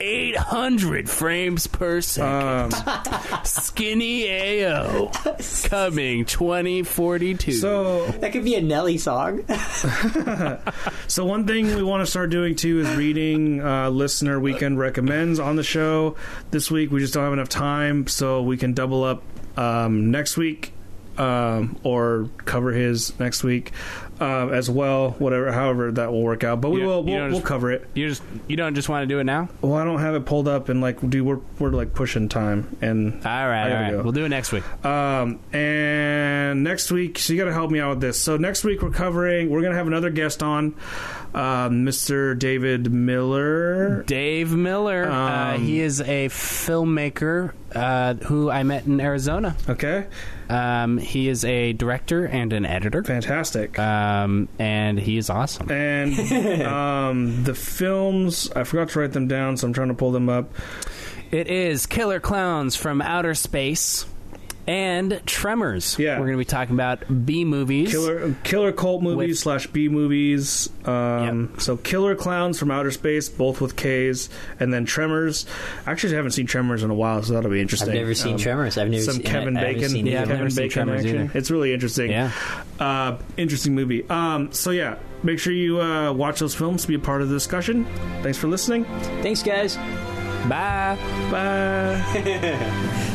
800 frames per second. Um, Skinny AO, coming 2042. so, That could be a Nelly song. so one thing we want to start doing too is reading uh, listener weekend recommends on the show. This week we just don't have enough time, so we can double up um, next week um, or cover his next week uh, as well. Whatever, however that will work out. But we You- will you we'll, don't we'll just- cover it. you just you don't just want to do it now? Well, I don't have it pulled up and like, dude, we're we're like pushing time and All I right, gotta right. go. We'll do it next week. Um, and next week, so you got to help me out with this. So next week we're covering. We're gonna have another guest on, um, Mr. David Miller. Dave Miller. uh, Um, he is a filmmaker uh, who I met in Arizona. Okay, Um, he is a director and an editor, fantastic. um, and he is awesome. and um, the films, I forgot to write them down, so I'm trying to pull them up. It is Killer Clowns from Outer Space and Tremors. Yeah. we're going to be talking about B movies. Killer, killer cult movies With- slash B movies. Um, So Killer Clowns from Outer Space, both with K's, and then Tremors. Actually, I actually haven't seen Tremors in a while, so that'll be interesting. I've never seen Um, Tremors. I've never some seen Kevin I, Bacon. seen Yeah, either I've one. never Kevin Bacon Tremors action. It's really interesting. Yeah, Uh, interesting movie. Um, so yeah, make sure you uh, watch those films to be a part of the discussion. Thanks for listening. Thanks, guys. bye. Bye.